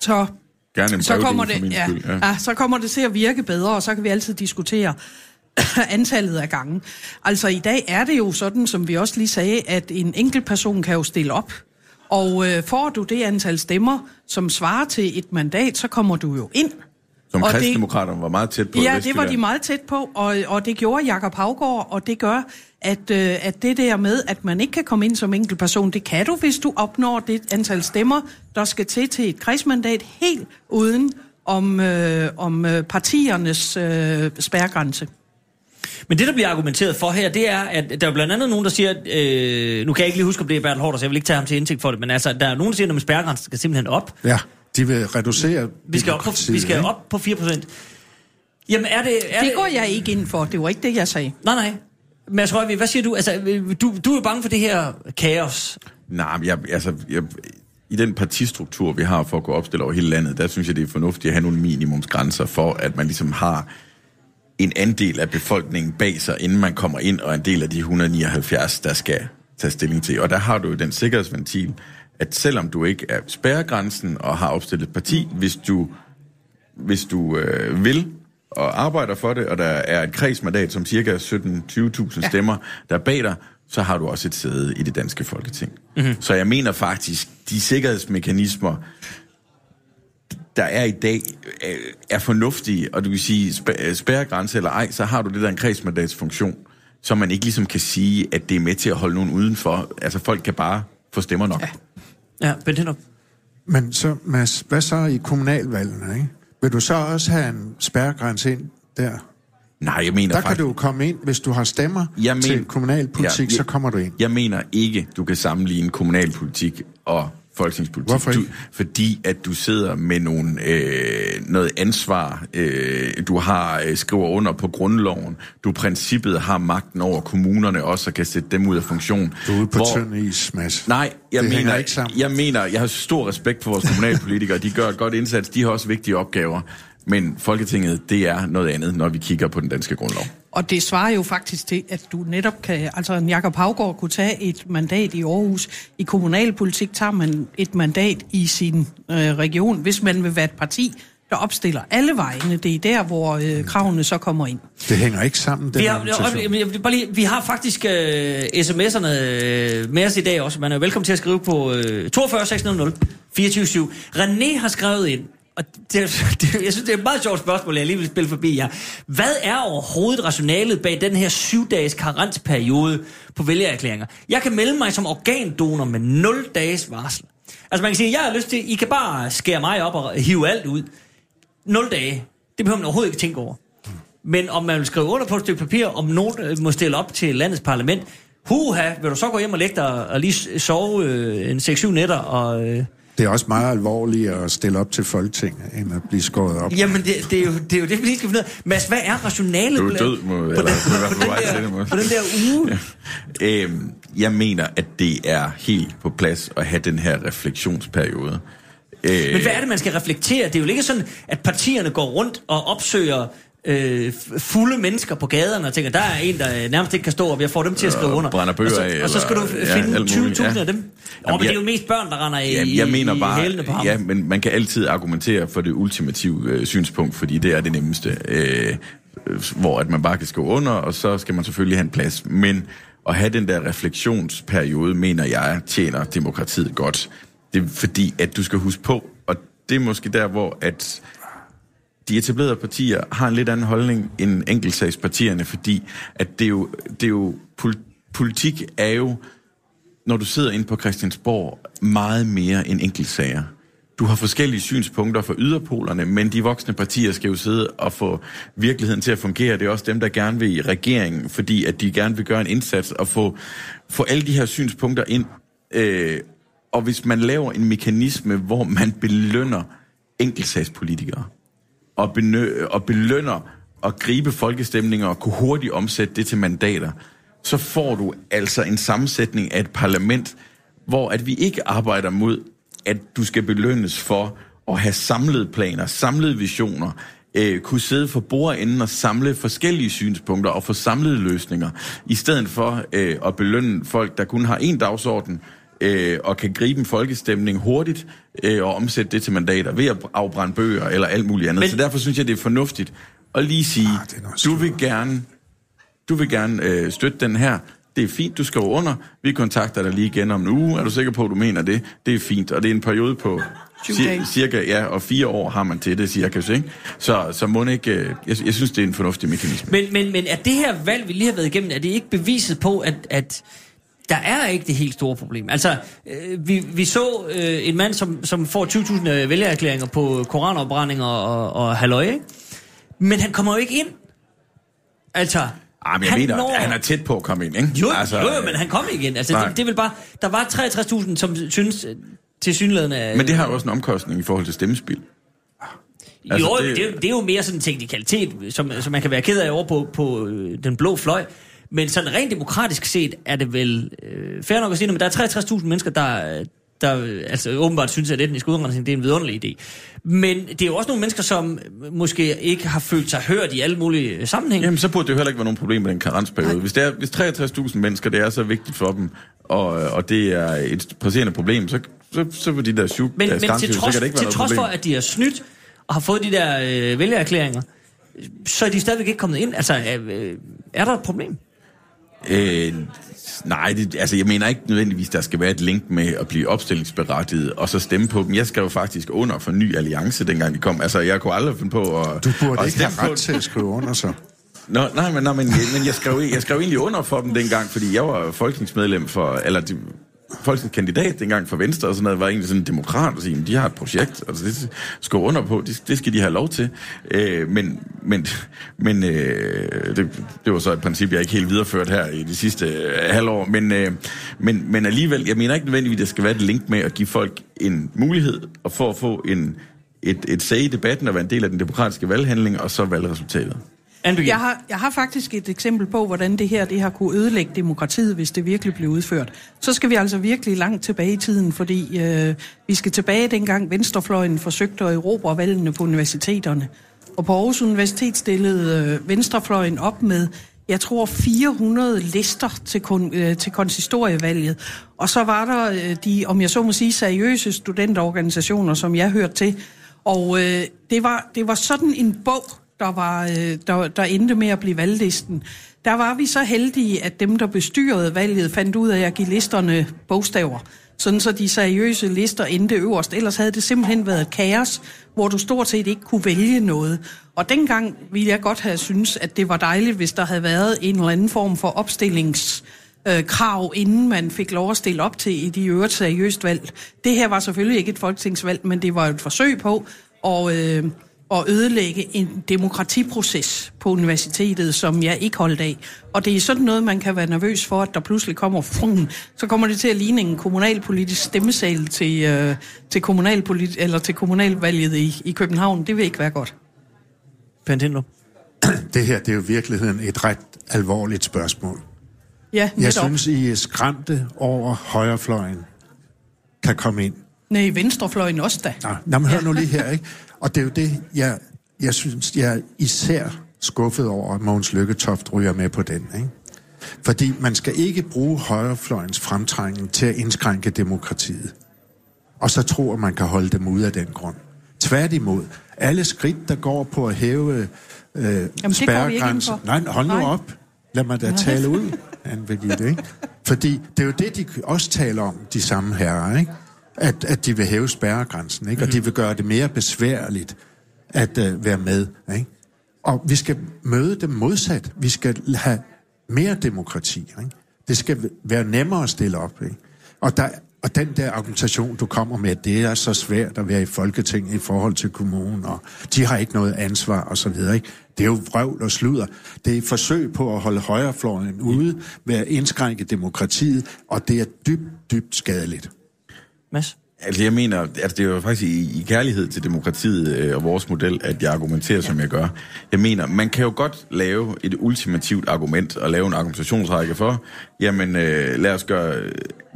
så Gerne en så kommer, det, ja, skyld. ja. Ja, så kommer det til at virke bedre, og så kan vi altid diskutere antallet af gange. Altså i dag er det jo sådan, som vi også lige sagde, at en enkelt person kan jo stille op. Og øh, får du det antal stemmer, som svarer til et mandat, så kommer du jo ind. Som Og det- kristdemokraterne var meget tæt på Ja, det var de meget tæt på, og, og det gjorde Jakob Havgård, og det gør, at, øh, at det der med, at man ikke kan komme ind som enkelt person, det kan du, hvis du opnår det antal stemmer, der skal til til et kredsmandat, helt uden om, øh, om øh, partiernes øh, spærregrænse. Men det, der bliver argumenteret for her, det er, at der er blandt andet nogen, der siger, at, øh, nu kan jeg ikke lige huske, om det er Bertel Hårder, så jeg vil ikke tage ham til indtægt for det, men altså, der er nogen, der siger, at spærregrænsen skal simpelthen op. Ja, de vil reducere Vi skal op på, vi skal ikke? op på 4%. Jamen, er det... Er Det går jeg ikke ind for, det var ikke det, jeg sagde. Nej, nej. Mads Røgvi, hvad siger du? Altså, du, du er bange for det her kaos. Nej, men jeg, altså, jeg, i den partistruktur, vi har for at gå opstille over hele landet, der synes jeg, det er fornuftigt at have nogle minimumsgrænser for, at man ligesom har en andel af befolkningen bag sig, inden man kommer ind, og en del af de 179, der skal tage stilling til. Og der har du jo den sikkerhedsventil, at selvom du ikke er spærregrænsen og har opstillet et parti, hvis du, hvis du øh, vil og arbejder for det, og der er et kredsmandat, som cirka 17-20.000 ja. stemmer, der er bag dig, så har du også et sæde i det danske folketing. Mm-hmm. Så jeg mener faktisk, de sikkerhedsmekanismer, der er i dag, øh, er fornuftige, og du vil sige, øh, spærregrænse eller ej, så har du det der en kredsmandatsfunktion, så man ikke ligesom kan sige, at det er med til at holde nogen udenfor. Altså folk kan bare få stemmer nok. Ja. Ja, Bent. Men så, Mads, hvad så i kommunalvalgene, ikke? Vil du så også have en spærregrænse ind der? Nej, jeg mener Der kan faktisk... du komme ind, hvis du har stemmer Jeg til men- kommunalpolitik, Ja, så jeg- kommer du ind. Jeg mener ikke, du kan sammenligne kommunalpolitik og folketingspolitik. Hvorfor ikke? Du, fordi at du sidder med nogle, øh, noget ansvar. Øh, du har øh, skriver under på grundloven. Du princippet har magten over kommunerne også, og kan sætte dem ud af funktion. Du er ude på Hvor- tynd is, Mads. Nej, jeg det mener, ikke sammen. jeg mener, jeg har stor respekt for vores kommunalpolitikere. De gør et godt indsats. De har også vigtige opgaver. Men Folketinget, det er noget andet, når vi kigger på den danske grundlov. Og det svarer jo faktisk til, at du netop kan, altså en Jakob Havgård kunne tage et mandat i Aarhus. I kommunalpolitik tager man et mandat i sin øh, region, hvis man vil være et parti, der opstiller alle vejene. Det er der, hvor øh, kravene så kommer ind. Det hænger ikke sammen, den Vi har, argumentation. jeg, jeg, vil bare lige, vi har faktisk øh, sms'erne øh, med os i dag også. Man er velkommen til at skrive på øh, 42 600 24 René har skrevet ind, og det, det, jeg synes, det er et meget sjovt spørgsmål, jeg lige vil spille forbi jer. Hvad er overhovedet rationalet bag den her syv-dages karensperiode på vælgererklæringer? Jeg kan melde mig som organdonor med 0 dages varsel. Altså man kan sige, jeg har lyst til, I kan bare skære mig op og hive alt ud. 0 dage. Det behøver man overhovedet ikke tænke over. Men om man vil skrive under på et stykke papir, om nogen øh, må stille op til landets parlament, huha, vil du så gå hjem og lægge dig og lige sove øh, en 6-7 nætter? Og, øh, det er også meget alvorligt at stille op til Folketinget, end at blive skåret op. jamen, det, det, er jo, det er jo det, vi lige skal finde ud af. Mads, hvad er rationalet Du er på- død, må, på, eller, den, på, den der, på den der uge? Øhm, jeg mener, at det er helt på plads at have den her refleksionsperiode. Øh, Men hvad er det, man skal reflektere? Det er jo ikke sådan, at partierne går rundt og opsøger øh, fulde mennesker på gaderne og tænker, der er en, der nærmest ikke kan stå, og jeg får dem til at skrive Og under. brænder bøger og så, af, Og så skal du ja, finde muligt, 20.000 ja. af dem. Jamen, Jamen, men det er jeg- jo mest børn, der render i, Ja, jeg mener i bare, hælene på ham. ja, men man kan altid argumentere for det ultimative øh, synspunkt, fordi det er det nemmeste, øh, øh, hvor at man bare kan skrive under, og så skal man selvfølgelig have en plads. Men at have den der refleksionsperiode, mener jeg, tjener demokratiet godt. Det er fordi, at du skal huske på, og det er måske der, hvor at de etablerede partier har en lidt anden holdning end enkeltsagspartierne, fordi at det er jo, det er jo politik er jo når du sidder inde på Christiansborg, meget mere end enkeltsager. Du har forskellige synspunkter for yderpolerne, men de voksne partier skal jo sidde og få virkeligheden til at fungere. Det er også dem, der gerne vil i regeringen, fordi at de gerne vil gøre en indsats og få, få alle de her synspunkter ind. Øh, og hvis man laver en mekanisme, hvor man belønner enkeltsagspolitikere, og, benø- og belønner at gribe folkestemninger og kunne hurtigt omsætte det til mandater, så får du altså en sammensætning af et parlament, hvor at vi ikke arbejder mod, at du skal belønnes for at have samlede planer, samlede visioner, øh, kunne sidde for bordenden og samle forskellige synspunkter og få samlede løsninger, i stedet for øh, at belønne folk, der kun har én dagsorden, øh, og kan gribe en folkestemning hurtigt øh, og omsætte det til mandater ved at afbrænde bøger eller alt muligt andet. Men- så derfor synes jeg, det er fornuftigt at lige sige, Ah, du vil gerne, du vil gerne øh, støtte den her. Det er fint, du skriver under. Vi kontakter dig lige igen om en uge. Er du sikker på, at du mener det? Det er fint. Og det er en periode på cir- cirka, ja, og fire år har man til det, cirka. Ikke? Så, så må det ikke... Øh, jeg, jeg synes, det er en fornuftig mekanisme. Men, men, men er det her valg, vi lige har været igennem, er det ikke beviset på, at, at der er ikke det helt store problem? Altså, øh, vi, vi så øh, en mand, som, som får 20.000 vælgererklæringer på koranopbrændinger og, og halløj, ikke? Men han kommer jo ikke ind. Altså, Ah, men jeg han mener, når- han er tæt på at komme ind, ikke? Jo, altså, jo, jo, men han kom ikke ind. Altså, Nej. det, det vel bare... Der var 63.000, som synes øh, til synligheden... Men det har jo også en omkostning i forhold til stemmespil. Altså, jo, det... det- Det, er jo- er mere sådan en teknikalitet, som, som man kan være ked af over på, på øh, den blå fløj. Men sådan rent demokratisk set er det vel øh, fair nok at sige, at der er 63.000 mennesker, der, der øh, altså, åbenbart synes, at etnisk udrensning det er en vidunderlig idé. Men det er jo også nogle mennesker, som måske ikke har følt sig hørt i alle mulige sammenhænge. Jamen, så burde det jo heller ikke være nogen problem med den karensperiode. Hvis, det er, hvis 63.000 mennesker, det er så vigtigt for dem, og, og det er et presserende problem, så, så, så vil de der syv Men, men til trods, ikke være til trods for, at de har snydt og har fået de der øh, vælgererklæringer, så er de stadigvæk ikke kommet ind. Altså, øh, er der et problem? Øh, nej, det, altså jeg mener ikke nødvendigvis, der skal være et link med at blive opstillingsberettiget og så stemme på dem. Jeg skrev faktisk under for ny alliance, dengang de kom. Altså, jeg kunne aldrig finde på at... Du burde at ikke have på ret til at skrive under så. Nå, nej, men, nej, men, men jeg, skrev, jeg skrev egentlig under for dem dengang, fordi jeg var folketingsmedlem for, eller de, folketingskandidat dengang for Venstre og sådan noget, var egentlig sådan en demokrat og sige, de har et projekt, altså det skal under på, det, det skal de have lov til. Øh, men men, men øh, det, det var så et princip, jeg ikke helt videreført her i de sidste øh, halvår, men, øh, men, men alligevel, jeg mener ikke nødvendigvis, at det skal være et link med at give folk en mulighed og for at få en, et, et sag i debatten og være en del af den demokratiske valghandling, og så valgresultatet. Jeg har, jeg har faktisk et eksempel på, hvordan det her det har kunne ødelægge demokratiet, hvis det virkelig blev udført. Så skal vi altså virkelig langt tilbage i tiden, fordi øh, vi skal tilbage dengang Venstrefløjen forsøgte at erobre valgene på universiteterne. Og på Aarhus Universitet stillede øh, Venstrefløjen op med, jeg tror, 400 lister til, kon, øh, til konsistorievalget. Og så var der øh, de, om jeg så må sige, seriøse studenterorganisationer, som jeg hørte til. Og øh, det, var, det var sådan en bog, der, var, øh, der, der endte med at blive valglisten. Der var vi så heldige, at dem, der bestyrede valget, fandt ud af at give listerne bogstaver. Sådan så de seriøse lister endte øverst. Ellers havde det simpelthen været et kaos, hvor du stort set ikke kunne vælge noget. Og dengang ville jeg godt have synes, at det var dejligt, hvis der havde været en eller anden form for opstillings øh, krav, inden man fik lov at stille op til i de øvrigt seriøst valg. Det her var selvfølgelig ikke et folketingsvalg, men det var et forsøg på og øh, at ødelægge en demokratiproces på universitetet, som jeg ikke holdt af. Og det er sådan noget, man kan være nervøs for, at der pludselig kommer frun, så kommer det til at ligne en kommunalpolitisk stemmesal til, øh, til, kommunalpolit eller til kommunalvalget i, i København. Det vil ikke være godt. Pantindler. Det her, det er jo i virkeligheden et ret alvorligt spørgsmål. Ja, Jeg synes, I er skræmte over højrefløjen kan komme ind. Nej, venstrefløjen også da. Nå, nå men hør nu lige her, ikke? Og det er jo det, jeg, jeg synes, jeg er især skuffet over, at Mogens Lykketoft ryger med på den, ikke? Fordi man skal ikke bruge højrefløjens fremtrængning til at indskrænke demokratiet. Og så tro, at man kan holde dem ude af den grund. Tværtimod, alle skridt, der går på at hæve øh, for. Nej, hold nu Nej. op. Lad mig da tale ud, Anne Birgitte, ikke? Fordi det er jo det, de også taler om, de samme herrer, ikke? At, at de vil hæve spærregrænsen, ikke? Og de vil gøre det mere besværligt at uh, være med, ikke? Og vi skal møde dem modsat. Vi skal have mere demokrati, ikke? Det skal være nemmere at stille op, ikke? Og, der, og den der argumentation, du kommer med, det er så svært at være i Folketinget i forhold til kommunen, og de har ikke noget ansvar, og så videre, ikke? Det er jo vrøvl og sludder. Det er et forsøg på at holde højrefløjen ude ved at indskrænke demokratiet, og det er dybt, dybt skadeligt. Mads? Altså jeg mener, altså det er jo faktisk i, i kærlighed til demokratiet øh, og vores model, at jeg argumenterer, som jeg gør. Jeg mener, man kan jo godt lave et ultimativt argument og lave en argumentationsrække for, jamen øh, lad os gøre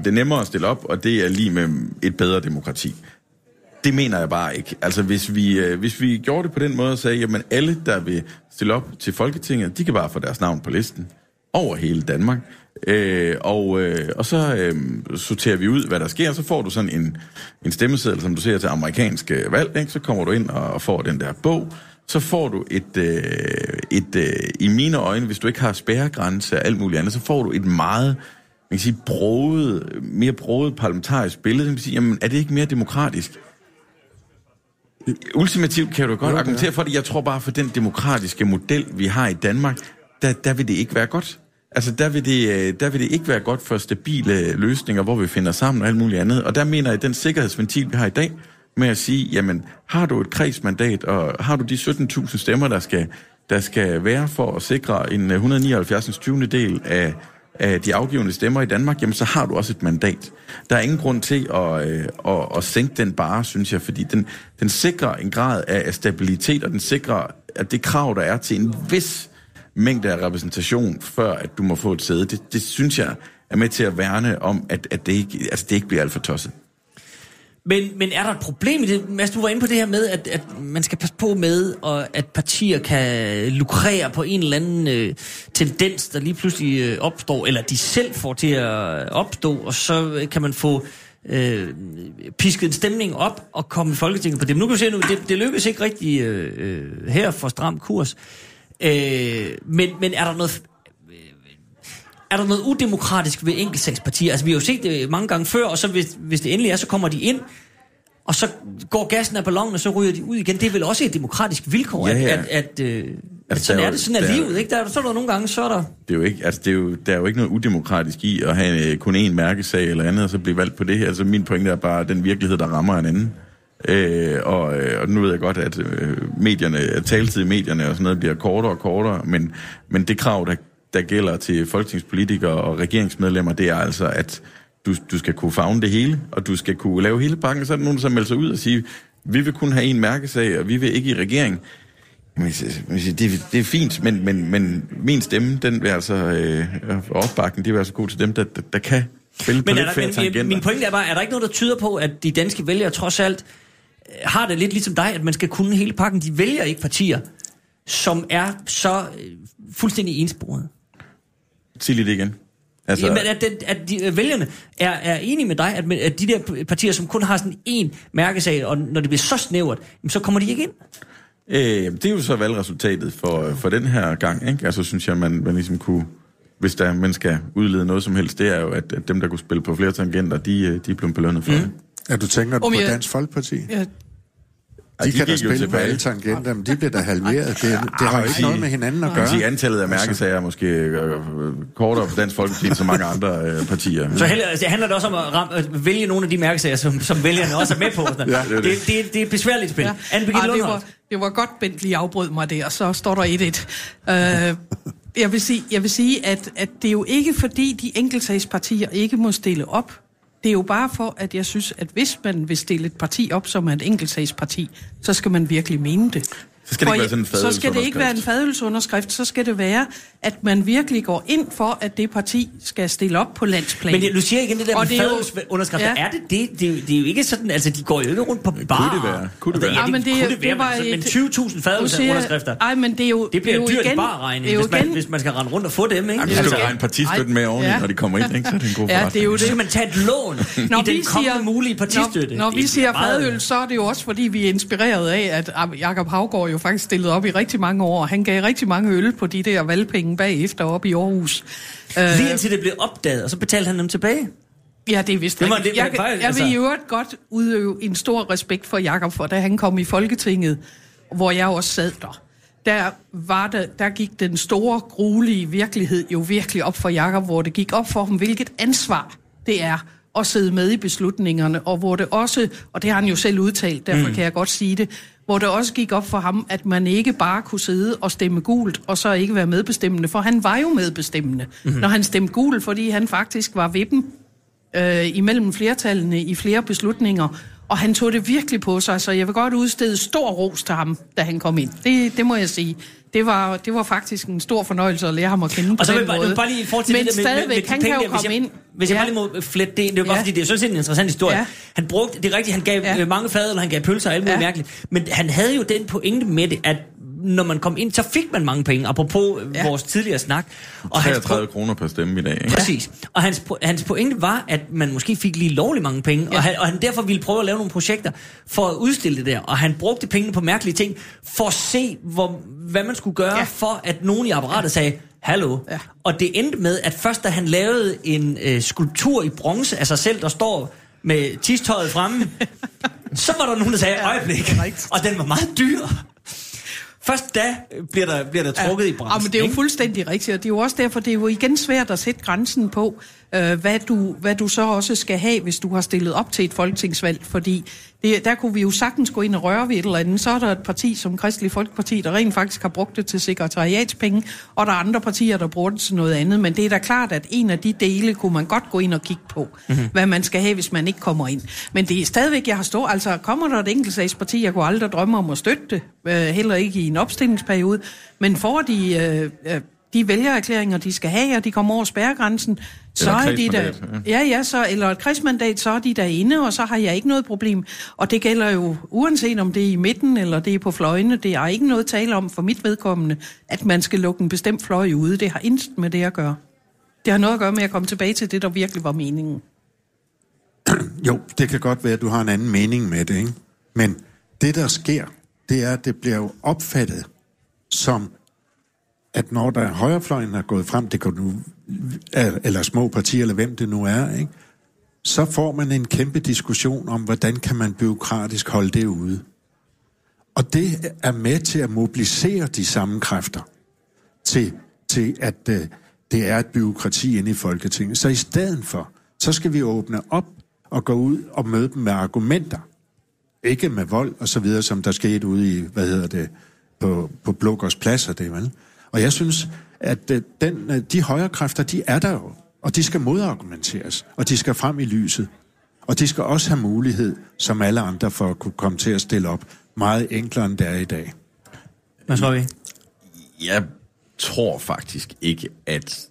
det nemmere at stille op, og det er lige med et bedre demokrati. Det mener jeg bare ikke. Altså hvis vi, øh, hvis vi gjorde det på den måde og sagde, jamen alle, der vil stille op til Folketinget, de kan bare få deres navn på listen over hele Danmark. Øh, og, øh, og så øh, sorterer vi ud, hvad der sker, så får du sådan en, en stemmeseddel, som du ser til amerikanske valg, ikke? så kommer du ind og får den der bog, så får du et, øh, et øh, i mine øjne, hvis du ikke har spærregrænse og alt muligt andet, så får du et meget man kan sige, broget, mere broget parlamentarisk billede. Man kan sige, jamen, er det ikke mere demokratisk? Ultimativt kan du godt Jo, er. argumentere for det. Jeg tror bare, for den demokratiske model, vi har i Danmark, der, der vil det ikke være godt. Altså, der vil, det, øh, der vil det ikke være godt for stabile løsninger, hvor vi finder sammen og alt muligt andet. Og der mener jeg, at den sikkerhedsventil, vi har i dag, med at sige, jamen, har du et kredsmandat, og har du de 17.000 stemmer, der skal, der skal være for at sikre en øh, 179. 20. del af, af de afgivende stemmer i Danmark, jamen så har du også et mandat. Der er ingen grund til at, øh, at, at sænke den bare, synes jeg, fordi den, den sikrer en grad af af stabilitet, og den sikrer, at det krav, der er til en vis mængde af repræsentation, før at du må få et sæde, det, det synes jeg er med til at værne om, at, at det, ikke, altså det ikke bliver alt for tosset. Men, men er der et problem i det? Mads, du var inde på det her med, at, at man skal passe på med, og at partier kan lukrere på en eller anden øh, tendens, der lige pludselig øh, opstår, eller de selv får til at opstå, og så øh, kan man få øh, pisket en stemning op og komme i Folketinget på det. Men nu kan vi se, nu, det, det lykkes ikke rigtig øh, øh her for stram kurs. Øh, men, men er der noget er der noget udemokratisk ved enkeltsagspartier? Altså, vi har jo set det mange gange før, og så hvis, hvis det endelig er, så kommer de ind, og så går gassen af ballonen, og så ryger de ud igen. Det er vel også et demokratisk vilkår, Ja, ja. at, at, at øh, Altså, sådan er jo- det, sådan er der er livet, ikke? Der, er- så er der nogle gange, så er der... Det er jo ikke, altså det er jo, der er jo ikke noget udemokratisk i at have øh, kun én mærkesag eller andet, og så blive valgt på det her. Altså min pointe er bare den virkelighed, der rammer en anden. Øh, og, øh, og nu ved jeg godt, at øh, medierne, taletid i medierne og sådan noget bliver kortere og kortere, men, men det krav, der, der gælder til folketingspolitikere og regeringsmedlemmer, det er altså, at du, du skal kunne fagne det hele, og du skal kunne lave hele pakken, så er der nogen, der melder sig ud og siger, vi vil kun have en mærkesag, og vi vil ikke i regering. Jamen, Det, det er fint, men, men, men min stemme, den vil altså, øh, opbakken, det vil altså gå til dem, der, der, der kan spille på Men, er lidt der, men min pointe er bare, er der ikke noget, der tyder på, at de danske vælgere trods alt har det lidt ligesom dig, at man skal kunne hele pakken. De vælger ikke partier, som er så øh, fuldstændig ensporede. Sig lige det igen. Altså, Jamen, at, den, at de, øh, vælgerne er, er enige med dig, at, at de der partier, som kun har sådan en mærkesag, og når det bliver så snævert, så kommer de ikke ind. øh, det er jo så valgresultatet for, for den her gang, ikke? Altså, synes jeg, man, man ligesom kunne... Hvis der, man skal udlede noget som helst, det er jo, at, at dem, der kunne spille på flere tangenter, de, øh, de er blevet belønnet for mm. det. Ja, du tænker Om på jeg- Dansk Folkeparti? Ja, De de kan da spille på alle tangenter, men de bliver da halveret. Det, det har jo ikke noget med hinanden at kan sige, gøre. antallet af mærkesager er måske øh, kortere på Dansk Folkeparti end så mange andre øh, partier. Så heller, altså, det handler det også om at, ramme, at vælge nogle af de mærkesager, som, som vælgerne også er med på. Sådan. Ja, det er det, det. det, det, er et besværligt spil. Ja. Anne Ej, det, var, det var godt, Bent lige afbrød mig der, så står der 1-1. Øh, jeg, vil sige, jeg vil sige, at, at det er jo ikke fordi, de enkeltsagspartier ikke må stille op. Det er jo bare for, at jeg synes, at hvis man vil stille et parti op, som er et enkeltsagsparti, så skal man virkelig mene det. Så skal det ikke være sådan en Så skal det ikke være en fadelsunderskrift. fadelsunderskrift, så skal det være, at man virkelig går ind for, at det parti skal stille op på landsplan. Men jeg- du siger igen det der Og med er fadelsunderskrifter. Ja. Er det det? Det er, jo, det er jo ikke sådan, altså de går jo ikke rundt på bar. kunne det være? Kunne det være? Ja, Ja, det, men det- kunne det være, det var men, men et- 20.000 Du fadelsunderskrifter. Ej, men det er jo... Det bliver jo en dyr igen- barregning, det er jo hvis man, igen- hvis man skal rende rundt og få dem, ikke? Jamen, så skal Altså, du regne partistøtten med oveni, Ja. når de kommer ind, ikke? så er det en god Ja, forretning. det er jo så det. skal man tage et lån i den kommende mulige partistøtte. Når, når vi er siger fadøl, så er det jo også, fordi vi er inspireret af, at ah, Jakob Havgård jo faktisk stillede op i rigtig mange år. Han gav rigtig mange øl på de der valgpenge bagefter op i Aarhus. Lige Øh, indtil det blev opdaget, og så betalte han dem tilbage. ja, det er vist Det var- rigtigt. det Jeg, jeg altså- vil i øvrigt godt udøve en stor respekt for Jakob, for da han kom i Folketinget, hvor jeg også sad der. Der, var der, der gik den store, gruelige virkelighed jo virkelig op for Jakob, hvor det gik op for ham, hvilket ansvar det er at sidde med i beslutningerne, og hvor det også, og det har han jo selv udtalt, derfor mm. kan jeg godt sige det, hvor det også gik op for ham, at man ikke bare kunne sidde og stemme gult, og så ikke være medbestemmende, for han var jo medbestemmende, mm. når han stemte gult, fordi han faktisk var dem øh, imellem flertallene i flere beslutninger, og han tog det virkelig på sig, så jeg vil godt udstede stor ros til ham, da han kom ind. Det, det må jeg sige. Det var, det var faktisk en stor fornøjelse at lære ham at kende Og så vil jeg bare, bare lige til Men det der med, med, med, stadigvæk, de han kan jo komme jeg, ind. Hvis jeg Ja. bare lige må flette det, det er jo bare Ja. fordi, det er sådan set en interessant historie. Ja. Han brugte, det er rigtigt, han gav Ja. ja. mange fadøl, han gav pølser og alt muligt Ja. mærkeligt. Men han havde jo den pointe med det, at når man kom ind, så fik man mange penge, apropos ja. Vores tidligere snak. Og hans, 33 kroner per stemme i dag, ikke? Præcis. Og hans, po- hans pointe var, at man måske fik lige lovlig mange penge, ja. Og, han, og han derfor ville prøve at lave nogle projekter for at udstille det der. Og han brugte pengene på mærkelige ting, for at se, hvor, hvad man skulle gøre, ja. For at nogen i apparatet ja. sagde, hallo. Ja. Og det endte med, at først da han lavede en øh, skulptur i bronze af sig selv, der står med tistøjet fremme, så var der nogen, der sagde, øjeblik. Og den var meget dyr. Først da bliver der, bliver der trukket i branchen. Ja, men det er jo ikke? fuldstændig rigtigt, og det er jo også derfor, det er jo igen svært at sætte grænsen på, øh, hvad, du, hvad du så også skal have, hvis du har stillet op til et folketingsvalg, fordi det, der kunne vi jo sagtens gå ind og røre ved et eller andet. Så er der et parti som Kristelig Folkeparti, der rent faktisk har brugt det til sekretariatspenge, og der er andre partier, der bruger det til noget andet, men det er da klart, at en af de dele kunne man godt gå ind og kigge på, mm-hmm. hvad man skal have, hvis man ikke kommer ind. Men det er stadigvæk, jeg har stået, altså kommer der et enkeltsagsparti, jeg kunne aldrig drømme om at støtte det, øh, heller ikke i en opstillingsperiode, men får de... Øh, øh, de vælgererklæringer, de skal have, og de kommer over spærregrænsen, så er de der, ja, ja, så, eller et kredsmandat, så er de derinde, og så har jeg ikke noget problem. Og det gælder jo, uanset om det er i midten, eller det er på fløjene, det er ikke noget tale om for mit vedkommende, at man skal lukke en bestemt fløj ude. Det har intet med det at gøre. Det har noget at gøre med at komme tilbage til det, der virkelig var meningen. Jo, det kan godt være, at du har en anden mening med det, ikke? Men det, der sker, det er, at det bliver jo opfattet som, at når der højrefløjen er gået frem, det kan du, eller små partier, eller hvem det nu er, ikke? så får man en kæmpe diskussion om, hvordan kan man byråkratisk holde det ude. Og det er med til at mobilisere de samme kræfter til, til at øh, det er et byråkrati inde i Folketinget. Så i stedet for, så skal vi åbne op og gå ud og møde dem med argumenter. Ikke med vold og så videre, som der skete ude i, hvad hedder det, på, på Blågårds Plads og det, vel? Og jeg synes, at øh, den, øh, de højre kræfter, de er der jo, og de skal modargumenteres, og de skal frem i lyset. Og de skal også have mulighed, som alle andre, for at kunne komme til at stille op meget enklere, end det er i dag. Hvad tror vi? Jeg tror faktisk ikke, at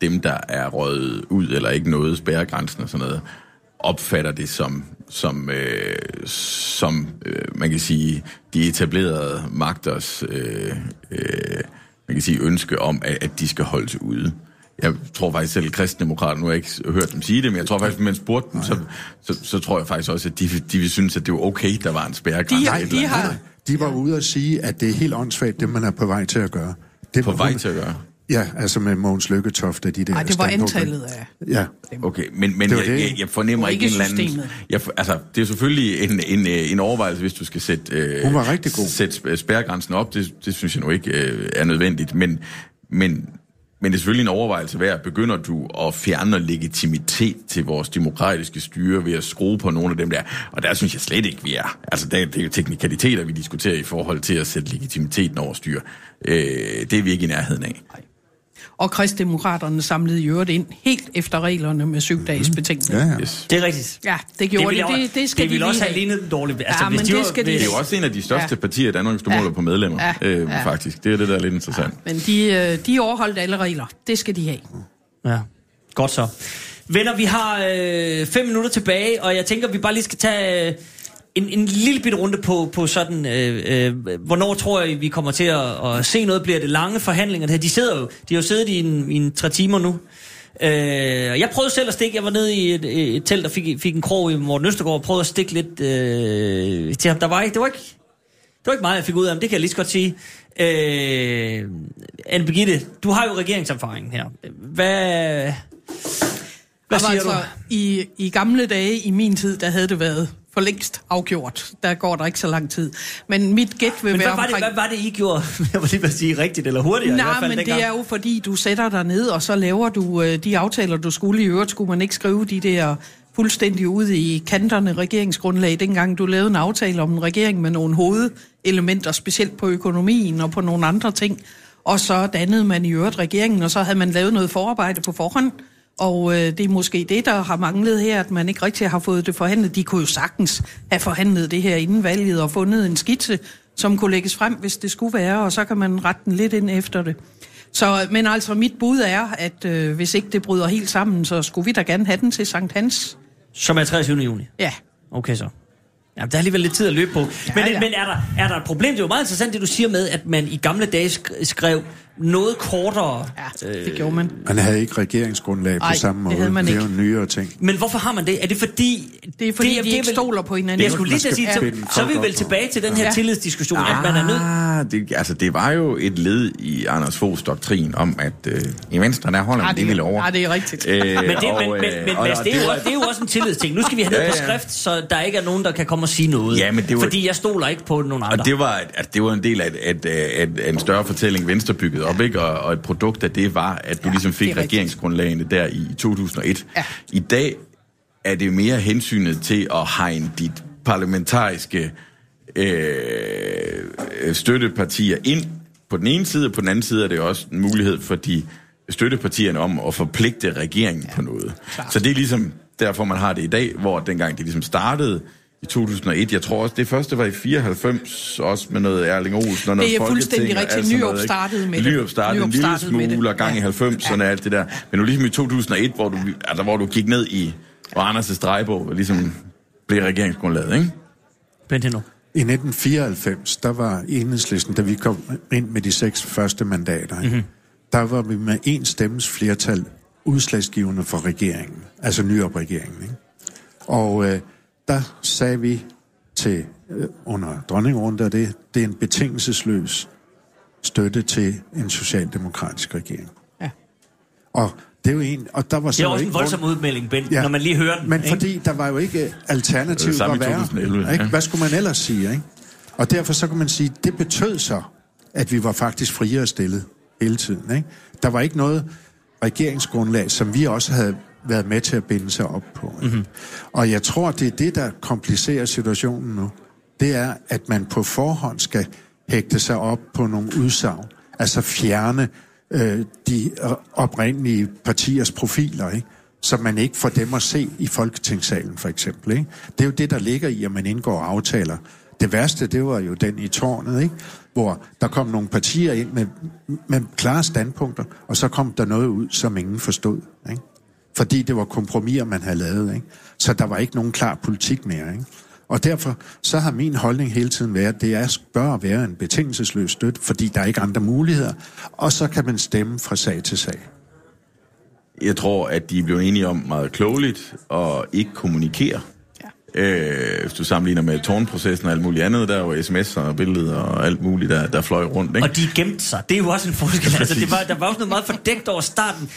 dem, der er røget ud eller ikke nåede spærregrænsen og sådan noget, opfatter det som, som, øh, som øh, man kan sige, de etablerede magters øh, øh, man kan sige, ønske om, at, at de skal holdes ude. Jeg tror faktisk selv, at kristendemokrater, nu har jeg ikke hørt dem sige det, men jeg tror faktisk, at man spurgte dem, så, så, så tror jeg faktisk også, at de, de vil synes, at det var okay, der var en spærregrænse. De, eller de har. De var ude at sige, at det er helt åndssvagt, det man er på vej til at gøre. Det På vej hun- til at gøre. Ja, altså med Mogens Lykketoft og de der nej, det var antallet af... Ja, Okay, men, men Det jeg, det. jeg, jeg fornemmer ikke, ikke en eller anden... Jeg, for- altså, det er selvfølgelig en, en, øh, en overvejelse, hvis du skal sætte, øh, Hun var rigtig god. sætte sp- spærregrænsen op. Det, det synes jeg nu ikke øh, er nødvendigt. Men, men, men det er selvfølgelig en overvejelse værd. Begynder du at fjerne legitimitet til vores demokratiske styre ved at skrue på nogle af dem der? Og der synes jeg slet ikke, vi er. Altså, det, er- det er jo teknikaliteter, vi diskuterer i forhold til at sætte legitimiteten over styre. Øh, det er vi ikke i nærheden af. Og kristdemokraterne samlede i øvrigt ind helt efter reglerne med syv dages betænkning. ja, ja. Yes. Det er rigtigt. Ja, det gjorde det. jeg- Det, det skal det de ville lige også have lignet dårligt. Altså, Ja, hvis men de det var- skal de- Det er jo også en af de største Ja. ja. partier i Danmark, hvis du Ja. måler på medlemmer, Ja. Øh, Ja. faktisk. Det er det, der er lidt interessant. Men de, øh, de overholdt alle regler. Det skal de have. Ja, godt så. Venner, vi har øh, fem minutter tilbage, og jeg tænker, vi bare lige skal tage øh, en, en lille bitte runde på, på sådan, øh, øh, hvornår tror jeg, vi kommer til at, at se noget? Bliver det lange forhandlinger? Det her? De sidder jo, de har jo siddet i en, i en tre timer nu. Øh, jeg prøvede selv at stikke, jeg var nede i et, et telt og fik, fik en krog i Morten Østergaard, og prøvede at stikke lidt øh, til ham. Der var ikke, det var ikke, det var ikke meget, jeg fik ud af ham, det kan jeg lige så godt sige. Øh, Anne Birgitte, du har jo regeringserfaring her. Hvad, hvad Altså, siger du? I, I gamle dage, i min tid, der havde det været for længst afgjort. Der går der ikke så lang tid. Men mit gæt vil Men være hvad var, det, omkring... hvad var det, I gjorde? Jeg var lige sige rigtigt eller hurtigere. i hvert Nej, fald men dengang. det er jo fordi, du sætter dig ned, og så laver du øh, de aftaler, du skulle. I øvrigt skulle man ikke skrive de der fuldstændig ude i kanterne regeringsgrundlag, dengang du lavede en aftale om en regering med nogle hovedelementer, specielt på økonomien og på nogle andre ting. Og så dannede man i øvrigt regeringen, og så havde man lavet noget forarbejde på forhånd. Og øh, det er måske det, der har manglet her, at man ikke rigtig har fået det forhandlet. De kunne jo sagtens have forhandlet det her inden valget og fundet en skitse, som kunne lægges frem, hvis det skulle være, og så kan man rette den lidt ind efter det. Så, men altså, mit bud er, at øh, hvis ikke det bryder helt sammen, så skulle vi da gerne have den til Sankt Hans. Som er 23. juni. Ja. Okay så. Ja, der er alligevel lidt tid at løbe på. Ja, men ja. men er, der, er der et problem? Det er jo meget interessant, det du siger med, at man i gamle dage sk- skrev noget kortere. Ja, det gjorde man. Man havde ikke regeringsgrundlag på Ej, samme det måde. havde man det er jo ikke. nyere ting. Men hvorfor har man det? Er det fordi... Det er fordi, de ikke vel- stoler på hinanden. Jeg skulle lige til at sige, så, så er vi vel tilbage til den her Ja. tillidsdiskussion, at man er nødt... Ah, det, altså, det var jo et led i Anders Foghs doktrin om, at øh, i Venstre, der holder Nej, man det, vi lover. Nej, det er rigtigt. Øh, Men, det, men, og, men, øh, men og- Mads, det, er jo, det er jo også en tillidsting. Nu skal vi have det Ja, på ja. skrift, så der ikke er nogen, der kan komme og sige noget. Ja, men det var- Fordi jeg stoler ikke på nogen andre. Og det var, altså, det var en del af, at, at, at en større fortælling, Venstre byggede op, ikke? Og, og et produkt af det var, at du Ja, ligesom fik er regeringsgrundlagene der i 2001. Ja. I dag er det mere hensynet til at hegne dit parlamentariske øh, støttepartier ind på den ene side, og på den anden side er det også en mulighed for de støttepartierne om at forpligte regeringen ja, på noget. klart. Så det er ligesom derfor, man har det i dag, hvor dengang det ligesom startede i 2001, jeg tror også, det første var i 94, også med noget Erling Olsen og noget Det er fuldstændig rigtigt. ikke? startede med det. Nyrup startede en lille smule, og gang i Ja. 90'erne og alt det der. Men nu ligesom i 2001, hvor du, altså, hvor du gik ned i, hvor Anders' drejebog ligesom blev regeringsgrundlaget, ikke? Bent Henno. I 1994, der var enhedslisten, da vi kom ind med de seks første mandater, Mhm. mm-hmm. der var vi med en stemmes flertal udslagsgivende for regeringen, altså nyop-regeringen. Ikke? Og øh, der sagde vi til øh, under dronningrunde, at det, det er en betingelsesløs støtte til en socialdemokratisk regering. Ja. Og det er jo en, og der var så Det er også en voldsom grund- udmelding, Bent, ja. når man lige hører den. Men ikke? fordi der var jo ikke i værre. 2011, ikke? ja. Hvad skulle man ellers sige, ikke? Og derfor så kan man sige, det betød så, at vi var faktisk friere stillet hele tiden. Ikke? Der var ikke noget regeringsgrundlag, som vi også havde været med til at binde sig op på. Mm-hmm. Og jeg tror, det er det, der komplicerer situationen nu. Det er, at man på forhånd skal hægte sig op på nogle udsagn. Altså fjerne øh, de oprindelige partiers profiler, ikke? så man ikke får dem at se i Folketingssalen, for eksempel. Ikke? Det er jo det, der ligger i, at man indgår aftaler. Det værste, det var jo den i tårnet, ikke? hvor der kom nogle partier ind med, med klare standpunkter, og så kom der noget ud, som ingen forstod. Ikke? Fordi det var kompromiser, man havde lavet. Ikke? Så der var ikke nogen klar politik mere. Ikke? Og derfor så har min holdning hele tiden været, at det er, bør være en betingelsesløs støtte, fordi der er ikke andre muligheder. Og så kan man stemme fra sag til sag. Jeg tror, at de blev enige om meget klogeligt og ikke kommunikere. Ja. Øh, hvis du sammenligner med tårnprocessen og alt muligt andet, der var sms'er og billeder og alt muligt, der, der fløj rundt. Ikke? Og de gemte sig. Det er jo også en forskel. Altså, det var, der var også noget meget fordækt over starten.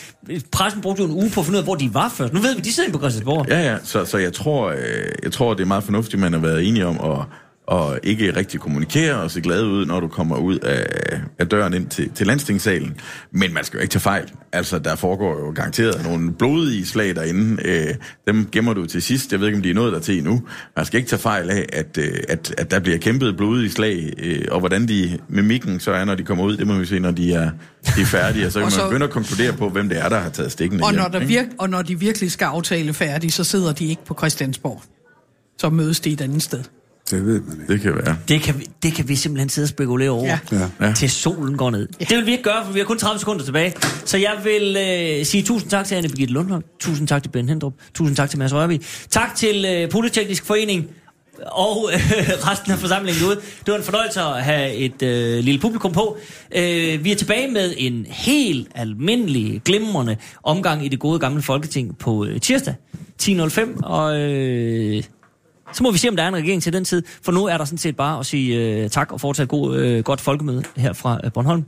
Pressen brugte jo en uge på at finde ud af, hvor de var først. Nu ved vi, de sidder på Christiansborg. Ja, ja. Så, så jeg, tror, øh, jeg tror, det er meget fornuftigt, man har været enige om at og ikke rigtig kommunikere og se glad ud, når du kommer ud af, af døren ind til, til landstingssalen. Men man skal jo ikke tage fejl. Altså, der foregår jo garanteret nogle blodige slag derinde. Øh, dem gemmer du til sidst. Jeg ved ikke, om de er nået der til endnu. Man skal ikke tage fejl af, at, øh, at, at der bliver kæmpet blodige slag, øh, og hvordan de mimikken så er, når de kommer ud, det må vi se, når de er, de er færdige. Og så kan så, man begynde at konkludere på, hvem det er, der har taget stikkene og hjem, når, der virk, og når de virkelig skal aftale færdige, så sidder de ikke på Christiansborg. Så mødes de et andet sted. Det ved man ikke. Det kan være. Det kan, vi, det kan vi simpelthen sidde og spekulere over, Ja. Ja. til solen går ned. Ja. Det vil vi ikke gøre, for vi har kun 30 sekunder tilbage. Så jeg vil øh, sige tusind tak til Anne Birgitte Lundholm, tusind tak til Ben Hendrup, tusind tak til Mads Rørby, tak til øh, Polyteknisk Forening, og øh, resten af forsamlingen ude. Det var en fornøjelse at have et øh, lille publikum på. Øh, vi er tilbage med en helt almindelig, glimrende omgang i det gode gamle folketing på øh, tirsdag 10.05, og øh, så må vi se, om der er en regering til den tid, for nu er der sådan set bare at sige øh, tak og fortsat god, øh, godt folkemøde her fra øh, Bornholm.